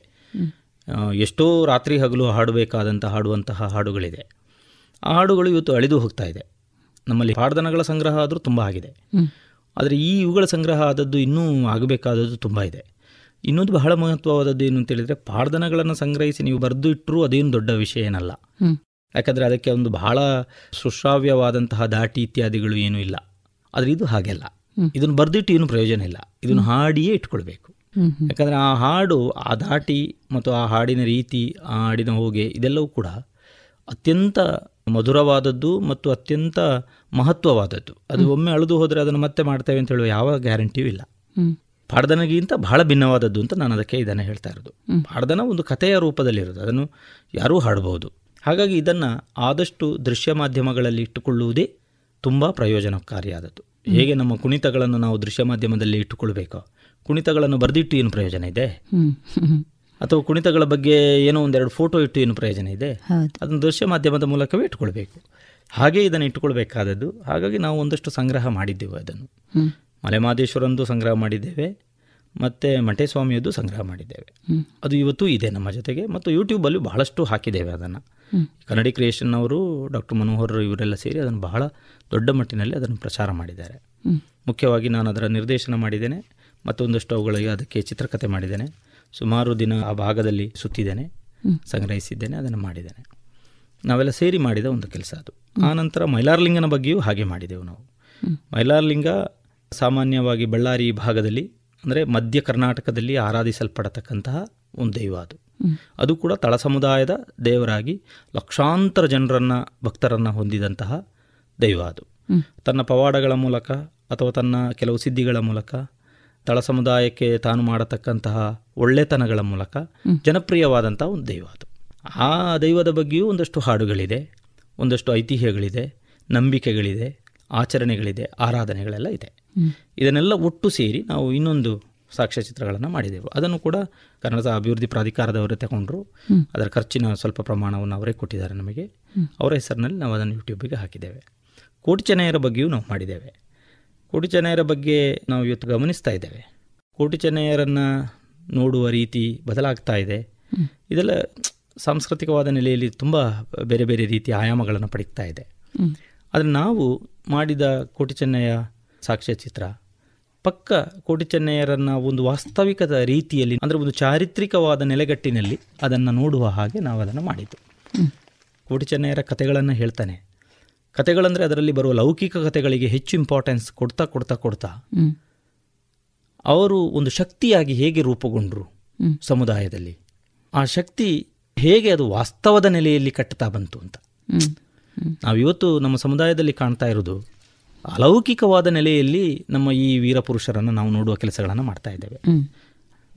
ಎಷ್ಟೋ ರಾತ್ರಿ ಹಗಲು ಹಾಡಬೇಕಾದಂಥ ಹಾಡುವಂತಹ ಹಾಡುಗಳಿದೆ. ಆ ಹಾಡುಗಳು ಇವತ್ತು ಅಳಿದು ಹೋಗ್ತಾ ಇದೆ. ನಮ್ಮಲ್ಲಿ ಹಾಡ್ದನಗಳ ಸಂಗ್ರಹ ಆದರೂ ತುಂಬ ಆಗಿದೆ. ಆದರೆ ಈ ಇವುಗಳ ಸಂಗ್ರಹ ಆದದ್ದು ಇನ್ನೂ ಆಗಬೇಕಾದದ್ದು ತುಂಬ ಇದೆ. ಇನ್ನೊಂದು ಬಹಳ ಮಹತ್ವವಾದದ್ದು ಏನು ಅಂತ ಹೇಳಿದರೆ ಪಾಡ್ದನಗಳನ್ನು ಸಂಗ್ರಹಿಸಿ ನೀವು ಬರೆದು ಇಟ್ಟರೂ ಅದೇನು ದೊಡ್ಡ ವಿಷಯ ಏನಲ್ಲ. ಯಾಕಂದರೆ ಅದಕ್ಕೆ ಒಂದು ಬಹಳ ಸುಶ್ರಾವ್ಯವಾದಂತಹ ದಾಟಿ ಇತ್ಯಾದಿಗಳು ಏನೂ ಇಲ್ಲ. ಆದರೆ ಇದು ಹಾಗೆಲ್ಲ. ಇದನ್ನು ಬರೆದಿಟ್ಟು ಏನು ಪ್ರಯೋಜನ ಇಲ್ಲ. ಇದನ್ನು ಹಾಡಿಯೇ ಇಟ್ಕೊಳ್ಬೇಕು. ಯಾಕಂದರೆ ಆ ಹಾಡು ಆ ದಾಟಿ ಮತ್ತು ಆ ಹಾಡಿನ ರೀತಿ ಆ ಹಾಡಿನ ಹೋಗೆ ಇದೆಲ್ಲವೂ ಕೂಡ ಅತ್ಯಂತ ಮಧುರವಾದದ್ದು ಮತ್ತು ಅತ್ಯಂತ ಮಹತ್ವವಾದದ್ದು. ಅದು ಒಮ್ಮೆ ಅಳೆದು ಹೋದರೆ ಅದನ್ನು ಮತ್ತೆ ಮಾಡ್ತೇವೆ ಅಂತ ಹೇಳುವ ಯಾವ ಗ್ಯಾರಂಟಿಯೂ ಇಲ್ಲ. ಪಾಡ್ದನಗಿಂತ ಬಹಳ ಭಿನ್ನವಾದದ್ದು ಅಂತ ನಾನು ಅದಕ್ಕೆ ಇದನ್ನು ಹೇಳ್ತಾ ಇರೋದು. ಪಾಡ್ದನ ಒಂದು ಕಥೆಯ ರೂಪದಲ್ಲಿರೋದು. ಅದನ್ನು ಯಾರೂ ಹಾಡಬಹುದು ಹಾಗಾಗಿ ಇದನ್ನು ಆದಷ್ಟು ದೃಶ್ಯ ಮಾಧ್ಯಮಗಳಲ್ಲಿ ಇಟ್ಟುಕೊಳ್ಳುವುದೇ ತುಂಬ ಪ್ರಯೋಜನಕಾರಿಯಾದದ್ದು. ಹೇಗೆ ನಮ್ಮ ಕುಣಿತಗಳನ್ನು ನಾವು ದೃಶ್ಯ ಮಾಧ್ಯಮದಲ್ಲಿ ಇಟ್ಟುಕೊಳ್ಬೇಕೋ? ಕುಣಿತಗಳನ್ನು ಬರೆದಿಟ್ಟು ಏನು ಪ್ರಯೋಜನ ಇದೆ. ಅಥವಾ ಕುಣಿತಗಳ ಬಗ್ಗೆ ಏನೋ ಒಂದೆರಡು ಫೋಟೋ ಇಟ್ಟು ಏನು ಪ್ರಯೋಜನ ಇದೆ? ಅದನ್ನು ದೃಶ್ಯ ಮಾಧ್ಯಮದ ಮೂಲಕವೇ ಇಟ್ಕೊಳ್ಬೇಕು ಹಾಗೆ ಇದನ್ನು ಇಟ್ಟುಕೊಳ್ಬೇಕಾದದ್ದು. ಹಾಗಾಗಿ ನಾವು ಒಂದಷ್ಟು ಸಂಗ್ರಹ ಮಾಡಿದ್ದೆವು ಅದನ್ನು. ಮಲೆಮಾದೇಶ್ವರಂದು ಸಂಗ್ರಹ ಮಾಡಿದ್ದೇವೆ. ಮತ್ತು ಮಂಟೇಸ್ವಾಮಿಯದ್ದು ಸಂಗ್ರಹ ಮಾಡಿದ್ದೇವೆ. ಅದು ಇವತ್ತು ಇದೆ ನಮ್ಮ ಜೊತೆಗೆ ಮತ್ತು ಯೂಟ್ಯೂಬಲ್ಲಿ ಬಹಳಷ್ಟು ಹಾಕಿದ್ದೇವೆ ಅದನ್ನು. ಕನ್ನಡಿ ಕ್ರಿಯೇಷನ್ ಅವರು ಡಾಕ್ಟರ್ ಮನೋಹರ್ ಇವರೆಲ್ಲ ಸೇರಿ ಅದನ್ನು ಬಹಳ ದೊಡ್ಡ ಮಟ್ಟಿನಲ್ಲಿ ಅದನ್ನು ಪ್ರಚಾರ ಮಾಡಿದ್ದಾರೆ. ಮುಖ್ಯವಾಗಿ ನಾನು ಅದರ ನಿರ್ದೇಶನ ಮಾಡಿದ್ದೇನೆ ಮತ್ತೊಂದಷ್ಟು ಅವುಗಳಿಗೆ ಅದಕ್ಕೆ ಚಿತ್ರಕಥೆ ಮಾಡಿದ್ದೇನೆ. ಸುಮಾರು ದಿನ ಆ ಭಾಗದಲ್ಲಿ ಸುತ್ತಿದ್ದೇನೆ. ಸಂಗ್ರಹಿಸಿದ್ದೇನೆ ಅದನ್ನು ಮಾಡಿದ್ದೇನೆ. ನಾವೆಲ್ಲ ಸೇರಿ ಮಾಡಿದ ಒಂದು ಕೆಲಸ ಅದು. ಆನಂತರ ಮೈಲಾರಲಿಂಗನ ಬಗ್ಗೆಯೂ ಹಾಗೆ ಮಾಡಿದೆವು ನಾವು. ಮೈಲಾರಲಿಂಗ ಸಾಮಾನ್ಯವಾಗಿ ಬಳ್ಳಾರಿ ಭಾಗದಲ್ಲಿ ಅಂದರೆ ಮಧ್ಯ ಕರ್ನಾಟಕದಲ್ಲಿ ಆರಾಧಿಸಲ್ಪಡತಕ್ಕಂತಹ ಒಂದು ದೈವ ಅದು. ಅದು ಕೂಡ ತಳ ಸಮುದಾಯದ ದೇವರಾಗಿ ಲಕ್ಷಾಂತರ ಜನರನ್ನು ಭಕ್ತರನ್ನು ಹೊಂದಿದಂತಹ ದೈವ ಅದು. ತನ್ನ ಪವಾಡಗಳ ಮೂಲಕ ಅಥವಾ ತನ್ನ ಕೆಲವು ಸಿದ್ಧಿಗಳ ಮೂಲಕ ತಳ ಸಮುದಾಯಕ್ಕೆ ತಾನು ಮಾಡತಕ್ಕಂತಹ ಒಳ್ಳೆತನಗಳ ಮೂಲಕ ಜನಪ್ರಿಯವಾದಂತಹ ಜನಪ್ರಿಯವಾದಂಥ ಒಂದು ದೈವ ಅದು. ಆ ದೈವದ ಬಗ್ಗೆಯೂ ಒಂದಷ್ಟು ಹಾಡುಗಳಿದೆ ಒಂದಷ್ಟು ಐತಿಹ್ಯಗಳಿದೆ ನಂಬಿಕೆಗಳಿದೆ ಆಚರಣೆಗಳಿದೆ ಆರಾಧನೆಗಳೆಲ್ಲ ಇದೆ. ಇದನ್ನೆಲ್ಲ ಒಟ್ಟು ಸೇರಿ ನಾವು ಇನ್ನೊಂದು ಸಾಕ್ಷ್ಯಚಿತ್ರಗಳನ್ನು ಮಾಡಿದೆವು. ಅದನ್ನು ಕೂಡ ಕನ್ನಡ ಅಭಿವೃದ್ಧಿ ಪ್ರಾಧಿಕಾರದವರೇ ತಗೊಂಡ್ರು. ಅದರ ಖರ್ಚಿನ ಸ್ವಲ್ಪ ಪ್ರಮಾಣವನ್ನು ಅವರೇ ಕೊಟ್ಟಿದ್ದಾರೆ ನಮಗೆ. ಅವರ ಹೆಸರಿನಲ್ಲಿ ನಾವು ಅದನ್ನು ಯೂಟ್ಯೂಬಿಗೆ ಹಾಕಿದ್ದೇವೆ. ಕೋಟಿ ಚೆನ್ನಯ್ಯರ ಬಗ್ಗೆಯೂ ನಾವು ಮಾಡಿದ್ದೇವೆ. ಕೋಟಿ ಚೆನ್ನಯ್ಯರ ಬಗ್ಗೆ ನಾವು ಇವತ್ತು ಗಮನಿಸ್ತಾ ಇದ್ದೇವೆ. ಕೋಟಿ ಚೆನ್ನಯ್ಯರನ್ನು ನೋಡುವ ರೀತಿ ಬದಲಾಗ್ತಾ ಇದೆ. ಇದೆಲ್ಲ ಸಾಂಸ್ಕೃತಿಕವಾದ ನೆಲೆಯಲ್ಲಿ ತುಂಬ ಬೇರೆ ಬೇರೆ ರೀತಿಯ ಆಯಾಮಗಳನ್ನು ಪಡೀತಾ ಇದೆ. ಆದರೆ ನಾವು ಮಾಡಿದ ಕೋಟಿ ಚೆನ್ನಯ್ಯ ಸಾಕ್ಷ್ಯಚಿತ್ರ. ಪಕ್ಕ ಕೋಟಿ ಚೆನ್ನಯ್ಯರನ್ನ ಒಂದು ವಾಸ್ತವಿಕದ ರೀತಿಯಲ್ಲಿ ಅಂದರೆ ಒಂದು ಚಾರಿತ್ರಿಕವಾದ ನೆಲೆಗಟ್ಟಿನಲ್ಲಿ ಅದನ್ನು ನೋಡುವ ಹಾಗೆ ನಾವು ಅದನ್ನು ಮಾಡಿದ್ದು. ಕೋಟಿ ಚೆನ್ನಯ್ಯರ ಕಥೆಗಳನ್ನು ಹೇಳ್ತಾನೆ. ಕಥೆಗಳಂದರೆ ಅದರಲ್ಲಿ ಬರುವ ಲೌಕಿಕ ಕಥೆಗಳಿಗೆ ಹೆಚ್ಚು ಇಂಪಾರ್ಟೆನ್ಸ್ ಕೊಡ್ತಾ ಕೊಡ್ತಾ ಕೊಡ್ತಾ ಅವರು ಒಂದು ಶಕ್ತಿಯಾಗಿ ಹೇಗೆ ರೂಪುಗೊಂಡರು ಸಮುದಾಯದಲ್ಲಿ? ಆ ಶಕ್ತಿ ಹೇಗೆ ಅದು ವಾಸ್ತವದ ನೆಲೆಯಲ್ಲಿ ಕಟ್ಟುತ್ತಾ ಬಂತು ಅಂತ. ನಾವಿವತ್ತು ನಮ್ಮ ಸಮುದಾಯದಲ್ಲಿ ಕಾಣ್ತಾ ಇರೋದು ಅಲೌಕಿಕವಾದ ನೆಲೆಯಲ್ಲಿ ನಮ್ಮ ಈ ವೀರಪುರುಷರನ್ನು ನಾವು ನೋಡುವ ಕೆಲಸಗಳನ್ನು ಮಾಡ್ತಾ ಇದ್ದೇವೆ.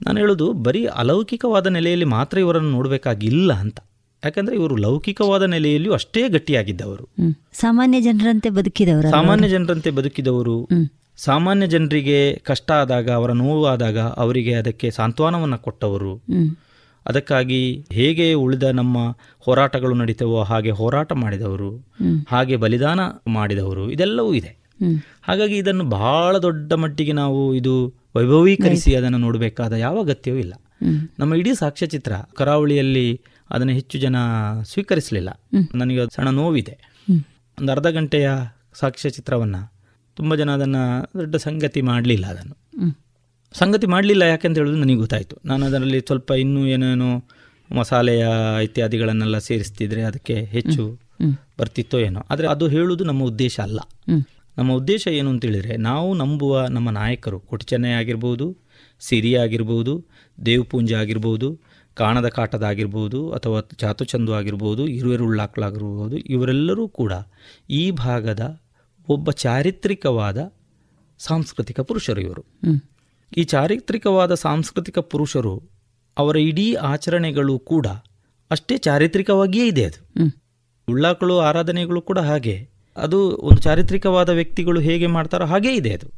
ನಾನು ಹೇಳೋದು ಬರೀ ಅಲೌಕಿಕವಾದ ನೆಲೆಯಲ್ಲಿ ಮಾತ್ರ ಇವರನ್ನು ನೋಡಬೇಕಾಗಿಲ್ಲ ಅಂತ. ಯಾಕಂದ್ರೆ ಇವರು ಲೌಕಿಕವಾದ ನೆಲೆಯಲ್ಲಿಯೂ ಅಷ್ಟೇ ಗಟ್ಟಿಯಾಗಿದ್ದವರು. ಸಾಮಾನ್ಯ ಜನರಂತೆ ಬದುಕಿದವರು ಸಾಮಾನ್ಯ ಜನರಂತೆ ಬದುಕಿದವರು. ಸಾಮಾನ್ಯ ಜನರಿಗೆ ಕಷ್ಟ ಆದಾಗ ಅವರ ನೋವು ಆದಾಗ ಅವರಿಗೆ ಅದಕ್ಕೆ ಸಾಂತ್ವನವನ್ನು ಕೊಟ್ಟವರು. ಅದಕ್ಕಾಗಿ ಹೇಗೆ ಉಳಿದ ನಮ್ಮ ಹೋರಾಟಗಳು ನಡೀತವೋ ಹಾಗೆ ಹೋರಾಟ ಮಾಡಿದವರು ಹಾಗೆ ಬಲಿದಾನ ಮಾಡಿದವರು ಇದೆಲ್ಲವೂ ಇದೆ. ಹಾಗಾಗಿ ಇದನ್ನು ಬಹಳ ದೊಡ್ಡ ಮಟ್ಟಿಗೆ ನಾವು ಇದು ವೈಭವೀಕರಿಸಿ ಅದನ್ನು ನೋಡಬೇಕಾದ ಯಾವ ಅಗತ್ಯವೂ ಇಲ್ಲ. ನಮ್ಮ ಇಡೀ ಸಾಕ್ಷ್ಯಚಿತ್ರ ಕರಾವಳಿಯಲ್ಲಿ ಅದನ್ನು ಹೆಚ್ಚು ಜನ ಸ್ವೀಕರಿಸಲಿಲ್ಲ. ನನಗೆ ಅದು ಸಣ್ಣ ನೋವಿದೆ. ಒಂದು ಅರ್ಧ ಗಂಟೆಯ ಸಾಕ್ಷ್ಯಚಿತ್ರವನ್ನು ತುಂಬ ಜನ ಅದನ್ನು ದೊಡ್ಡ ಸಂಗತಿ ಮಾಡಲಿಲ್ಲ ಅದನ್ನು. ಸಂಗತಿ ಮಾಡಲಿಲ್ಲ ಯಾಕೆಂತ ಹೇಳೋದು ನನಗೆ ಗೊತ್ತಾಯಿತು. ನಾನು ಅದರಲ್ಲಿ ಸ್ವಲ್ಪ ಇನ್ನೂ ಏನೇನೋ ಮಸಾಲೆಯ ಇತ್ಯಾದಿಗಳನ್ನೆಲ್ಲ ಸೇರಿಸ್ತಿದ್ರೆ ಅದಕ್ಕೆ ಹೆಚ್ಚು ಬರ್ತಿತ್ತೋ ಏನೋ. ಆದರೆ ಅದು ಹೇಳುವುದು ನಮ್ಮ ಉದ್ದೇಶ ಅಲ್ಲ. ನಮ್ಮ ಉದ್ದೇಶ ಏನು ಅಂತೇಳಿದರೆ ನಾವು ನಂಬುವ ನಮ್ಮ ನಾಯಕರು ಕೋಟಿ ಚೆನ್ನೈ ಆಗಿರ್ಬೋದು ಸಿರಿ ಆಗಿರ್ಬೋದು ದೇವಪುಂಜ ಆಗಿರ್ಬೋದು ಕಾಣದ ಕಾಟದಾಗಿರ್ಬೋದು ಅಥವಾ ಚಾತುಚಂದು ಆಗಿರ್ಬೋದು ಇರುವೆರುಳ್ಳಾಕ್ಲಾಗಿರ್ಬೋದು ಇವರೆಲ್ಲರೂ ಕೂಡ ಈ ಭಾಗದ ಒಬ್ಬ ಚಾರಿತ್ರಿಕವಾದ ಸಾಂಸ್ಕೃತಿಕ ಪುರುಷರು ಇವರು. ಈ ಚಾರಿತ್ರಿಕವಾದ ಸಾಂಸ್ಕೃತಿಕ ಪುರುಷರು ಅವರ ಇಡೀ ಆಚರಣೆಗಳು ಕೂಡ ಅಷ್ಟೇ ಚಾರಿತ್ರಿಕವಾಗಿಯೇ ಇದೆ ಅದು. ಉಳ್ಳಾಕಳು ಆರಾಧನೆಗಳು ಕೂಡ ಹಾಗೆ. ಅದು ಒಂದು ಚಾರಿತ್ರಿಕವಾದ ವ್ಯಕ್ತಿಗಳು ಹೇಗೆ ಮಾಡ್ತಾರೋ ಹಾಗೇ ಇದೆ ಅದು.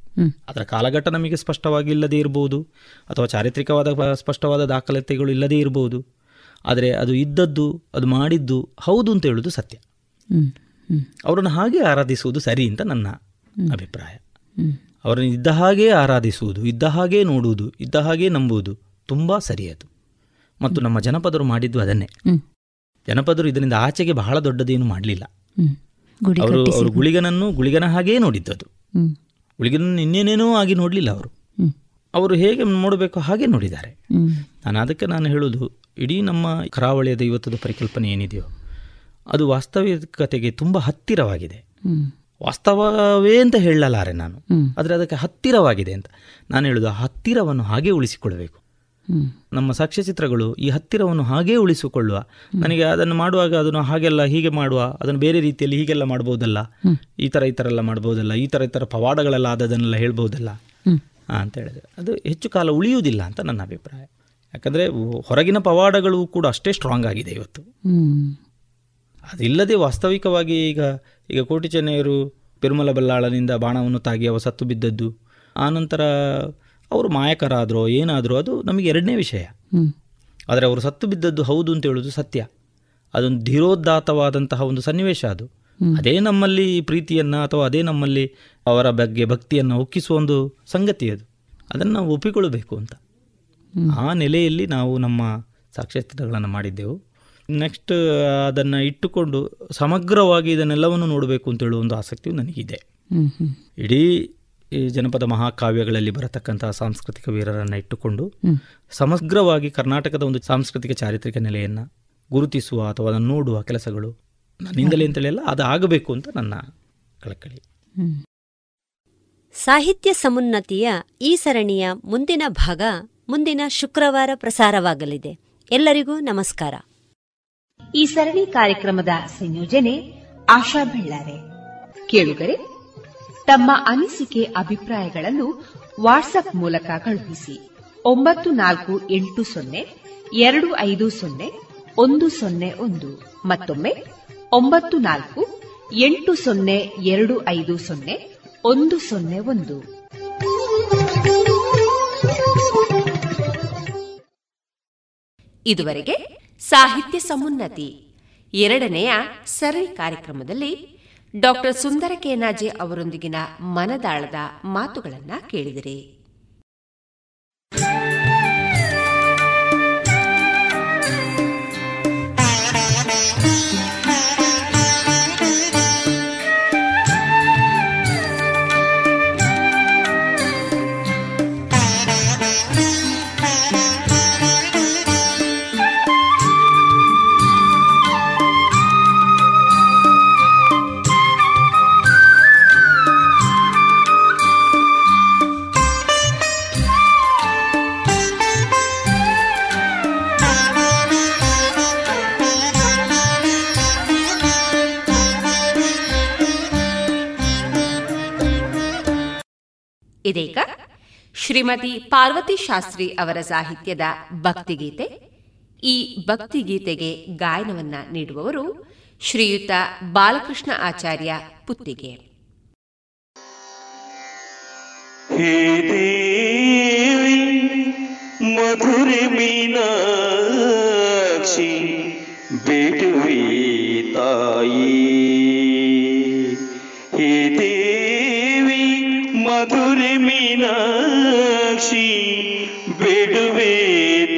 ಅದರ ಕಾಲಘಟ್ಟ ನಮಗೆ ಸ್ಪಷ್ಟವಾಗಿ ಇಲ್ಲದೇ ಇರಬಹುದು ಅಥವಾ ಚಾರಿತ್ರಿಕವಾದ ಸ್ಪಷ್ಟವಾದ ದಾಖಲಾತಿಗಳು ಇಲ್ಲದೇ ಇರಬಹುದು ಆದರೆ ಅದು ಇದ್ದದ್ದು ಅದು ಮಾಡಿದ್ದು ಹೌದು ಅಂತ ಹೇಳುವುದು ಸತ್ಯ. ಅವರನ್ನು ಹಾಗೆ ಆರಾಧಿಸುವುದು ಸರಿ ಅಂತ ನನ್ನ ಅಭಿಪ್ರಾಯ. ಅವರನ್ನು ಇದ್ದ ಹಾಗೇ ಆರಾಧಿಸುವುದು ಇದ್ದ ಹಾಗೇ ನೋಡುವುದು ಇದ್ದ ಹಾಗೇ ನಂಬುವುದು ತುಂಬ ಸರಿಯದು ಮತ್ತು ನಮ್ಮ ಜನಪದರು ಮಾಡಿದ್ದು ಅದನ್ನೇ. ಜನಪದರು ಇದರಿಂದ ಆಚೆಗೆ ಬಹಳ ದೊಡ್ಡದೇನು ಮಾಡಲಿಲ್ಲ. ಅವರು ಅವರು ಗುಳಿಗನನ್ನು ಗುಳಿಗನ ಹಾಗೇ ನೋಡಿದ್ದದು. ಗುಳಿಗನನ್ನು ಇನ್ನೇನೇನೋ ಆಗಿ ನೋಡಲಿಲ್ಲ ಅವರು. ಅವರು ಹೇಗೆ ನೋಡಬೇಕು ಹಾಗೆ ನೋಡಿದ್ದಾರೆ. ನಾನು ಅದಕ್ಕೆ ನಾನು ಹೇಳೋದು ಇಡೀ ನಮ್ಮ ಕರಾವಳಿಯ ದೈವತ್ವದ ಪರಿಕಲ್ಪನೆ ಏನಿದೆಯೋ ಅದು ವಾಸ್ತವಿಕತೆಗೆ ತುಂಬ ಹತ್ತಿರವಾಗಿದೆ. ವಾಸ್ತವವೇ ಅಂತ ಹೇಳಲಾರೆ ನಾನು. ಆದರೆ ಅದಕ್ಕೆ ಹತ್ತಿರವಾಗಿದೆ ಅಂತ. ನಾನು ಹೇಳೋದು ಆ ಹತ್ತಿರವನ್ನು ಹಾಗೆ ಉಳಿಸಿಕೊಳ್ಳಬೇಕು ನಮ್ಮ ನಮ್ಮ ಸಾಕ್ಷ್ಯಚಿತ್ರಗಳು ಈ ಹತ್ತಿರವನ್ನು ಹಾಗೇ ಉಳಿಸಿಕೊಳ್ಳುವ. ನನಗೆ ಅದನ್ನು ಮಾಡುವಾಗ ಅದನ್ನು ಹಾಗೆಲ್ಲ ಹೀಗೆ ಮಾಡುವ ಅದನ್ನು ಬೇರೆ ರೀತಿಯಲ್ಲಿ ಹೀಗೆಲ್ಲ ಮಾಡ್ಬೋದಲ್ಲ. ಈ ಥರ ಈ ಥರ ಎಲ್ಲ ಮಾಡ್ಬೋದಲ್ಲ ಈ ಥರ ಈ ಥರ ಪವಾಡಗಳೆಲ್ಲ ಆದದನ್ನೆಲ್ಲ ಹೇಳ್ಬೋದಲ್ಲ. ಅಂತ ಹೇಳಿದ್ರೆ ಅದು ಹೆಚ್ಚು ಕಾಲ ಉಳಿಯುವುದಿಲ್ಲ ಅಂತ ನನ್ನ ಅಭಿಪ್ರಾಯ. ಯಾಕಂದರೆ ಹೊರಗಿನ ಪವಾಡಗಳು ಕೂಡ ಅಷ್ಟೇ ಸ್ಟ್ರಾಂಗ್ ಆಗಿದೆ ಇವತ್ತು. ಅದಿಲ್ಲದೆ ವಾಸ್ತವಿಕವಾಗಿ ಈಗ ಈಗ ಕೋಟಿ ಚೆನ್ನೈಯರು ಪೆರುಮಲ ಬಲ್ಲಾಳನಿಂದ ಬಾಣವನ್ನು ತಾಗಿ ಅವ ಸತ್ತು ಬಿದ್ದದ್ದು ಆನಂತರ ಅವರು ಮಾಯಕರಾದರೋ ಏನಾದರೂ ಅದು ನಮಗೆ ಎರಡನೇ ವಿಷಯ. ಆದರೆ ಅವರು ಸತ್ತು ಬಿದ್ದದ್ದು ಹೌದು ಅಂತ ಹೇಳೋದು ಸತ್ಯ. ಅದೊಂದು ಧೀರೋದ್ದಾತವಾದಂತಹ ಒಂದು ಸನ್ನಿವೇಶ ಅದು. ಅದೇ ನಮ್ಮಲ್ಲಿ ಪ್ರೀತಿಯನ್ನು ಅಥವಾ ಅದೇ ನಮ್ಮಲ್ಲಿ ಅವರ ಬಗ್ಗೆ ಭಕ್ತಿಯನ್ನು ಒಕ್ಕಿಸುವ ಒಂದು ಸಂಗತಿ ಅದು. ಅದನ್ನು ನಾವು ಒಪ್ಪಿಕೊಳ್ಳಬೇಕು ಅಂತ. ಆ ನೆಲೆಯಲ್ಲಿ ನಾವು ನಮ್ಮ ಸಾಕ್ಷ್ಯಚಿತ್ರಗಳನ್ನು ಮಾಡಿದ್ದೆವು. ನೆಕ್ಸ್ಟ್ ಅದನ್ನು ಇಟ್ಟುಕೊಂಡು ಸಮಗ್ರವಾಗಿ ಇದನ್ನೆಲ್ಲವನ್ನು ನೋಡಬೇಕು ಅಂತ ಹೇಳುವ ಒಂದು ಆಸಕ್ತಿಯು ನನಗಿದೆ. ಇಡೀ ಈ ಜನಪದ ಮಹಾಕಾವ್ಯಗಳಲ್ಲಿ ಬರತಕ್ಕಂತಹ ಸಾಂಸ್ಕೃತಿಕ ವೀರರನ್ನು ಇಟ್ಟುಕೊಂಡು ಸಮಗ್ರವಾಗಿ ಕರ್ನಾಟಕದ ಒಂದು ಸಾಂಸ್ಕೃತಿಕ ಚಾರಿತ್ರಿಕ ನೆಲೆಯನ್ನು ಗುರುತಿಸುವ ಅಥವಾ ಅದನ್ನು ನೋಡುವ ಕೆಲಸಗಳು ನನ್ನಿಂದಲೇ ಅಂತೇಳಿಲ್ಲ ಅದು ಆಗಬೇಕು ಅಂತ ನನ್ನ ಕಳಕಳಿ. ಸಾಹಿತ್ಯ ಸಮುನ್ನತಿಯ ಈ ಸರಣಿಯ ಮುಂದಿನ ಭಾಗ ಮುಂದಿನ ಶುಕ್ರವಾರ ಪ್ರಸಾರವಾಗಲಿದೆ. ಎಲ್ಲರಿಗೂ ನಮಸ್ಕಾರ. ಈ ಸರಣಿ ಕಾರ್ಯಕ್ರಮದ ಸಂಯೋಜನೆ ಆಶಾ ಬೆಳ್ಳಾರೆ. ಕೇಳುಗರೆ, ತಮ್ಮ ಅನಿಸಿಕೆ ಅಭಿಪ್ರಾಯಗಳನ್ನು ವಾಟ್ಸ್ಆಪ್ ಮೂಲಕ ಕಳುಹಿಸಿ. ಒಂಬತ್ತು ನಾಲ್ಕು ಎಂಟು ಸೊನ್ನೆ, ಎರಡು ಐದು ಸೊನ್ನೆ, ಒಂದು ಸೊನ್ನೆ ಒಂದು. ಮತ್ತೊಮ್ಮೆ, ಒಂಬತ್ತು ನಾಲ್ಕು, ಎಂಟು ಸೊನ್ನೆ, ಎರಡು ಐದು ಸೊನ್ನೆ, ಒಂದು ಸೊನ್ನೆ ಒಂದು. ಇದುವರೆಗೆ ಸಾಹಿತ್ಯ ಸಮುನ್ನತಿ. ಎರಡನೆಯ ಸರಣಿ ಕಾರ್ಯಕ್ರಮದಲ್ಲಿ ಡಾಕ್ಟರ್ ಸುಂದರ ಕೇನಾಜೆ ಅವರೊಂದಿಗಿನ ಮನದಾಳದ ಮಾತುಗಳನ್ನ ಕೇಳಿದಿರಿ. ಇದೀಗ ಶ್ರೀಮತಿ ಪಾರ್ವತಿ ಶಾಸ್ತ್ರಿ ಅವರ ಸಾಹಿತ್ಯದ ಭಕ್ತಿಗೀತೆ. ಈ ಭಕ್ತಿಗೀತೆಗೆ ಗಾಯನವನ್ನ ನೀಡುವವರು ಶ್ರೀಯುತ ಬಾಲಕೃಷ್ಣ ಆಚಾರ್ಯ ಪುತ್ತಿಗೆ. ಮಧುರೆ ಮೀನಾಕ್ಷಿ, ಬೇಟುವಿ ತಾಯಿ. ಹೇ ದೇವಿ, ಮಧುರೆ ಮೀನಾಕ್ಷಿ ಬೇಡುವೆ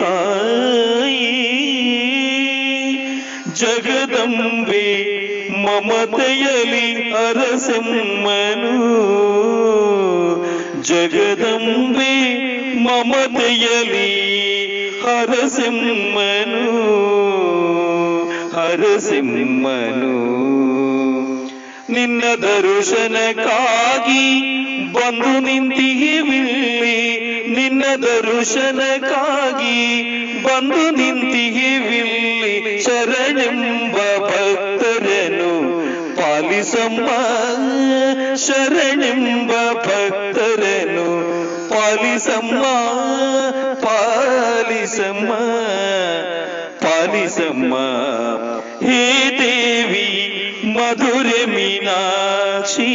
ತಾಯಿ ಜಗದಂಬೆ ಮಮತೆಯಲಿ ಅರಸಮ್ಮನು ಜಗದಂಬೆ ಮಮತೆಯಲಿ ಹರಸಿಮ್ಮನು ಹರಸಿಮ್ಮನು ನಿನ್ನ ದರ್ಶನಕ್ಕಾಗಿ ಬಂದು ನಿಂತಿಹಿವಿಲ್ಲಿ ನಿನ್ನ ದರ್ಶನಕ್ಕಾಗಿ ಬಂದು ನಿಂತಿಹಿವಿಲ್ಲಿ ಶರಣೆಂಬ ಭಕ್ತರನು ಪಾಲಿಸಮ್ಮ. ಶರಣೆಂಬ ಭಕ್ತರನು ಪಾಲಿಸಮ್ಮ. ಪಾಲಿಸಮ್ಮ. ಪಾಲಿಸಮ್ಮ. ಮೀನಾಕ್ಷಿ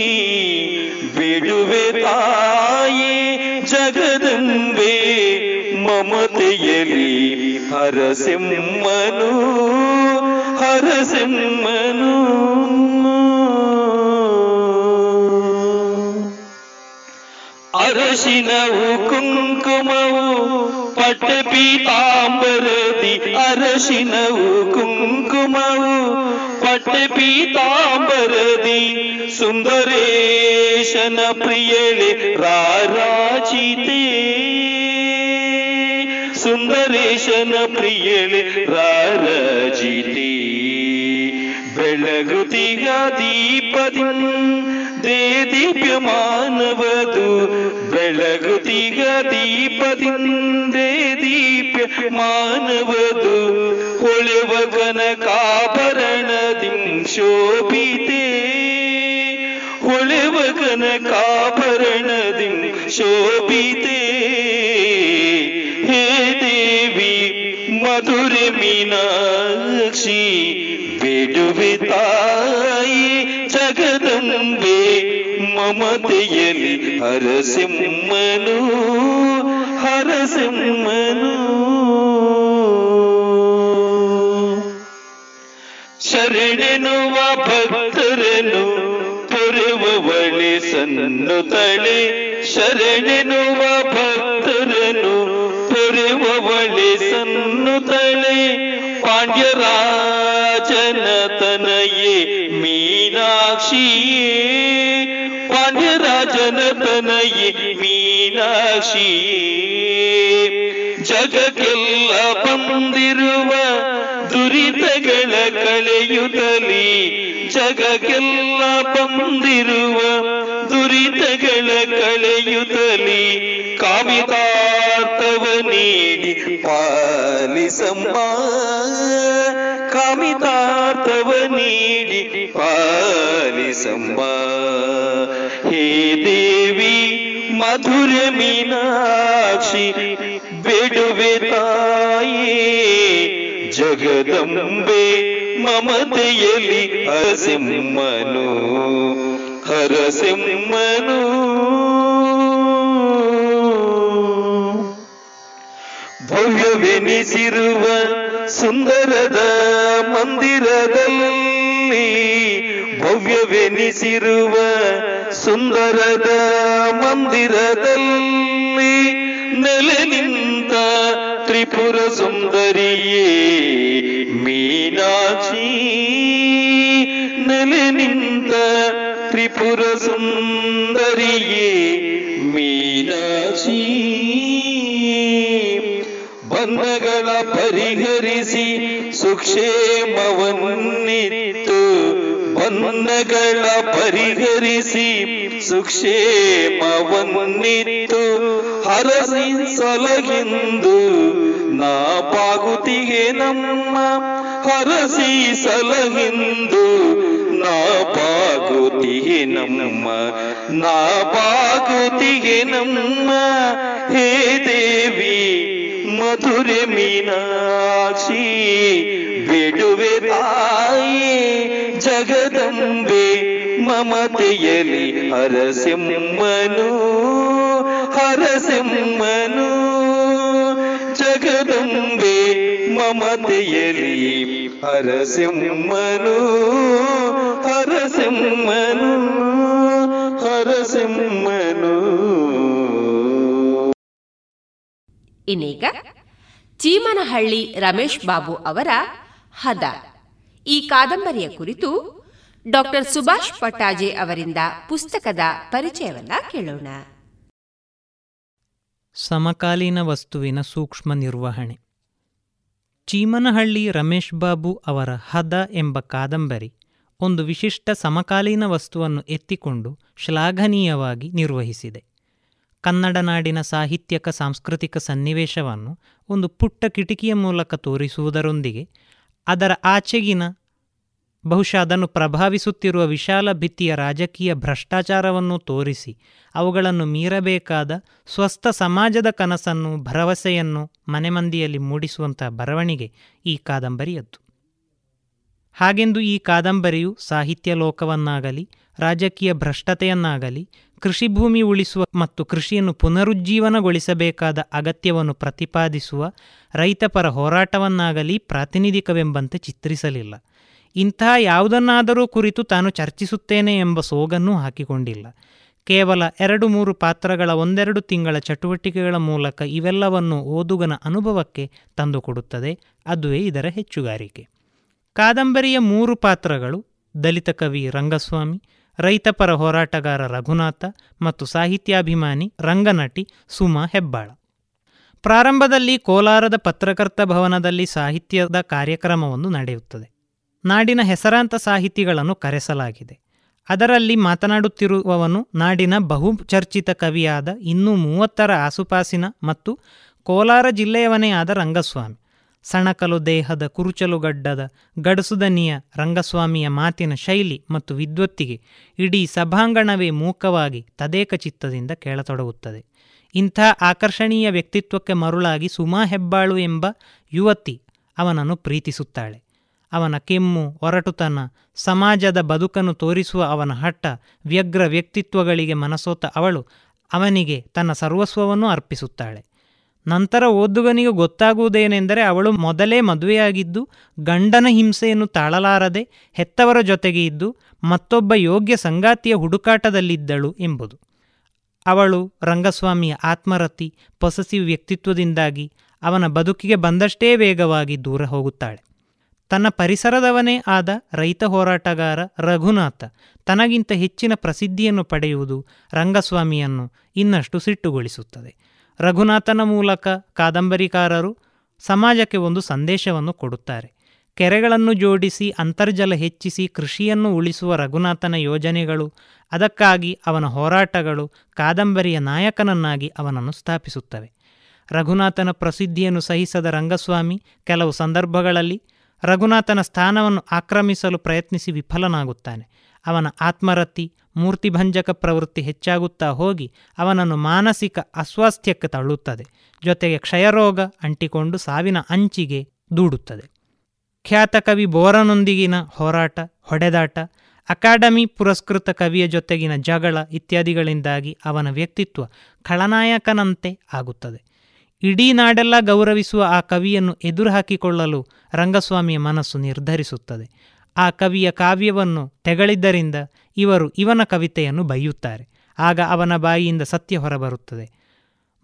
ಬಿಡುವೆ ತಾಯಿ ಜಗದಂಬೆ ಮಮತೆಯಲಿ ಹರಸೆಮ್ಮನು ಹರಸೆಮ್ಮನು ಅರಶಿನವು ಕುಂಕುಮವು ಪಟ್ಟ ಪೀತಾಂಬರದಿ ಅರಶಿನವು ಕುಂಕುಮವು ಪಟ್ಟ ಪೀತಾಂಬರದಿ ಸುಂದರೇಶನ ಪ್ರಿಯಳೆ ರಾರಾಜಿತೆ ಸುಂದರೇಶನ ಪ್ರಿಯಳೆ ರಾರಾಜಿತೆ ಬೆಳಗುತಿಗ ದೀಪದಿ ದೇ ದೀಪ್ಯಮಾನವದು ಬೆಳಗುತಿಗ ದೀಪದಿಂದೇ ದೀಪ್ಯ ಮಾನವದು ಹೊಳೆವ ಕನಕಾಭರಣದಿಂ ಶೋಭಿತೆ ಹೊಳೆವ ಕನಕಾಭರಣದಿಂ ಶೋಭಿತೆ ಹೇ ದೇವಿ ಮಧುರೆ ಮೀನಾಕ್ಷಿ ಬಿಡುವೆ ತಾಯಿ ಜಗದಂಬೆ ಮಮತೆಯಲಿ ಹರಸಿಮ್ಮನು ಹರಸಿಮ್ಮನು ಶರಣೆನುವ ಭಕ್ತರನು ಪೊರೆವಳೆ ಸನ್ನು ತಳೆ ಶರಣೆನುವ ಭಕ್ತರನು ಪೊರೆವಳೆ ಸನ್ನು ತಳೆ ಪಾಂಡ್ಯರಾಜನ ತನಯೇ ಮೀನಾಕ್ಷಿಯೇ ಪಾಂಡ್ಯರಾಜನ ತನಯೇ ಮೀನಾಕ್ಷಿಯೇ ಜಗಕ್ಕೆಲ್ಲ ಬಂದಿರುವ ದುರಿತಗಳ ಕಳೆಯುತ್ತಲಿ ಜಗಕ್ಕೆಲ್ಲ ಬಂದಿರುವ ದುರಿತಗಳ ಕಳೆಯುತ್ತಲಿ ಕಾಮಿತಾರ್ಥವ ನೀಡಿ ಪಾಲಿಸಮ್ಮ ಕಾಮಿತಾರ್ಥವ ನೀಡಿ ಪಾಲಿಸಮ್ಮ ಹೇ ದೇವಿ ಮಧುರ ಮೀನಾಕ್ಷಿ ಬಿಡುವೆ ತಾಯಿ ಜಗದಂಬೆ ಮಮತೆಯಲ್ಲಿ ಹರಸಿಂಹನು ಹರಸಿಂಹನು. ಭವ್ಯವೆನಿಸಿರುವ ಸುಂದರದ ಮಂದಿರದಲ್ಲಿ ಭವ್ಯವೆನಿಸಿರುವ ಸುಂದರದ ಮಂದಿರದಲ್ಲಿ ನೆಲೆ ನಿಂತ ತ್ರಿಪುರ ಸುಂದರಿಯೇ ಮೀನಾಕ್ಷಿ. ನೆಲೆ ನಿಂತ ತ್ರಿಪುರ ಸುಂದರಿಯೇ ಮೀನಾಕ್ಷಿ. ಬಂಧಗಳ ಪರಿಹರಿಸಿ ಸುಕ್ಷೇಮವನ್ನಿತ್ತು ಬಂಧಗಳ ಪರಿಹರಿಸಿ ಸುಕ್ಷೇಮವನ್ನಿತ್ತು. ಹರಸಿ ಸಲಗಿಂದು ನಾ ಪಾಗುತಿಗೆ ನಮ್ಮ ಹರಸಿ ಸಲಹಿಂದು ನಾ ಪಾಗುತಿಗೆ ನಮ್ಮ ನಾ ಪಾಗುತಿಗೆ ನಮ್ಮ ಹೇ ದೇವಿ. ಮಧುರೆ ಮೀನಾಕ್ಷಿ ಬಿಡುವೆ ತಾಯಿ ಜಗದಂಬೆ ಮಮತೆಯಲಿ ಹರಸಿಂಹನು ಹರಸಿಂಹನು ಜಗದಂಬೆ ಮಮತೆಯಲಿ ಹರಸಿಮ್ಮನು ಇನ್ನೀಗ ಚೀಮನಹಳ್ಳಿ ರಮೇಶ್ ಬಾಬು ಅವರ ಹದ. ಈ ಕಾದಂಬರಿಯ ಕುರಿತು ಡಾಕ್ಟರ್ ಸುಭಾಷ್ ಪಟ್ಟಾಜೆ ಅವರಿಂದ ಪುಸ್ತಕದ ಪರಿಚಯವನ್ನ ಕೇಳೋಣ. ಸಮಕಾಲೀನ ವಸ್ತುವಿನ ಸೂಕ್ಷ್ಮ ನಿರ್ವಹಣೆ. ಚೀಮನಹಳ್ಳಿ ರಮೇಶ್ ಬಾಬು ಅವರ ಹದ ಎಂಬ ಕಾದಂಬರಿ ಒಂದು ವಿಶಿಷ್ಟ ಸಮಕಾಲೀನ ವಸ್ತುವನ್ನು ಎತ್ತಿಕೊಂಡು ಶ್ಲಾಘನೀಯವಾಗಿ ನಿರ್ವಹಿಸಿದೆ. ಕನ್ನಡ ನಾಡಿನ ಸಾಹಿತ್ಯಕ, ಸಾಂಸ್ಕೃತಿಕ ಸನ್ನಿವೇಶವನ್ನು ಒಂದು ಪುಟ್ಟ ಕಿಟಕಿಯ ಮೂಲಕ ತೋರಿಸುವುದರೊಂದಿಗೆ ಅದರ ಆಚೆಗಿನ ಬಹುಶಃ ಅದನ್ನು ಪ್ರಭಾವಿಸುತ್ತಿರುವ ವಿಶಾಲ ಭಿತ್ತಿಯ ರಾಜಕೀಯ ಭ್ರಷ್ಟಾಚಾರವನ್ನು ತೋರಿಸಿ ಅವುಗಳನ್ನು ಮೀರಬೇಕಾದ ಸ್ವಸ್ಥ ಸಮಾಜದ ಕನಸನ್ನು, ಭರವಸೆಯನ್ನು ಮನೆಮಂದಿಯಲ್ಲಿ ಮೂಡಿಸುವಂತಹ ಬರವಣಿಗೆ ಈ ಕಾದಂಬರಿಯದ್ದು. ಹಾಗೆಂದು ಈ ಕಾದಂಬರಿಯು ಸಾಹಿತ್ಯ ಲೋಕವನ್ನಾಗಲಿ, ರಾಜಕೀಯ ಭ್ರಷ್ಟತೆಯನ್ನಾಗಲಿ ಕೃಷಿ ಭೂಮಿ ಉಳಿಸುವ ಮತ್ತು ಕೃಷಿಯನ್ನು ಪುನರುಜ್ಜೀವನಗೊಳಿಸಬೇಕಾದ ಅಗತ್ಯವನ್ನು ಪ್ರತಿಪಾದಿಸುವ ರೈತಪರ ಹೋರಾಟವನ್ನಾಗಲಿ ಪ್ರಾತಿನಿಧಿಕವೆಂಬಂತೆ ಚಿತ್ರಿಸಲಿಲ್ಲ. ಇಂತಹ ಯಾವುದನ್ನಾದರೂ ಕುರಿತು ತಾನು ಚರ್ಚಿಸುತ್ತೇನೆ ಎಂಬ ಸೋಗನ್ನೂ ಹಾಕಿಕೊಂಡಿಲ್ಲ. ಕೇವಲ ಎರಡು ಮೂರು ಪಾತ್ರಗಳ ಒಂದೆರಡು ತಿಂಗಳ ಚಟುವಟಿಕೆಗಳ ಮೂಲಕ ಇವೆಲ್ಲವನ್ನು ಓದುಗನ ಅನುಭವಕ್ಕೆ ತಂದುಕೊಡುತ್ತದೆ. ಅದುವೇ ಇದರ ಹೆಚ್ಚುಗಾರಿಕೆ. ಕಾದಂಬರಿಯ ಮೂರು ಪಾತ್ರಗಳು ದಲಿತ ಕವಿ ರಂಗಸ್ವಾಮಿ ರೈತಪರ ಹೋರಾಟಗಾರ ರಘುನಾಥ ಮತ್ತು ಸಾಹಿತ್ಯಾಭಿಮಾನಿ ರಂಗನಟಿ ಸುಮಾ ಹೆಬ್ಬಾಳ. ಪ್ರಾರಂಭದಲ್ಲಿ ಕೋಲಾರದ ಪತ್ರಕರ್ತ ಭವನದಲ್ಲಿ ಸಾಹಿತ್ಯದ ಕಾರ್ಯಕ್ರಮವೊಂದು ನಡೆಯುತ್ತದೆ. ನಾಡಿನ ಹೆಸರಾಂತ ಸಾಹಿತಿಗಳನ್ನು ಕರೆಸಲಾಗಿದೆ. ಅದರಲ್ಲಿ ಮಾತನಾಡುತ್ತಿರುವವನು ನಾಡಿನ ಬಹುಚರ್ಚಿತ ಕವಿಯಾದ ಇನ್ನೂ ಮೂವತ್ತರ ಆಸುಪಾಸಿನ ಮತ್ತು ಕೋಲಾರ ಜಿಲ್ಲೆಯವನೇ ಆದ ರಂಗಸ್ವಾಮಿ. ಸಣಕಲು ದೇಹದ ಕುರುಚಲುಗಡ್ಡದ ಗಡಸುದನಿಯ ರಂಗಸ್ವಾಮಿಯ ಮಾತಿನ ಶೈಲಿ ಮತ್ತು ವಿದ್ವತ್ತಿಗೆ ಇಡೀ ಸಭಾಂಗಣವೇ ಮೂಕವಾಗಿ ತದೇಕ ಚಿತ್ತದಿಂದ ಕೇಳತೊಡಗುತ್ತದೆ. ಇಂಥ ಆಕರ್ಷಣೀಯ ವ್ಯಕ್ತಿತ್ವಕ್ಕೆ ಮರುಳಾಗಿ ಸುಮಾ ಹೆಬ್ಬಾಳು ಎಂಬ ಯುವತಿ ಅವನನ್ನು ಪ್ರೀತಿಸುತ್ತಾಳೆ. ಅವನ ಕೆಮ್ಮು, ಒರಟುತನ, ಸಮಾಜದ ಬದುಕನ್ನು ತೋರಿಸುವ ಅವನ ಹಟ್ಟ ವ್ಯಗ್ರ ವ್ಯಕ್ತಿತ್ವಗಳಿಗೆ ಮನಸೋತ ಅವಳು ಅವನಿಗೆ ತನ್ನ ಸರ್ವಸ್ವವನ್ನು ಅರ್ಪಿಸುತ್ತಾಳೆ. ನಂತರ ಓದುಗನಿಗೆ ಗೊತ್ತಾಗುವುದೇನೆಂದರೆ ಅವಳು ಮೊದಲೇ ಮದುವೆಯಾಗಿದ್ದು, ಗಂಡನ ಹಿಂಸೆಯನ್ನು ತಾಳಲಾರದೆ ಹೆತ್ತವರ ಜೊತೆಗೆ ಇದ್ದು, ಮತ್ತೊಬ್ಬ ಯೋಗ್ಯ ಸಂಗಾತಿಯ ಹುಡುಕಾಟದಲ್ಲಿದ್ದಳು ಎಂಬುದು. ಅವಳು ರಂಗಸ್ವಾಮಿಯ ಆತ್ಮರತಿ, ಪೊಸಸಿವ್ ವ್ಯಕ್ತಿತ್ವದಿಂದಾಗಿ ಅವನ ಬದುಕಿಗೆ ಬಂದಷ್ಟೇ ವೇಗವಾಗಿ ದೂರ ಹೋಗುತ್ತಾಳೆ. ತನ್ನ ಪರಿಸರದವನೇ ಆದ ರೈತ ಹೋರಾಟಗಾರ ರಘುನಾಥ ತನಗಿಂತ ಹೆಚ್ಚಿನ ಪ್ರಸಿದ್ಧಿಯನ್ನು ಪಡೆಯುವುದು ರಂಗಸ್ವಾಮಿಯನ್ನು ಇನ್ನಷ್ಟು ಸಿಟ್ಟುಗೊಳಿಸುತ್ತದೆ. ರಘುನಾಥನ ಮೂಲಕ ಕಾದಂಬರಿಕಾರರು ಸಮಾಜಕ್ಕೆ ಒಂದು ಸಂದೇಶವನ್ನು ಕೊಡುತ್ತಾರೆ. ಕೆರೆಗಳನ್ನು ಜೋಡಿಸಿ, ಅಂತರ್ಜಲ ಹೆಚ್ಚಿಸಿ, ಕೃಷಿಯನ್ನು ಉಳಿಸುವ ರಘುನಾಥನ ಯೋಜನೆಗಳು, ಅದಕ್ಕಾಗಿ ಅವನ ಹೋರಾಟಗಳು ಕಾದಂಬರಿಯ ನಾಯಕನನ್ನಾಗಿ ಅವನನ್ನು ಸ್ಥಾಪಿಸುತ್ತವೆ. ರಘುನಾಥನ ಪ್ರಸಿದ್ಧಿಯನ್ನು ಸಹಿಸದ ರಂಗಸ್ವಾಮಿ ಕೆಲವು ಸಂದರ್ಭಗಳಲ್ಲಿ ರಘುನಾಥನ ಸ್ಥಾನವನ್ನು ಆಕ್ರಮಿಸಲು ಪ್ರಯತ್ನಿಸಿ ವಿಫಲನಾಗುತ್ತಾನೆ. ಅವನ ಆತ್ಮರತಿ ಮೂರ್ತಿಭಂಜಕ ಪ್ರವೃತ್ತಿ ಹೆಚ್ಚಾಗುತ್ತಾ ಹೋಗಿ ಅವನನ್ನು ಮಾನಸಿಕ ಅಸ್ವಾಸ್ಥ್ಯಕ್ಕೆ ತಳ್ಳುತ್ತದೆ. ಜೊತೆಗೆ ಕ್ಷಯರೋಗ ಅಂಟಿಕೊಂಡು ಸಾವಿನ ಅಂಚಿಗೆ ದೂಡುತ್ತದೆ. ಖ್ಯಾತ ಕವಿ ಬೋರನೊಂದಿಗಿನ ಹೋರಾಟ, ಹೊಡೆದಾಟ, ಅಕಾಡೆಮಿ ಪುರಸ್ಕೃತ ಕವಿಯ ಜೊತೆಗಿನ ಜಗಳ ಇತ್ಯಾದಿಗಳಿಂದಾಗಿ ಅವನ ವ್ಯಕ್ತಿತ್ವ ಖಳನಾಯಕನಂತೆ ಆಗುತ್ತದೆ. ಇಡೀ ನಾಡೆಲ್ಲ ಗೌರವಿಸುವ ಆ ಕವಿಯನ್ನು ಎದುರು ಹಾಕಿಕೊಳ್ಳಲು ರಂಗಸ್ವಾಮಿಯ ಮನಸ್ಸು ನಿರ್ಧರಿಸುತ್ತದೆ. ಆ ಕವಿಯ ಕಾವ್ಯವನ್ನು ತೆಗಳಿದ್ದರಿಂದ ಇವರು ಇವನ ಕವಿತೆಯನ್ನು ಬೈಯುತ್ತಾರೆ ಆಗ ಅವನ ಬಾಯಿಯಿಂದ ಸತ್ಯ ಹೊರಬರುತ್ತದೆ.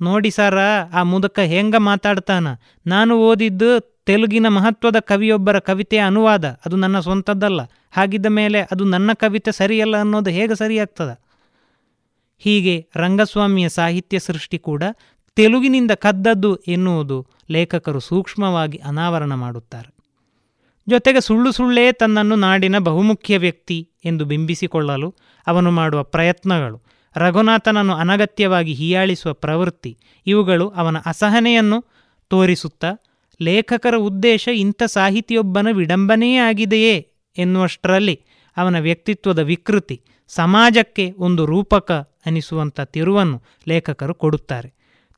ನೋಡಿ ಸರ, ಆ ಮುದಕ ಹೆಂಗ ಮಾತಾಡ್ತಾನ? ನಾನು ಓದಿದ್ದು ತೆಲುಗಿನ ಮಹತ್ವದ ಕವಿಯೊಬ್ಬರ ಕವಿತೆಯ ಅನುವಾದ. ಅದು ನನ್ನ ಸ್ವಂತದ್ದಲ್ಲ. ಹಾಗಿದ್ದ ಮೇಲೆ ಅದು ನನ್ನ ಕವಿತೆ ಸರಿಯಲ್ಲ ಅನ್ನೋದು ಹೇಗೆ ಸರಿಯಾಗ್ತದ? ಹೀಗೆ ರಂಗಸ್ವಾಮಿಯ ಸಾಹಿತ್ಯ ಸೃಷ್ಟಿ ಕೂಡ ತೆಲುಗಿನಿಂದ ಕದ್ದದ್ದು ಎನ್ನುವುದು ಲೇಖಕರು ಸೂಕ್ಷ್ಮವಾಗಿ ಅನಾವರಣ ಮಾಡುತ್ತಾರೆ. ಜೊತೆಗೆ ಸುಳ್ಳು ಸುಳ್ಳೇ ತನ್ನನ್ನು ನಾಡಿನ ಬಹುಮುಖ್ಯ ವ್ಯಕ್ತಿ ಎಂದು ಬಿಂಬಿಸಿಕೊಳ್ಳಲು ಅವನು ಮಾಡುವ ಪ್ರಯತ್ನಗಳು, ರಘುನಾಥನನ್ನು ಅನಗತ್ಯವಾಗಿ ಹೀಯಾಳಿಸುವ ಪ್ರವೃತ್ತಿ, ಇವುಗಳು ಅವನ ಅಸಹನೆಯನ್ನು ತೋರಿಸುತ್ತಾ, ಲೇಖಕರ ಉದ್ದೇಶ ಇಂಥ ಸಾಹಿತಿಯೊಬ್ಬನ ವಿಡಂಬನೆಯೇ ಆಗಿದೆಯೇ ಎನ್ನುವಷ್ಟರಲ್ಲಿ ಅವನ ವ್ಯಕ್ತಿತ್ವದ ವಿಕೃತಿ ಸಮಾಜಕ್ಕೆ ಒಂದು ರೂಪಕ ಅನಿಸುವಂಥ ತಿರುವನ್ನು ಲೇಖಕರು ಕೊಡುತ್ತಾರೆ.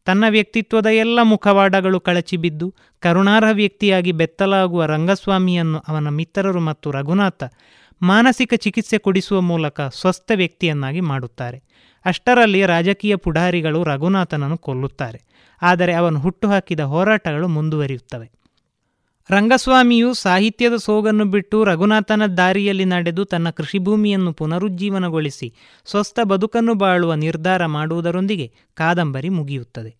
ತನ್ನ ವ್ಯಕ್ತಿತ್ವದ ಎಲ್ಲ ಮುಖವಾಡಗಳು ಕಳಚಿಬಿದ್ದು ಕರುಣಾರ್ಹ ವ್ಯಕ್ತಿಯಾಗಿ ಬೆತ್ತಲಾಗುವ ರಂಗಸ್ವಾಮಿಯನ್ನು ಅವನ ಮಿತ್ರರು ಮತ್ತು ರಘುನಾಥ ಮಾನಸಿಕ ಚಿಕಿತ್ಸೆ ಕೊಡಿಸುವ ಮೂಲಕ ಸ್ವಸ್ಥ ವ್ಯಕ್ತಿಯನ್ನಾಗಿ ಮಾಡುತ್ತಾರೆ. ಅಷ್ಟರಲ್ಲಿ ರಾಜಕೀಯ ಪುಢಾರಿಗಳು ರಘುನಾಥನನ್ನು ಕೊಲ್ಲುತ್ತಾರೆ. ಆದರೆ ಅವನು ಹುಟ್ಟುಹಾಕಿದ ಹೋರಾಟಗಳು ಮುಂದುವರಿಯುತ್ತವೆ. ರಂಗಸ್ವಾಮಿಯು ಸಾಹಿತ್ಯದ ಸೋಗನ್ನು ಬಿಟ್ಟು ರಘುನಾಥನ ದಾರಿಯಲ್ಲಿ ನಡೆದು ತನ್ನ ಕೃಷಿಭೂಮಿಯನ್ನು ಪುನರುಜ್ಜೀವನಗೊಳಿಸಿ ಸ್ವಸ್ಥ ಬದುಕನ್ನು ಬಾಳುವ ನಿರ್ಧಾರ ಮಾಡುವುದರೊಂದಿಗೆ ಕಾದಂಬರಿ ಮುಗಿಯುತ್ತದೆ.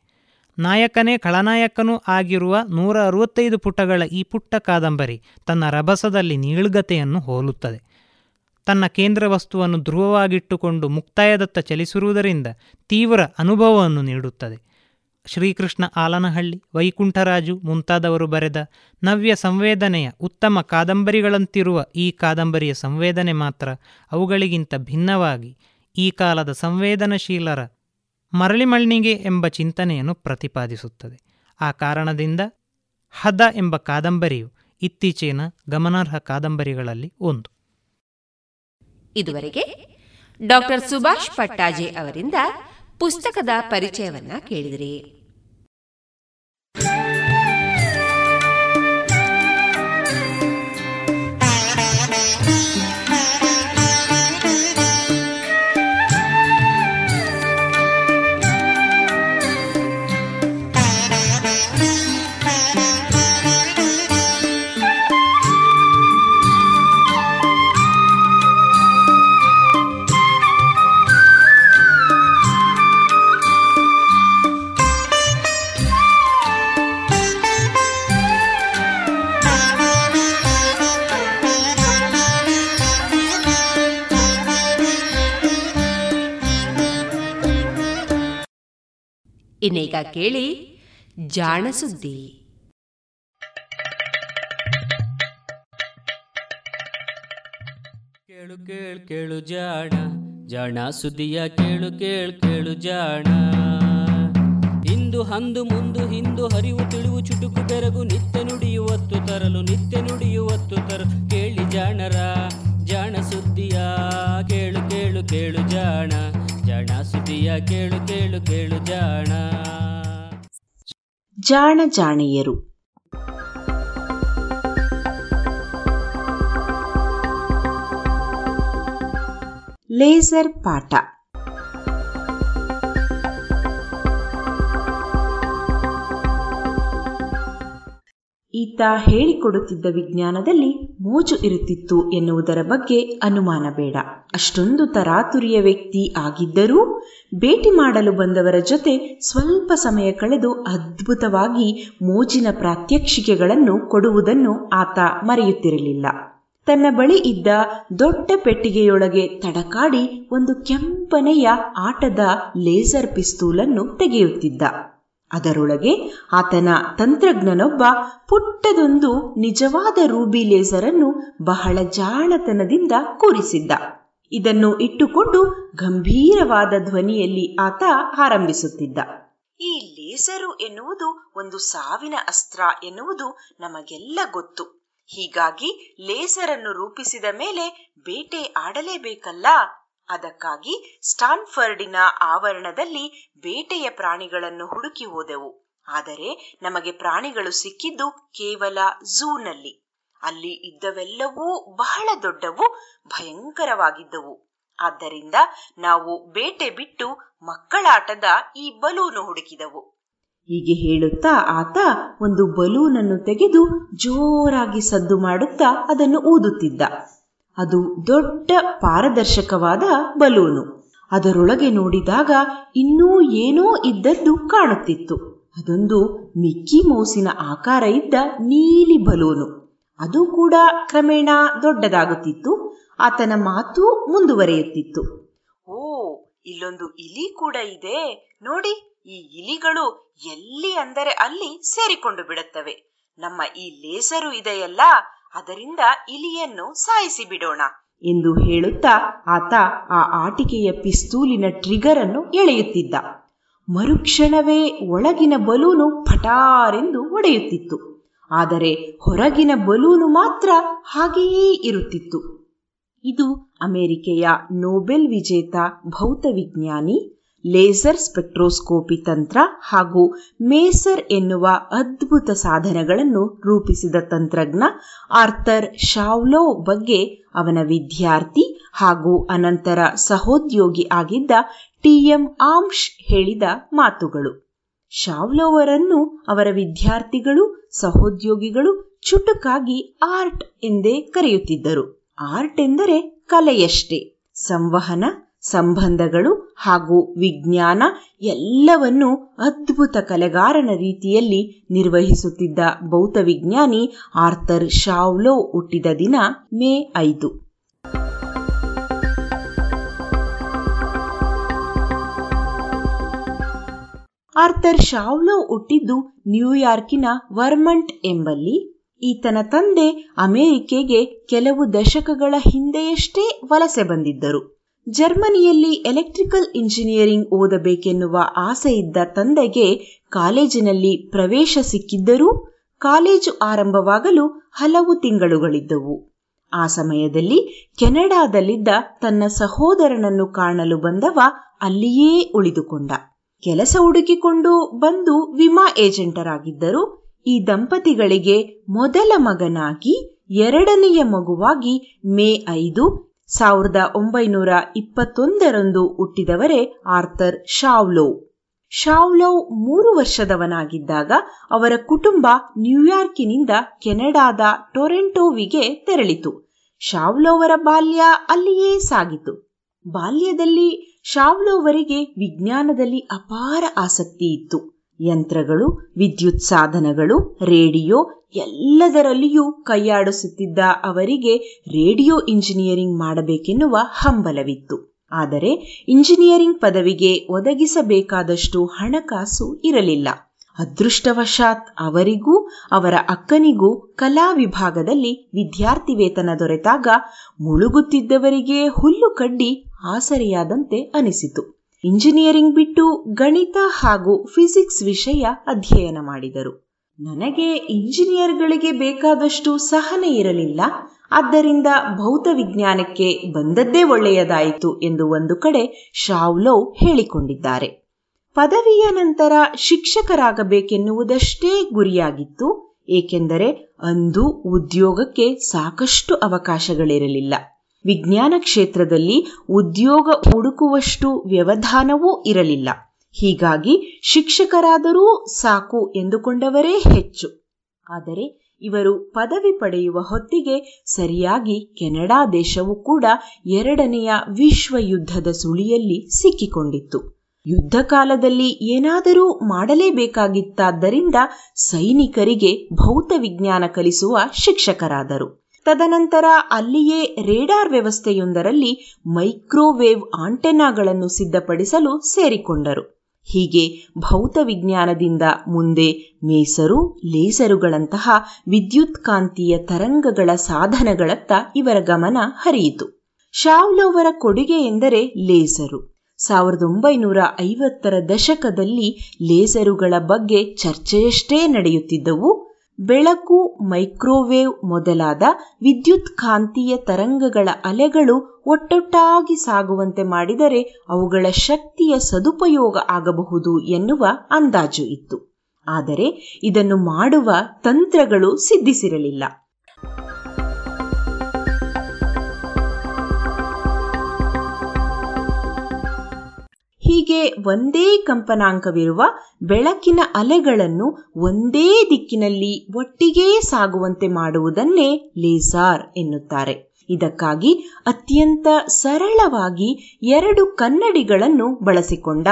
ನಾಯಕನೇ ಖಳನಾಯಕನೂ ಆಗಿರುವ ನೂರ ಅರವತ್ತೈದು ಪುಟಗಳ ಈ ಪುಟ್ಟ ಕಾದಂಬರಿ ತನ್ನ ರಭಸದಲ್ಲಿ ನೀಳ್ಗತೆಯನ್ನು ಹೋಲುತ್ತದೆ. ತನ್ನ ಕೇಂದ್ರ ವಸ್ತುವನ್ನು ಧ್ರುವವಾಗಿಟ್ಟುಕೊಂಡು ಮುಕ್ತಾಯದತ್ತ ಚಲಿಸಿರುವುದರಿಂದ ತೀವ್ರ ಅನುಭವವನ್ನು ನೀಡುತ್ತದೆ. ಶ್ರೀಕೃಷ್ಣ ಆಲನಹಳ್ಳಿ, ವೈಕುಂಠರಾಜು ಮುಂತಾದವರು ಬರೆದ ನವ್ಯ ಸಂವೇದನೆಯ ಉತ್ತಮ ಕಾದಂಬರಿಗಳಂತಿರುವ ಈ ಕಾದಂಬರಿಯ ಸಂವೇದನೆ ಮಾತ್ರ ಅವುಗಳಿಗಿಂತ ಭಿನ್ನವಾಗಿ ಈ ಕಾಲದ ಸಂವೇದನಶೀಲರ ಮರಳಿಮಳ್ಳಿಗೆ ಎಂಬ ಚಿಂತನೆಯನ್ನು ಪ್ರತಿಪಾದಿಸುತ್ತದೆ. ಆ ಕಾರಣದಿಂದ ಹದ ಎಂಬ ಕಾದಂಬರಿಯು ಇತ್ತೀಚಿನ ಗಮನಾರ್ಹ ಕಾದಂಬರಿಗಳಲ್ಲಿ ಒಂದು. ಇದುವರೆಗೆ ಡಾಕ್ಟರ್ ಸುಭಾಷ್ ಪಟ್ಟಾಜೆ ಅವರಿಂದ ಪುಸ್ತಕದ ಪರಿಚಯವನ್ನ ಕೇಳಿದಿರಿ. ಇನ್ನೀಗ ಕೇಳಿ ಜಾಣ ಸುದ್ದಿ ಕೇಳು ಕೇಳು ಕೇಳು ಜಾಣ ಜಾಣ ಸುದ್ದಿಯ ಕೇಳು ಕೇಳು ಕೇಳು ಜಾಣ. ಇಂದು ಹಂದು ಮುಂದು ಹಿಂದು ಹರಿವು ತಿಳಿವು ಚುಟುಕು ಬೆರಗು ನಿತ್ಯ ನುಡಿಯುವತ್ತು ತರಲು, ನಿತ್ಯ ನುಡಿಯುವತ್ತು ತರಲು. ಕೇಳಿ ಜಾಣರ, ಜಾಣ ಸುದ್ದಿಯ ಕೇಳು ಕೇಳು ಕೇಳು ಜಾಣ. ಜಾಣ ಸುದಿಯ ಕೇಳು ಕೇಳು ಕೇಳು ಜಾಣ. ಜಾಣ ಜಾಣೆಯರು. ಲೇಸರ್ ಪಾಠ. ಈತ ಹೇಳಿಕೊಡುತ್ತಿದ್ದ ವಿಜ್ಞಾನದಲ್ಲಿ ಮೋಜು ಇರುತ್ತಿತ್ತು ಎನ್ನುವುದರ ಬಗ್ಗೆ ಅನುಮಾನ ಬೇಡ. ಅಷ್ಟೊಂದು ತರಾತುರಿಯ ವ್ಯಕ್ತಿ ಆಗಿದ್ದರೂ ಭೇಟಿ ಮಾಡಲು ಬಂದವರ ಜೊತೆ ಸ್ವಲ್ಪ ಸಮಯ ಕಳೆದು ಅದ್ಭುತವಾಗಿ ಮೋಜಿನ ಪ್ರಾತ್ಯಕ್ಷಿಕೆಗಳನ್ನು ಕೊಡುವುದನ್ನು ಆತ ಮರೆಯುತ್ತಿರಲಿಲ್ಲ. ತನ್ನ ಬಳಿ ಇದ್ದ ದೊಡ್ಡ ಪೆಟ್ಟಿಗೆಯೊಳಗೆ ತಡಕಾಡಿ ಒಂದು ಕೆಂಪನೆಯ ಆಟದ ಲೇಸರ್ ಪಿಸ್ತೂಲನ್ನು ತೆಗೆಯುತ್ತಿದ್ದ. ಅದರೊಳಗೆ ಆತನ ತಂತ್ರಜ್ಞನೊಬ್ಬ ಪುಟ್ಟದೊಂದು ನಿಜವಾದ ರೂಬಿ ಲೇಸರ್ ಅನ್ನು ಬಹಳ ಜಾಣತನದಿಂದ ಕೂರಿಸಿದ್ದ. ಇದನ್ನು ಇಟ್ಟುಕೊಂಡು ಗಂಭೀರವಾದ ಧ್ವನಿಯಲ್ಲಿ ಆತ ಆರಂಭಿಸುತ್ತಿದ್ದ. ಈ ಲೇಸರು ಎನ್ನುವುದು ಒಂದು ಸಾವಿನ ಅಸ್ತ್ರ ಎನ್ನುವುದು ನಮಗೆಲ್ಲ ಗೊತ್ತು. ಹೀಗಾಗಿ ಲೇಸರ್ ಅನ್ನು ರೂಪಿಸಿದ ಮೇಲೆ ಬೇಟೆ ಆಡಲೇಬೇಕಲ್ಲ? ಅದಕ್ಕಾಗಿ ಸ್ಟಾನ್ಫರ್ಡಿನ ಆವರಣದಲ್ಲಿ ಬೇಟೆಯ ಪ್ರಾಣಿಗಳನ್ನು ಹುಡುಕಿ ಹೋದೆವು. ಆದರೆ ನಮಗೆ ಪ್ರಾಣಿಗಳು ಸಿಕ್ಕಿದ್ದು ಕೇವಲ ಝೂನಲ್ಲಿ. ಅಲ್ಲಿ ಇದ್ದವೆಲ್ಲವೂ ಬಹಳ ದೊಡ್ಡವು, ಭಯಂಕರವಾಗಿದ್ದವು. ಆದ್ದರಿಂದ ನಾವು ಬೇಟೆ ಬಿಟ್ಟು ಮಕ್ಕಳಾಟದ ಈ ಬಲೂನು ಹುಡುಕಿದೆವು. ಹೀಗೆ ಹೇಳುತ್ತಾ ಆತ ಒಂದು ಬಲೂನನ್ನು ತೆಗೆದು ಜೋರಾಗಿ ಸದ್ದು ಮಾಡುತ್ತಾ ಅದನ್ನು ಊದುತ್ತಿದ್ದ. ಅದು ದೊಡ್ಡ ಪಾರದರ್ಶಕವಾದ ಬಲೂನು. ಅದರೊಳಗೆ ನೋಡಿದಾಗ ಇನ್ನೂ ಏನೋ ಇದ್ದದ್ದು ಕಾಣುತ್ತಿತ್ತು. ಅದೊಂದು ಮಿಕ್ಕಿ ಮೌಸಿನ ಆಕಾರ ಇದ್ದ ನೀಲಿ ಬಲೂನು. ಅದು ಕೂಡ ಕ್ರಮೇಣ ದೊಡ್ಡದಾಗುತ್ತಿತ್ತು. ಆತನ ಮಾತು ಮುಂದುವರಿಯುತ್ತಿತ್ತು. ಓ, ಇಲ್ಲೊಂದು ಇಲಿ ಕೂಡ ಇದೆ. ನೋಡಿ, ಈ ಇಲಿಗಳು ಎಲ್ಲಿ ಅಂದರೆ ಅಲ್ಲಿ ಸೇರಿಕೊಂಡು ಬಿಡುತ್ತವೆ. ನಮ್ಮ ಈ ಲೇಸರು ಇದೆಯಲ್ಲ? ಅದರಿಂದ ಇಲಿಯನ್ನು ಸಾಯಿಸಿ ಬಿಡೋಣ ಎಂದು ಹೇಳುತ್ತಾ ಆತ ಆ ಆಟಿಕೆಯ ಪಿಸ್ತೂಲಿನ ಟ್ರಿಗರ್ ಅನ್ನು ಎಳೆಯುತ್ತಿದ್ದ. ಮರುಕ್ಷಣವೇ ಒಳಗಿನ ಬಲೂನು ಪಟಾರೆಂದು ಒಡೆಯುತ್ತಿತ್ತು. ಆದರೆ ಹೊರಗಿನ ಬಲೂನು ಮಾತ್ರ ಹಾಗೆಯೇ ಇರುತ್ತಿತ್ತು. ಇದು ಅಮೆರಿಕೆಯ ನೋಬೆಲ್ ವಿಜೇತ ಭೌತವಿಜ್ಞಾನಿ ಲೇಸರ್ ಸ್ಪೆಕ್ಟ್ರೋಸ್ಕೋಪಿ ತಂತ್ರ ಹಾಗೂ ಮೇಸರ್ ಎನ್ನುವ ಅದ್ಭುತ ಸಾಧನಗಳನ್ನು ರೂಪಿಸಿದ ತಂತ್ರಜ್ಞ ಆರ್ಥರ್ ಶಾವ್ಲೋ ಬಗ್ಗೆ ಅವನ ವಿದ್ಯಾರ್ಥಿ ಹಾಗೂ ಅನಂತರ ಸಹೋದ್ಯೋಗಿ ಆಗಿದ್ದ ಟಿಎಂ ಆಮ್ಶ್ ಹೇಳಿದ ಮಾತುಗಳು. ಶಾವ್ಲೋವರನ್ನು ಅವರ ವಿದ್ಯಾರ್ಥಿಗಳು, ಸಹೋದ್ಯೋಗಿಗಳು ಚುಟುಕಾಗಿ ಆರ್ಟ್ ಎಂದೇ ಕರೆಯುತ್ತಿದ್ದರು. ಆರ್ಟ್ ಎಂದರೆ ಕಲೆಯಷ್ಟೇ. ಸಂವಹನ ಸಂಬಂಧಗಳು ಹಾಗೂ ವಿಜ್ಞಾನ ಎಲ್ಲವನ್ನೂ ಅದ್ಭುತ ಕಲೆಗಾರನ ರೀತಿಯಲ್ಲಿ ನಿರ್ವಹಿಸುತ್ತಿದ್ದ ಭೌತವಿಜ್ಞಾನಿ ಆರ್ಥರ್ ಶಾವ್ಲೋ ಹುಟ್ಟಿದ ದಿನ ಮೇ ಐದು. ಆರ್ಥರ್ ಶಾವ್ಲೋ ಹುಟ್ಟಿದ್ದು ನ್ಯೂಯಾರ್ಕಿನ ವರ್ಮಂಟ್ ಎಂಬಲ್ಲಿ. ಈತನ ತಂದೆ ಅಮೆರಿಕೆಗೆ ಕೆಲವು ದಶಕಗಳ ಹಿಂದೆಯಷ್ಟೇ ವಲಸೆ ಬಂದಿದ್ದರು. ಜರ್ಮನಿಯಲ್ಲಿ ಎಲೆಕ್ಟ್ರಿಕಲ್ ಇಂಜಿನಿಯರಿಂಗ್ ಓದಬೇಕೆನ್ನುವ ಆಸೆ ಇದ್ದ ತಂದೆಗೆ ಕಾಲೇಜಿನಲ್ಲಿ ಪ್ರವೇಶ ಸಿಕ್ಕಿದ್ದರೂ ಕಾಲೇಜು ಆರಂಭವಾಗಲು ಹಲವು ತಿಂಗಳುಗಳಿದ್ದವು. ಆ ಸಮಯದಲ್ಲಿ ಕೆನಡಾದಲ್ಲಿದ್ದ ತನ್ನ ಸಹೋದರನನ್ನು ಕಾಣಲು ಬಂದವ ಅಲ್ಲಿಯೇ ಉಳಿದುಕೊಂಡ. ಕೆಲಸ ಹುಡುಕಿಕೊಂಡು ಬಂದು ವಿಮಾ ಏಜೆಂಟರಾಗಿದ್ದರು. ಈ ದಂಪತಿಗಳಿಗೆ ಮೊದಲ ಮಗನಾಗಿ ಎರಡನೆಯ ಮಗುವಾಗಿ ಮೇ ಐದು ಸಾವಿರದ ಒಂಬೈನೂರ ಇಪ್ಪತ್ತೊಂದರಂದು ಹುಟ್ಟಿದವರೇ ಆರ್ಥರ್ ಶಾವ್ಲೋ. ಶಾವ್ಲೋ ಮೂರು ವರ್ಷದವನಾಗಿದ್ದಾಗ ಅವರ ಕುಟುಂಬ ನ್ಯೂಯಾರ್ಕಿನಿಂದ ಕೆನಡಾದ ಟೊರೆಂಟೋವಿಗೆ ತೆರಳಿತು. ಶಾವ್ಲೋವರ ಬಾಲ್ಯ ಅಲ್ಲಿಯೇ ಸಾಗಿತು. ಬಾಲ್ಯದಲ್ಲಿ ಶಾವ್ಲೋವರಿಗೆ ವಿಜ್ಞಾನದಲ್ಲಿ ಅಪಾರ ಆಸಕ್ತಿ ಇತ್ತು. ಯಂತ್ರಗಳು, ವಿದ್ಯುತ್ ಸಾಧನಗಳು, ರೇಡಿಯೋ ಎಲ್ಲದರಲ್ಲಿಯೂ ಕೈಯಾಡಿಸುತ್ತಿದ್ದ ಅವರಿಗೆ ರೇಡಿಯೋ ಇಂಜಿನಿಯರಿಂಗ್ ಮಾಡಬೇಕೆನ್ನುವ ಹಂಬಲವಿತ್ತು. ಆದರೆ ಇಂಜಿನಿಯರಿಂಗ್ ಪದವಿಗೆ ಒದಗಿಸಬೇಕಾದಷ್ಟು ಹಣಕಾಸು ಇರಲಿಲ್ಲ. ಅದೃಷ್ಟವಶಾತ್ ಅವರಿಗೂ, ಅವರ ಅಕ್ಕನಿಗೂ ಕಲಾ ವಿಭಾಗದಲ್ಲಿ ವಿದ್ಯಾರ್ಥಿ ವೇತನ ದೊರೆತಾಗ ಮುಳುಗುತ್ತಿದ್ದವರಿಗೆ ಹುಲ್ಲು ಕಡ್ಡಿ ಆಸರೆಯಾದಂತೆ ಅನಿಸಿತು. ಇಂಜಿನಿಯರಿಂಗ್ ಬಿಟ್ಟು ಗಣಿತ ಹಾಗೂ ಫಿಸಿಕ್ಸ್ ವಿಷಯ ಅಧ್ಯಯನ ಮಾಡಿದರು. ನನಗೆ ಇಂಜಿನಿಯರ್ಗಳಿಗೆ ಬೇಕಾದಷ್ಟು ಸಹನೆ ಇರಲಿಲ್ಲ. ಆದ್ದರಿಂದ ಭೌತ ವಿಜ್ಞಾನಕ್ಕೆ ಬಂದದ್ದೇ ಒಳ್ಳೆಯದಾಯಿತು ಎಂದು ಒಂದು ಕಡೆ ಶಾವ್ಲೋ ಹೇಳಿಕೊಂಡಿದ್ದಾರೆ. ಪದವಿಯ ನಂತರ ಶಿಕ್ಷಕರಾಗಬೇಕೆನ್ನುವುದಷ್ಟೇ ಗುರಿಯಾಗಿತ್ತು. ಏಕೆಂದರೆ ಅಂದು ಉದ್ಯೋಗಕ್ಕೆ ಸಾಕಷ್ಟು ಅವಕಾಶಗಳಿರಲಿಲ್ಲ. ವಿಜ್ಞಾನ ಕ್ಷೇತ್ರದಲ್ಲಿ ಉದ್ಯೋಗ ಹುಡುಕುವಷ್ಟು ವ್ಯವಧಾನವೂ ಇರಲಿಲ್ಲ. ಹೀಗಾಗಿ ಶಿಕ್ಷಕರಾದರೂ ಸಾಕು ಎಂದುಕೊಂಡವರೇ ಹೆಚ್ಚು. ಆದರೆ ಇವರು ಪದವಿ ಪಡೆಯುವ ಹೊತ್ತಿಗೆ ಸರಿಯಾಗಿ ಕೆನಡಾ ದೇಶವು ಕೂಡ ಎರಡನೆಯ ವಿಶ್ವ ಯುದ್ಧದ ಸುಳಿಯಲ್ಲಿ ಸಿಕ್ಕಿಕೊಂಡಿತ್ತು. ಯುದ್ಧ ಕಾಲದಲ್ಲಿ ಏನಾದರೂ ಮಾಡಲೇಬೇಕಾಗಿತ್ತಾದ್ದರಿಂದ ಸೈನಿಕರಿಗೆ ಭೌತ ವಿಜ್ಞಾನ ಕಲಿಸುವ ಶಿಕ್ಷಕರಾದರು. ತದನಂತರ ಅಲ್ಲಿಯೇ ರೇಡಾರ್ ವ್ಯವಸ್ಥೆಯೊಂದರಲ್ಲಿ ಮೈಕ್ರೋವೇವ್ ಆಂಟೆನಾಗಳನ್ನು ಸಿದ್ಧಪಡಿಸಲು ಸೇರಿಕೊಂಡರು. ಹೀಗೆ ಭೌತ ವಿಜ್ಞಾನದಿಂದ ಮುಂದೆ ಮೇಸರು, ಲೇಸರುಗಳಂತಹ ವಿದ್ಯುತ್ಕಾಂತೀಯ ತರಂಗಗಳ ಸಾಧನಗಳತ್ತ ಇವರ ಗಮನ ಹರಿಯಿತು. ಶಾವ್ಲೋವರ ಕೊಡುಗೆ ಎಂದರೆ ಲೇಸರು. ಸಾವಿರದ ಒಂಬೈನೂರ ಐವತ್ತರ ದಶಕದಲ್ಲಿ ಲೇಸರುಗಳ ಬಗ್ಗೆ ಚರ್ಚೆಯಷ್ಟೇ ನಡೆಯುತ್ತಿದ್ದವು. ಬೆಳಕು ಮೈಕ್ರೋವೇವ್ ಮೊದಲಾದ ವಿದ್ಯುತ್ ಕಾಂತೀಯ ತರಂಗಗಳ ಅಲೆಗಳು ಒಟ್ಟೊಟ್ಟಾಗಿ ಸಾಗುವಂತೆ ಮಾಡಿದರೆ ಅವುಗಳ ಶಕ್ತಿಯ ಸದುಪಯೋಗ ಆಗಬಹುದು ಎನ್ನುವ ಅಂದಾಜು ಇತ್ತು. ಆದರೆ ಇದನ್ನು ಮಾಡುವ ತಂತ್ರಗಳು ಸಿದ್ಧಿಸಿರಲಿಲ್ಲ. ಹೀಗೆ ಒಂದೇ ಕಂಪನಾಂಕವಿರುವ ಬೆಳಕಿನ ಅಲೆಗಳನ್ನು ಒಂದೇ ದಿಕ್ಕಿನಲ್ಲಿ ಒಟ್ಟಿಗೇ ಸಾಗುವಂತೆ ಮಾಡುವುದನ್ನೇ ಲೇಸಾರ್ ಎನ್ನುತ್ತಾರೆ. ಇದಕ್ಕಾಗಿ ಅತ್ಯಂತ ಸರಳವಾಗಿ ಎರಡು ಕನ್ನಡಿಗಳನ್ನು ಬಳಸಿಕೊಂಡ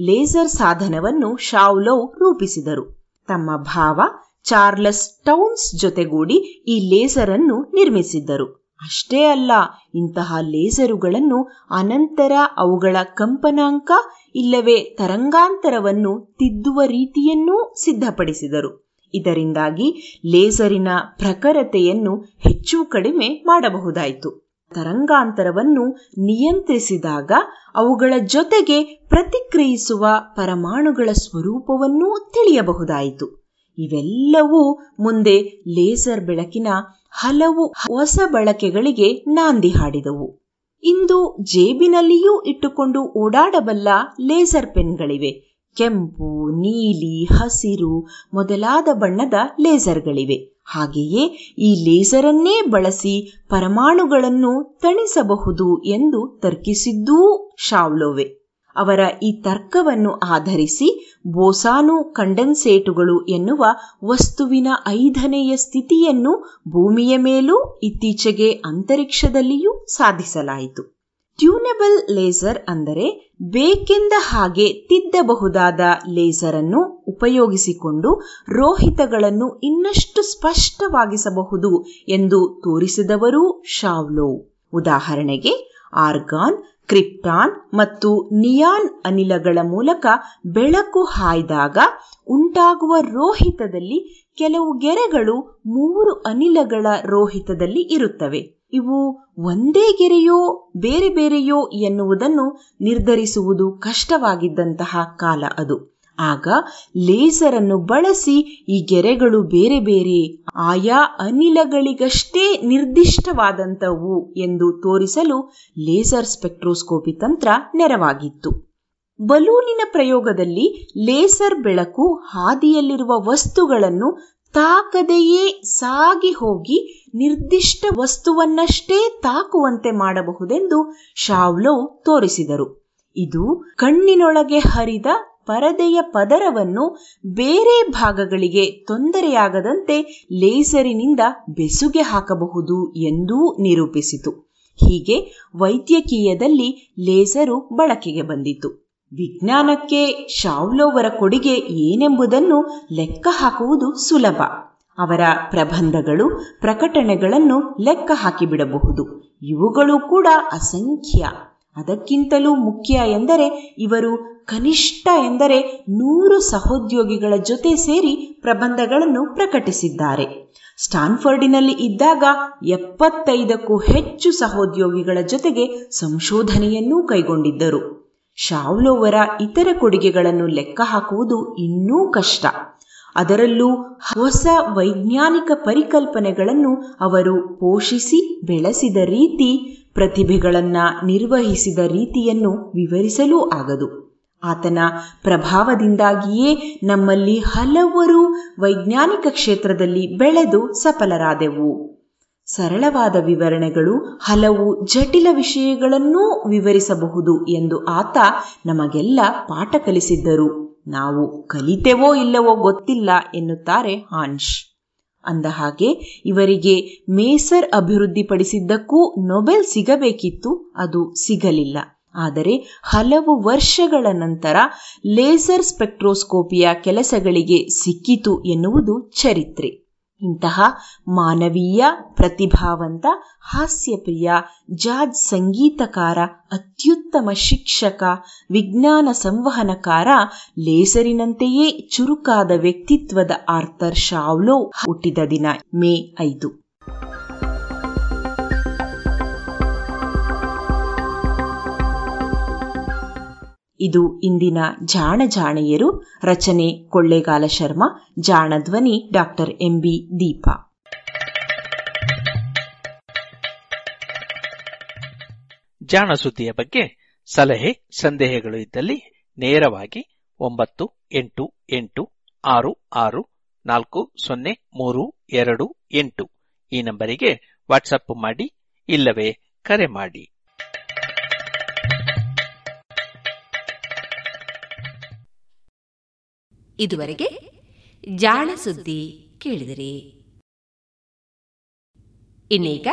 ಲೇಸರ್ ಸಾಧನವನ್ನು ಶಾವ್ಲೋ ರೂಪಿಸಿದರು. ತಮ್ಮ ಭಾವ ಚಾರ್ಲಸ್ ಟೌನ್ಸ್ ಜೊತೆಗೂಡಿ ಈ ಲೇಸರ್ ಅನ್ನು ನಿರ್ಮಿಸಿದ್ದರು. ಅಷ್ಟೇ ಅಲ್ಲ, ಇಂತಹ ಲೇಸರುಗಳನ್ನು ಅನಂತರ ಅವುಗಳ ಕಂಪನಾಂಕ ಇಲ್ಲವೇ ತರಂಗಾಂತರವನ್ನು ತಿದ್ದುವ ರೀತಿಯನ್ನೂ ಸಿದ್ಧಪಡಿಸಿದರು. ಇದರಿಂದಾಗಿ ಲೇಸರಿನ ಪ್ರಖರತೆಯನ್ನು ಹೆಚ್ಚು ಕಡಿಮೆ ಮಾಡಬಹುದಾಯಿತು. ತರಂಗಾಂತರವನ್ನು ನಿಯಂತ್ರಿಸಿದಾಗ ಅವುಗಳ ಜೊತೆಗೆ ಪ್ರತಿಕ್ರಿಯಿಸುವ ಪರಮಾಣುಗಳ ಸ್ವರೂಪವನ್ನೂ ತಿಳಿಯಬಹುದಾಯಿತು. ಇವೆಲ್ಲವೂ ಮುಂದೆ ಲೇಸರ್ ಬೆಳಕಿನ ಹಲವು ಹೊಸ ಬಳಕೆಗಳಿಗೆ ನಾಂದಿ ಹಾಡಿದವು. ಇಂದು ಜೇಬಿನಲ್ಲಿಯೂ ಇಟ್ಟುಕೊಂಡು ಓಡಾಡಬಲ್ಲ ಲೇಸರ್ ಪೆನ್ಗಳಿವೆ. ಕೆಂಪು, ನೀಲಿ, ಹಸಿರು ಮೊದಲಾದ ಬಣ್ಣದ ಲೇಸರ್ಗಳಿವೆ. ಹಾಗೆಯೇ ಈ ಲೇಸರನ್ನೇ ಬಳಸಿ ಪರಮಾಣುಗಳನ್ನು ತಣಿಸಬಹುದು ಎಂದು ತರ್ಕಿಸಿದ್ದೂ ಶಾವ್ಲೋವೆ ಅವರ ಈ ತರ್ಕವನ್ನು ಆಧರಿಸಿ ಬೋಸಾನು ಕಂಡೆನ್ಸೇಟುಗಳು ಎನ್ನುವ ವಸ್ತುವಿನ ಐದನೆಯ ಸ್ಥಿತಿಯನ್ನು ಭೂಮಿಯ ಮೇಲೂ ಇತ್ತೀಚೆಗೆ ಅಂತರಿಕ್ಷದಲ್ಲಿಯೂ ಸಾಧಿಸಲಾಯಿತು. ಟ್ಯೂನೆಬಲ್ ಲೇಸರ್ ಅಂದರೆ ಬೇಕೆಂದ ಹಾಗೆ ತಿದ್ದಬಹುದಾದ ಲೇಸರ್ ಅನ್ನು ಉಪಯೋಗಿಸಿಕೊಂಡು ರೋಹಿತಗಳನ್ನು ಇನ್ನಷ್ಟು ಸ್ಪಷ್ಟವಾಗಿಸಬಹುದು ಎಂದು ತೋರಿಸಿದವರು ಶಾವ್ಲೋ ಉದಾಹರಣೆಗೆ, ಆರ್ಗಾನ್ ಕ್ರಿಪ್ಟಾನ್ ಮತ್ತು ನಿಯಾನ್ ಅನಿಲಗಳ ಮೂಲಕ ಬೆಳಕು ಹಾಯ್ದಾಗ ಉಂಟಾಗುವ ರೋಹಿತದಲ್ಲಿ ಕೆಲವು ಗೆರೆಗಳು ಮೂರು ಅನಿಲಗಳ ರೋಹಿತದಲ್ಲಿ ಇರುತ್ತವೆ. ಇವು ಒಂದೇ ಗೆರೆಯೋ, ಬೇರೆ ಬೇರೆಯೋ ಎನ್ನುವುದನ್ನು ನಿರ್ಧರಿಸುವುದು ಕಷ್ಟವಾಗಿದ್ದಂತಹ ಕಾಲ ಅದು. ಆಗ ಲೇಸರ್ ಅನ್ನು ಬಳಸಿ ಈ ಗೆರೆಗಳು ಬೇರೆ ಬೇರೆ, ಆಯಾ ಅನಿಲಗಳಿಗಷ್ಟೇ ನಿರ್ದಿಷ್ಟವಾದಂಥವು ಎಂದು ತೋರಿಸಲು ಲೇಸರ್ ಸ್ಪೆಕ್ಟ್ರೋಸ್ಕೋಪಿ ತಂತ್ರ ನೆರವಾಗಿತ್ತು. ಬಲೂನಿನ ಪ್ರಯೋಗದಲ್ಲಿ ಲೇಸರ್ ಬೆಳಕು ಹಾದಿಯಲ್ಲಿರುವ ವಸ್ತುಗಳನ್ನು ತಾಕದೆಯೇ ಸಾಗಿ ಹೋಗಿ ನಿರ್ದಿಷ್ಟ ವಸ್ತುವನ್ನಷ್ಟೇ ತಾಕುವಂತೆ ಮಾಡಬಹುದೆಂದು ಶಾವ್ಲೋ ತೋರಿಸಿದರು. ಇದು ಕಣ್ಣಿನೊಳಗೆ ಹರಿದ ಪರದೆಯ ಪದರವನ್ನು ಬೇರೆ ಭಾಗಗಳಿಗೆ ತೊಂದರೆಯಾಗದಂತೆ ಲೇಸರಿನಿಂದ ಬೆಸುಗೆ ಹಾಕಬಹುದು ಎಂದೂ ನಿರೂಪಿಸಿತು. ಹೀಗೆ ವೈದ್ಯಕೀಯದಲ್ಲಿ ಲೇಸರು ಬಳಕೆಗೆ ಬಂದಿತು. ವಿಜ್ಞಾನಕ್ಕೆ ಶಾವ್ಲೋವರ ಕೊಡುಗೆ ಏನೆಂಬುದನ್ನು ಲೆಕ್ಕ ಹಾಕುವುದು ಸುಲಭ. ಅವರ ಪ್ರಬಂಧಗಳು, ಪ್ರಕಟಣೆಗಳನ್ನು ಲೆಕ್ಕ ಹಾಕಿಬಿಡಬಹುದು. ಇವುಗಳು ಕೂಡ ಅಸಂಖ್ಯ. ಅದಕ್ಕಿಂತಲೂ ಮುಖ್ಯ ಎಂದರೆ ಇವರು ಕನಿಷ್ಠ ಎಂದರೆ ನೂರು ಸಹೋದ್ಯೋಗಿಗಳ ಜೊತೆ ಸೇರಿ ಪ್ರಬಂಧಗಳನ್ನು ಪ್ರಕಟಿಸಿದ್ದಾರೆ. ಸ್ಟಾನ್ಫರ್ಡಿನಲ್ಲಿ ಇದ್ದಾಗ ಎಪ್ಪತ್ತೈದಕ್ಕೂ ಹೆಚ್ಚು ಸಹೋದ್ಯೋಗಿಗಳ ಜೊತೆಗೆ ಸಂಶೋಧನೆಯನ್ನೂ ಕೈಗೊಂಡಿದ್ದರು. ಶಾವ್ಲೋವರ ಇತರ ಕೊಡುಗೆಗಳನ್ನು ಲೆಕ್ಕ ಹಾಕುವುದು ಇನ್ನೂ ಕಷ್ಟ. ಅದರಲ್ಲೂ ಹೊಸ ವೈಜ್ಞಾನಿಕ ಪರಿಕಲ್ಪನೆಗಳನ್ನು ಅವರು ಪೋಷಿಸಿ ಬೆಳೆಸಿದ ರೀತಿ, ಪ್ರತಿಭೆಗಳನ್ನು ನಿರ್ವಹಿಸಿದ ರೀತಿಯನ್ನು ವಿವರಿಸಲೂ ಆಗದು. ಆತನ ಪ್ರಭಾವದಿಂದಾಗಿಯೇ ನಮ್ಮಲ್ಲಿ ಹಲವರು ವೈಜ್ಞಾನಿಕ ಕ್ಷೇತ್ರದಲ್ಲಿ ಬೆಳೆದು ಸಫಲರಾದೆವು. ಸರಳವಾದ ವಿವರಣೆಗಳು, ಹಲವು ಜಟಿಲ ವಿಷಯಗಳನ್ನೂ ವಿವರಿಸಬಹುದು ಎಂದು ಆತ ನಮಗೆಲ್ಲ ಪಾಠ ಕಲಿಸಿದ್ದರು. ನಾವು ಕಲಿತೆವೋ ಇಲ್ಲವೋ ಗೊತ್ತಿಲ್ಲ ಎನ್ನುತ್ತಾರೆ ಹಾನ್ಶ್. ಅಂದ ಹಾಗೆ, ಇವರಿಗೆ ಮೇಸರ್ ಅಭಿವೃದ್ಧಿಪಡಿಸಿದ್ದಕ್ಕೂ ನೊಬೆಲ್ ಸಿಗಬೇಕಿತ್ತು, ಅದು ಸಿಗಲಿಲ್ಲ. ಆದರೆ ಹಲವು ವರ್ಷಗಳ ನಂತರ ಲೇಸರ್ ಸ್ಪೆಕ್ಟ್ರೋಸ್ಕೋಪಿಯ ಕೆಲಸಗಳಿಗೆ ಸಿಕ್ಕಿತು ಎನ್ನುವುದು ಚರಿತ್ರೆ. ಇಂತಹ ಮಾನವೀಯ, ಪ್ರತಿಭಾವಂತ, ಹಾಸ್ಯಪ್ರಿಯ, ಜಾಜ್ ಸಂಗೀತಕಾರ, ಅತ್ಯುತ್ತಮ ಶಿಕ್ಷಕ, ವಿಜ್ಞಾನ ಸಂವಹನಕಾರ, ಲೇಸರಿನಂತೆಯೇ ಚುರುಕಾದ ವ್ಯಕ್ತಿತ್ವದ ಆರ್ಥರ್ ಶಾವ್ಲೋ ಹುಟ್ಟಿದ ದಿನ ಮೇ ಐದು. ಇದು ಇಂದಿನ ಜಾಣ ಜಾಣೆಯರು, ರಚನೆ ಕೊಳ್ಳೇಗಾಲ ಶರ್ಮ, ಜಾಣ ಧ್ವನಿ ಡಾಕ್ಟರ್ ಎಂಬಿ ದೀಪಾ. ಜಾಣ ಸುದ್ದಿಯ ಬಗ್ಗೆ ಸಲಹೆ, ಸಂದೇಹಗಳು ಇದ್ದಲ್ಲಿ ನೇರವಾಗಿ ಒಂಬತ್ತು, ಎಂಟು ಎಂಟು, ಆರು ಆರು, ನಾಲ್ಕು, ಸೊನ್ನೆ, ಮೂರು, ಎರಡು, ಎಂಟು ಈ ನಂಬರಿಗೆ ವಾಟ್ಸಪ್ ಮಾಡಿ ಇಲ್ಲವೇ ಕರೆ ಮಾಡಿ. ಇದುವರೆಗೆ ಜಾಣ ಸುದ್ದಿ ಕೇಳಿದಿರಿ. ಇನ್ನೀಗ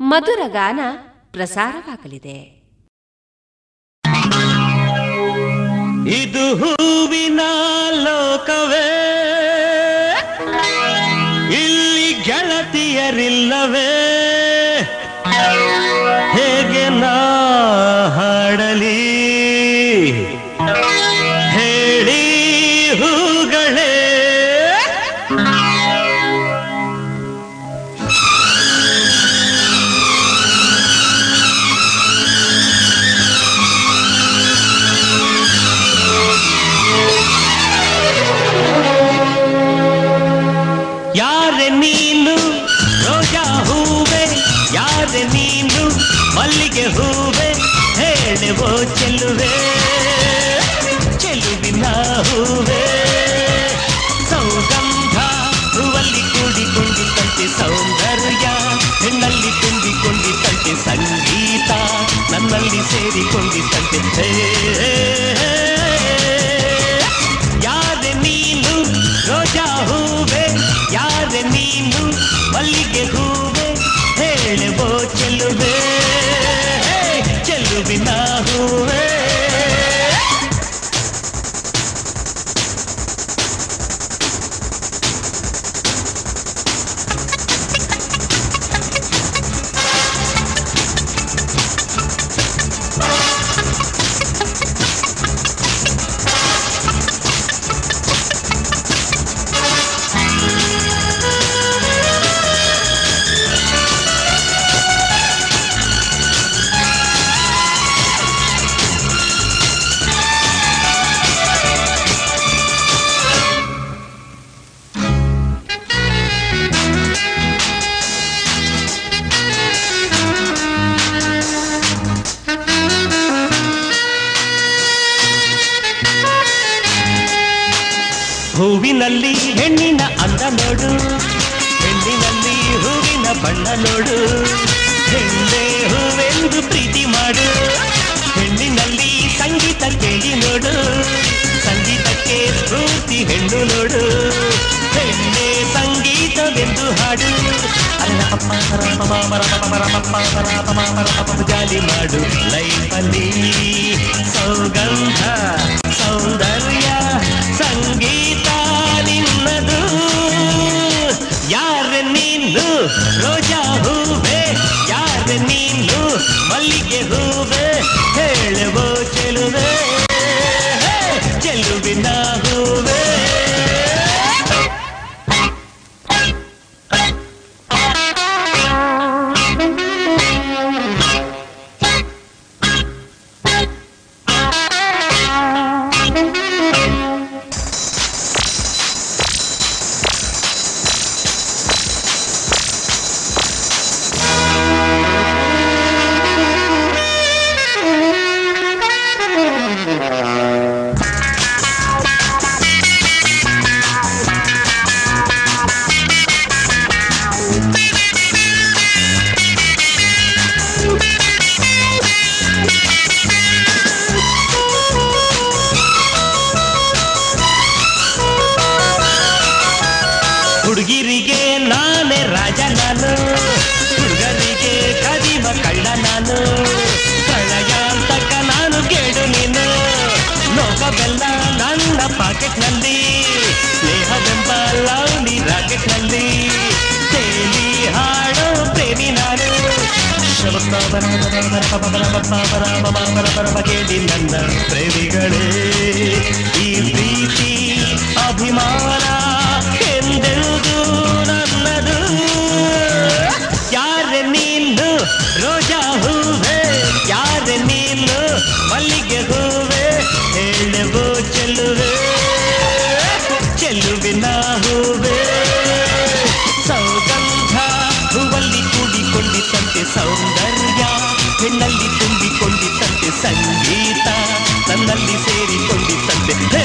ಮಧುರ ಗಾನ ಪ್ರಸಾರವಾಗಲಿದೆ. ಇದು ಹೂವಿನ ಲೋಕವೇ ಇಲ್ಲಿ ಗೆಳತಿಯರಿಲ್ಲವೇ. ನನ್ನಲ್ಲಿ ಸೇರಿಕೊಂಡಿದ್ದಂತೆ ಹೇ, ನೋಡು ಹೆಣ್ಣೆ ಹೂವೆಂದು ಪ್ರೀತಿ ಮಾಡು ಹೆಣ್ಣಿನಲ್ಲಿ ಸಂಗೀತ ಕೇಳಿ ನೋಡು ಸಂಗೀತಕ್ಕೆ ಸ್ಫೂರ್ತಿ ಹೆಣ್ಣು ನೋಡು ಹೆಣ್ಣೆ ಸಂಗೀತವೆಂದು ಹಾಡು ಜಾಲಿ ಮಾಡು ಲೈಫಲ್ಲಿ ಸೌಗಂಧ ಸೌಂದರ್ಯ ಸಂಗೀತ കേട്ടില്ല പ്രവികളെ ഈ പ്രീതി അഭിമാന എന്തെന്തോ നല്ലത് ಸೇರಿಕೊಂಡಿತ್ತಂತೆ ಸಂಗೀತ ನನ್ನಲ್ಲಿ ಸೇರಿಕೊಂಡಿದ್ದಂತೆ ಹೇ